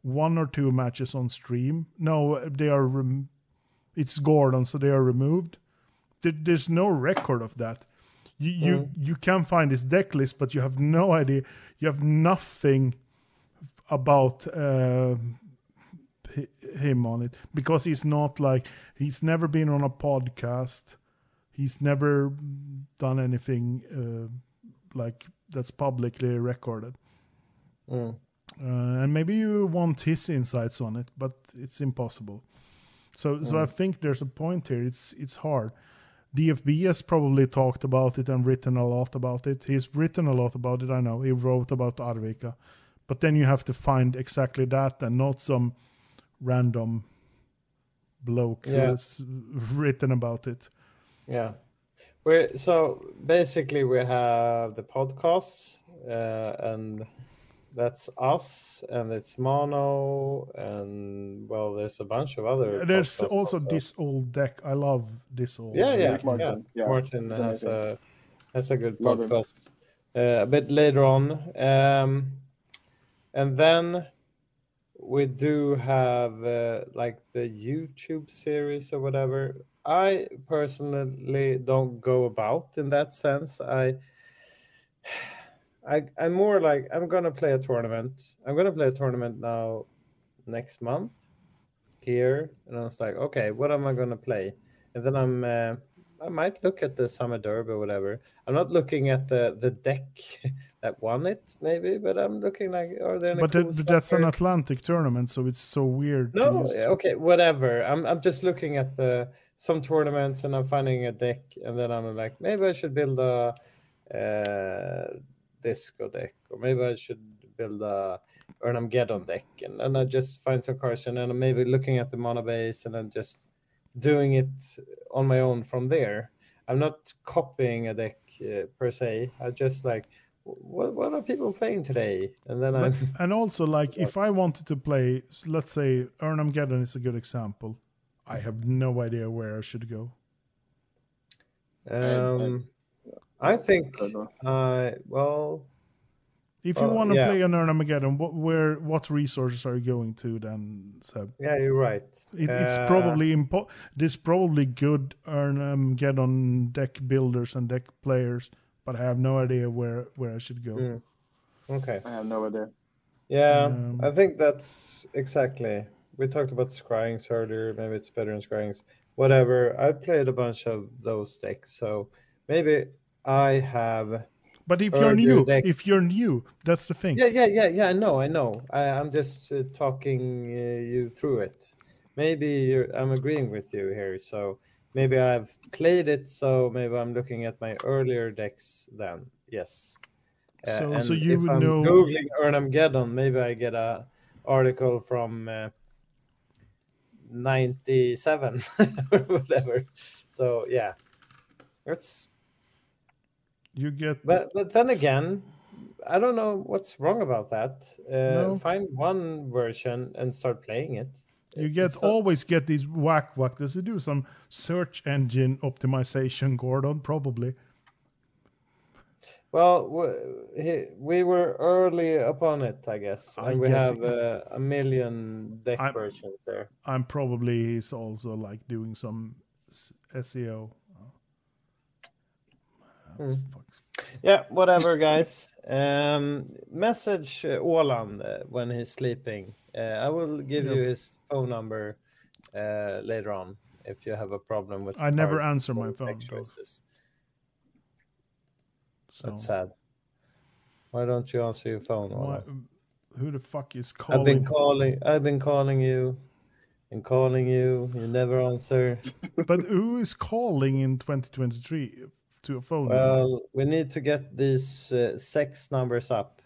one or two matches on stream. No, they are. Rem- it's Gordon, so they are removed. There, there's no record of that. You you you can find his deck list, but you have no idea. You have nothing about uh, hi- him on it because he's not like he's never been on a podcast. He's never done anything uh, like that's publicly recorded. Mm. Uh, and maybe you want his insights on it, but it's impossible. So, so I think there's a point here. It's it's hard. DFB has probably talked about it and written a lot about it. He's written a lot about it. I know he wrote about Arvika, but then you have to find exactly that and not some random bloke Yeah. who has written about it. Yeah. We so basically we have the podcasts uh, and that's us and it's Mono and well there's a bunch of other There's also also. this old deck. I love this old. yeah yeah deck. Martin, yeah yeah, Martin has exactly. a has a good Love podcast uh, a bit later on um and then we do have uh, like the YouTube series or whatever. I personally don't go about in that sense. I, I, I'm more like I'm gonna play a tournament. I'm gonna play a tournament now, next month, here, and I was like, okay, what am I gonna play? And then I'm, uh, I might look at the summer derby or whatever. I'm not looking at the the deck that won it, maybe, but I'm looking like, are there? But, cool that, that's an Atlantic tournament, so it's so weird. no, okay, whatever. I'm I'm just looking at the some tournaments and I'm finding a deck, and then I'm like, maybe I should build a uh, disco deck, or maybe I should build a Erhnam Geddon deck, and then I just find some cards, and then I'm maybe looking at the mono base, and then just doing it on my own from there. I'm not copying a deck uh, per se. I just like, what what are people playing today, and then I. And also, like, if I wanted to play, let's say, Erhnam Geddon is a good example. I have no idea where I should go. Um, I think I uh, well, If you Well, want to yeah. play an Erhnam Geddon, what where what resources are you going to then, Seb? yeah, you're right. It, it's Uh, probably impo- there's probably good Erhnam Geddon deck builders and deck players, but I have no idea where where I should go. Mm. okay. I have no idea. Yeah, Um, I think that's exactly. We talked about scryings earlier. Maybe it's better in scryings. Whatever. I played a bunch of those decks, so maybe I have. But if you're new, deck. if you're new, that's the thing. Yeah, yeah, yeah, yeah. I know, I know. I, I'm just uh, talking uh, you through it. Maybe you're, I'm agreeing with you here. So maybe I've played it. So maybe I'm looking at my earlier decks. Then yes. Uh, So- so you if would I'm know- googling maybe I get a article from uh, 97 or whatever. So yeah, that's You get but but then again, I don't know what's wrong about that. Uh, No. Find one version and start playing it. You get It's not- always get these Wak Wak. Does it do some search engine optimization, Gordon? Probably. Well, we were early upon it, I guess, I and we guess have uh, a million deck I'm- versions there. I'm probably he's also like doing some SEO. Hmm. Fuck. Yeah, whatever, guys. Um, message uh, Åland uh, when he's sleeping. Uh, I will give Yeah. you his phone number uh, later on if you have a problem with. I never answer my phone, So That's sad. Why don't you answer your phone? why- Who the fuck is calling? I've been calling? I've been calling you, and calling you. You never answer. but who is calling in 2023 to a phone? number? Well, we need to get these uh, sex numbers up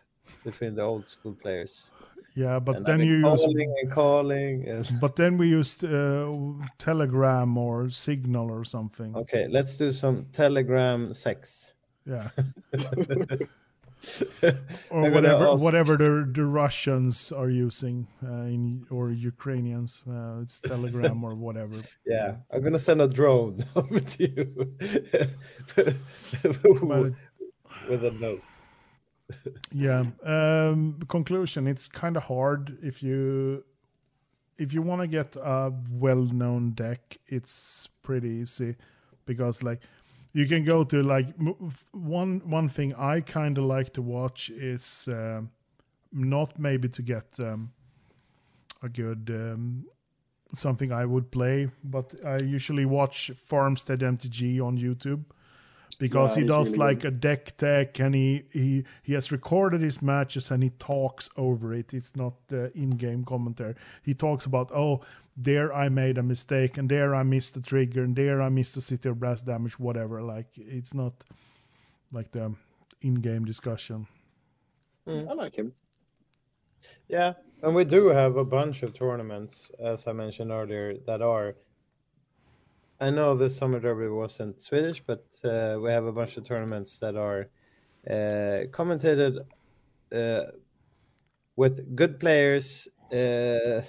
between the old school players. Yeah, but And then you calling and calling. And... But then we used uh, Telegram or Signal or something. Okay, let's do some Telegram sex. Yeah. Or whatever ask- whatever the, the Russians are using uh, in or Ukrainians. Uh, it's Telegram or whatever. Yeah, I'm gonna send a drone over to you with a note. Yeah. Um, conclusion: It's kind of hard if you if you want to get a well-known deck. It's pretty easy because like you can go to like one one thing I kind of like to watch is um not maybe to get um, a good um, something I would play, but I usually watch Farmstead MTG on YouTube because Yeah, he does really like a deck tech and he, he he has recorded his matches and he talks over it. It's not the in-game commentary. He talks about oh there I made a mistake and there I missed the trigger and there I missed the city of brass damage whatever. Like it's not like the in-game discussion. Mm. I like him. Yeah, and we do have a bunch of tournaments, as I mentioned earlier, that are. I know the Summer Derby wasn't Swedish, but uh, we have a bunch of tournaments that are uh, commentated uh, with good players, uh,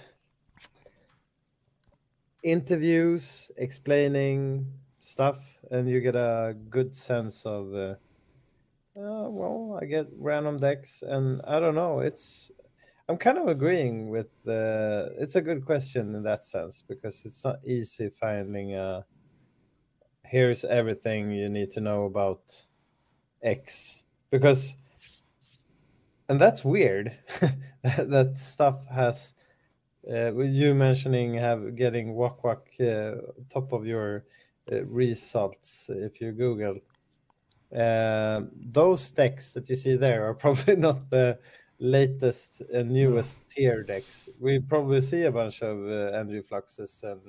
interviews, explaining stuff, and you get a good sense of. Uh, uh, well, I get random decks, and I don't know. It's I'm kind of agreeing with the. It's a good question in that sense because it's not easy finding a. Here's everything you need to know about X because, and that's weird. that, that stuff has, uh, you mentioning have getting Wak Wak uh, top of your uh, results if you Google. Uh, those decks that you see there are probably not the latest and newest tier decks. We probably see a bunch of uh, Andrew Fluxes and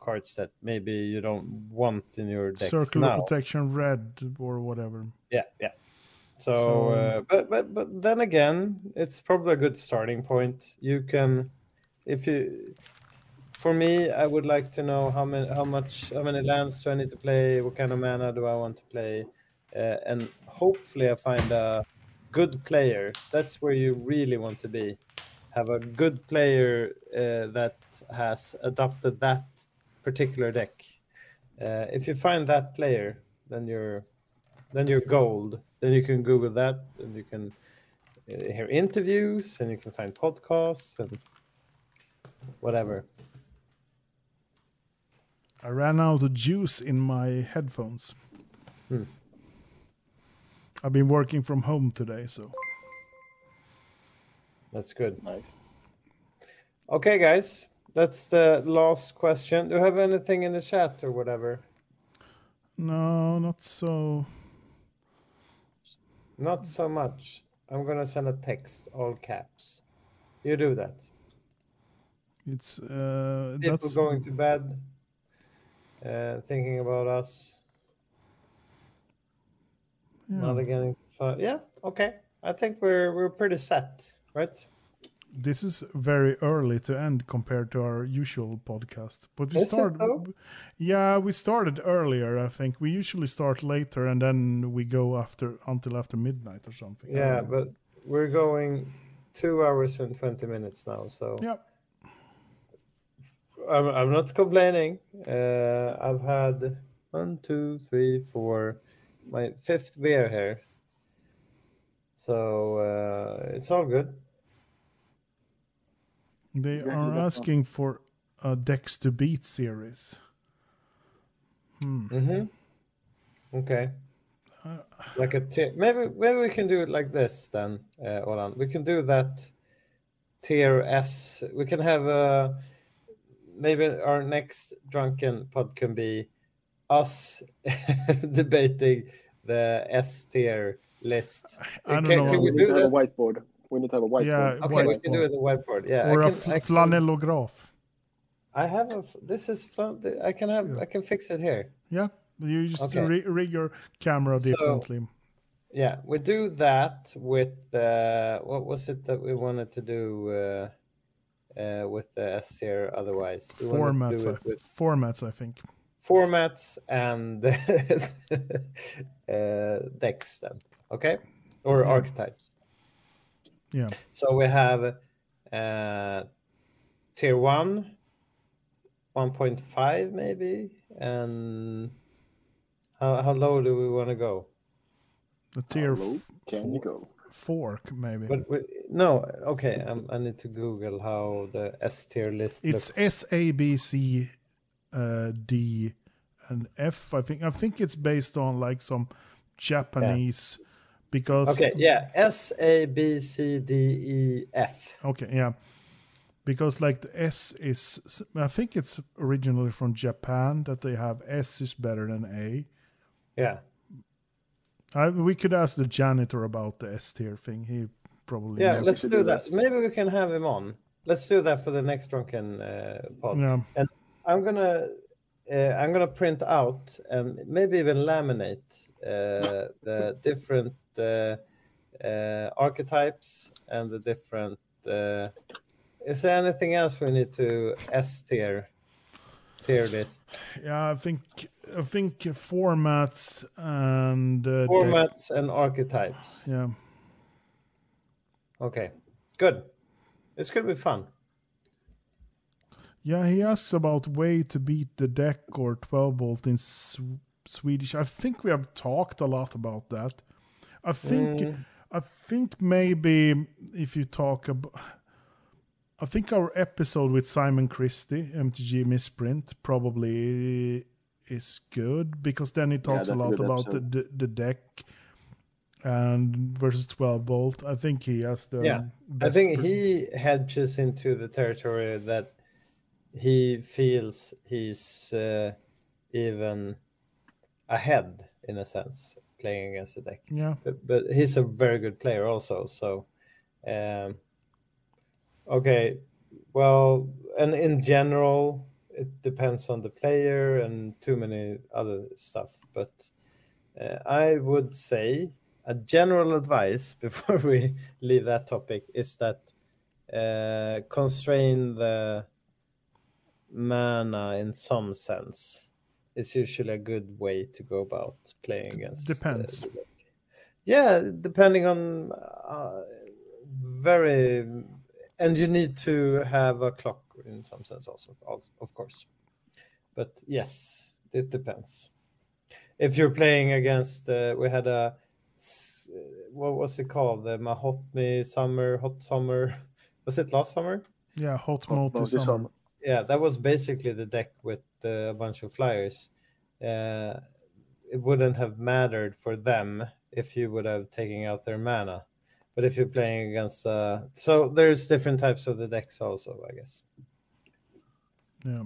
cards that maybe you don't want in your decks Circle now. protection red or whatever. Yeah, yeah. So, So- uh, but but but then again, it's probably a good starting point. You can, if you, for me, I would like to know how many, how much, how many lands do I need to play? What kind of mana do I want to play? Uh, and hopefully, I find a good player. That's where you really want to be. Have a good player uh, that has adopted that particular deck. Uh, if you find that player, then you're then you're gold. Then you can Google that, and you can uh, hear interviews, and you can find podcasts and whatever. I ran out of juice in my headphones. Hmm. I've been working from home today, so That's good. Nice. Okay, guys, that's the last question. Do you have anything in the chat or whatever? no, not so. Not so much. I'm gonna send a text, all caps. You do that. It's uh, People that's going to bed, uh, thinking about us. Yeah. Not getting fun. Yeah, okay. I think we're we're pretty set, right? this is very early to end compared to our usual podcast. But we Is it start, yeah, we started earlier. I think we usually start later and then we go after until after midnight or something. Yeah, but we're going two hours and twenty minutes now, so yeah, I'm I'm not complaining. Uh, I've had one, two, three, four, my fifth beer here, so uh, it's all good. they Exactly, are that's all. asking for a Decks to Beat series. Hmm. Mm-hmm. Okay. Uh, Like a tier. Maybe maybe we can do it like this then. Uh, hold on. We can do that tier S. We can have a. Maybe our next drunken pod can be us debating the S tier list. I don't Can- know. can we we do need to have a that? whiteboard. We need to have a whiteboard. Yeah, Okay, we can do it the whiteboard. Yeah, or I a can, f- I can- flanellograph. I have a. This is fun. I can have. Yeah. I can fix it here. Yeah, you just Okay. ri- rig your camera So- differently. Yeah, we do that with uh, what was it that we wanted to do uh, uh, with the S tier? Otherwise, we wanted to formats, do I, it with formats, I think. Formats and uh, decks. Then, okay, or Yeah. archetypes. Yeah, So we have uh, tier one, 1.5 maybe, and how, how low do we want to go? the tier How low f- Can you go? Fork maybe. But we, no, okay, um, I need to Google how the S tier list it's looks. S A B C uh, D and F. I think. I think it's based on like some Japanese because Okay, yeah, S A B C D E F. Okay, yeah. Because like the S is, I think it's originally from Japan that they have S is better than A. Yeah, I, we could ask the janitor about the S tier thing. He probably yeah. Let's do do that. Maybe we can have him on. Let's do that for the next drunken uh, pod. Yeah, I'm gonna uh, I'm gonna print out and maybe even laminate uh, the different uh, uh, archetypes and the different. Uh, is there anything else we need to S tier tier list yeah. I think I think formats and uh, formats and archetypes? yeah, Okay, good. It's gonna be fun. Yeah. He asks about way to beat the deck or Twiddle Vault in S- Swedish. I think we have talked a lot about that. I think. Mm, I think maybe if you talk about, I think our episode with Simon Christie, MTG Misprint, probably is good because then he talks a a lot good about the, the, the deck and versus Twiddle Vault. I think he has the. Yeah, I think pre- he hedges into the territory that he feels he's uh, even ahead in a sense playing against the deck. Yeah, But, but he's a very good player also. So, um, okay, well, and in general, it depends on the player and too many other stuff. But uh, I would say a general advice before we leave that topic is that uh, constrain the mana in some sense is usually a good way to go about playing against. uh, depends. the deck. yeah, depending on uh, very, and you need to have a clock in some sense also, also, of course. But yes, it depends. If you're playing against, uh, we had a what was it called? The Mahotmi Summer, Hot Summer. Was it last summer? yeah, hot Hot mode to mode to summer. summer. Yeah, that was basically the deck with uh, a bunch of flyers. Uh, it wouldn't have mattered for them if you would have taken out their mana. But if you're playing against, uh, so there's different types of the decks also, I guess. Yeah.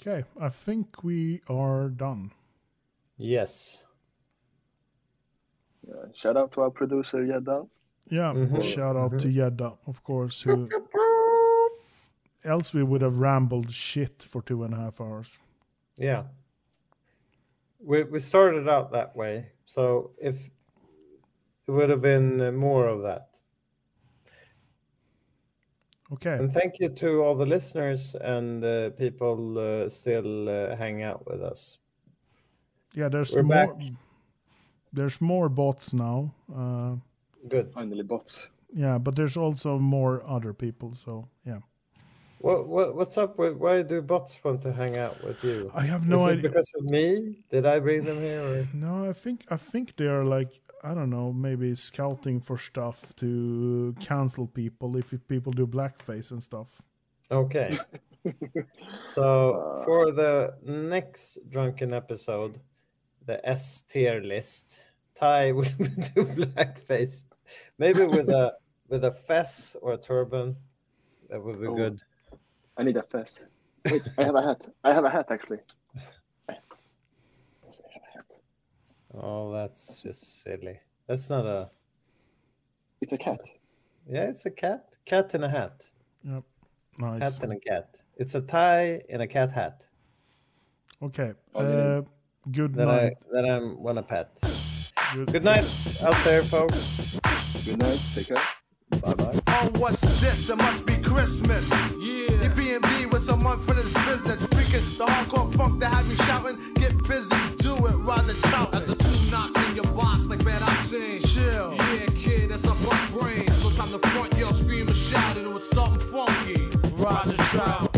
Okay, I think we are done. Yes. Yeah. Shout out to our producer Jedda. Yeah, Mhm. shout out to Jedda, of course, who else we would have rambled shit for two and a half hours. Yeah. We we started out that way, so if it would have been uh, more of that. Okay, And thank you to all the listeners and uh, people uh, still uh, hang out with us. yeah, there's we're more. back. There's more bots now. Uh, Good. Finally, bots. yeah, but there's also more other people. So yeah, What, what what's up with why do bots want to hang out with you? I have Is no it idea. because of me? Did I bring them here? Or? No, I think I think they are like I don't know, maybe scouting for stuff to cancel people if people do blackface and stuff. Okay. so for the next drunken episode, the S tier list, Thai will do blackface, maybe with a with a fez or a turban. That would be Oh. good. I need a fez. Wait, I have a hat. I have a hat actually. Yes, I have a hat. Oh, that's just silly. That's not a. It's a cat. Yeah, it's a cat. Cat in a hat. Yep. Nice. Cat in a cat. It's a tie in a cat hat Okay. Okay. Uh, good that night. I that I want to pet. Good- Good night out there, folks. Good night. Take care. Bye bye. Oh, what's this? It must be Christmas. Yeah. B&B with some unfinished business. Freaking the hardcore funk that have me shouting. Get busy, do it, Roger Trout. As the two knocks in your box like bad octane. Chill. Yeah, kid, that's a bust brain. No time to front, yo, scream and shout it with something funky. Roger Trout.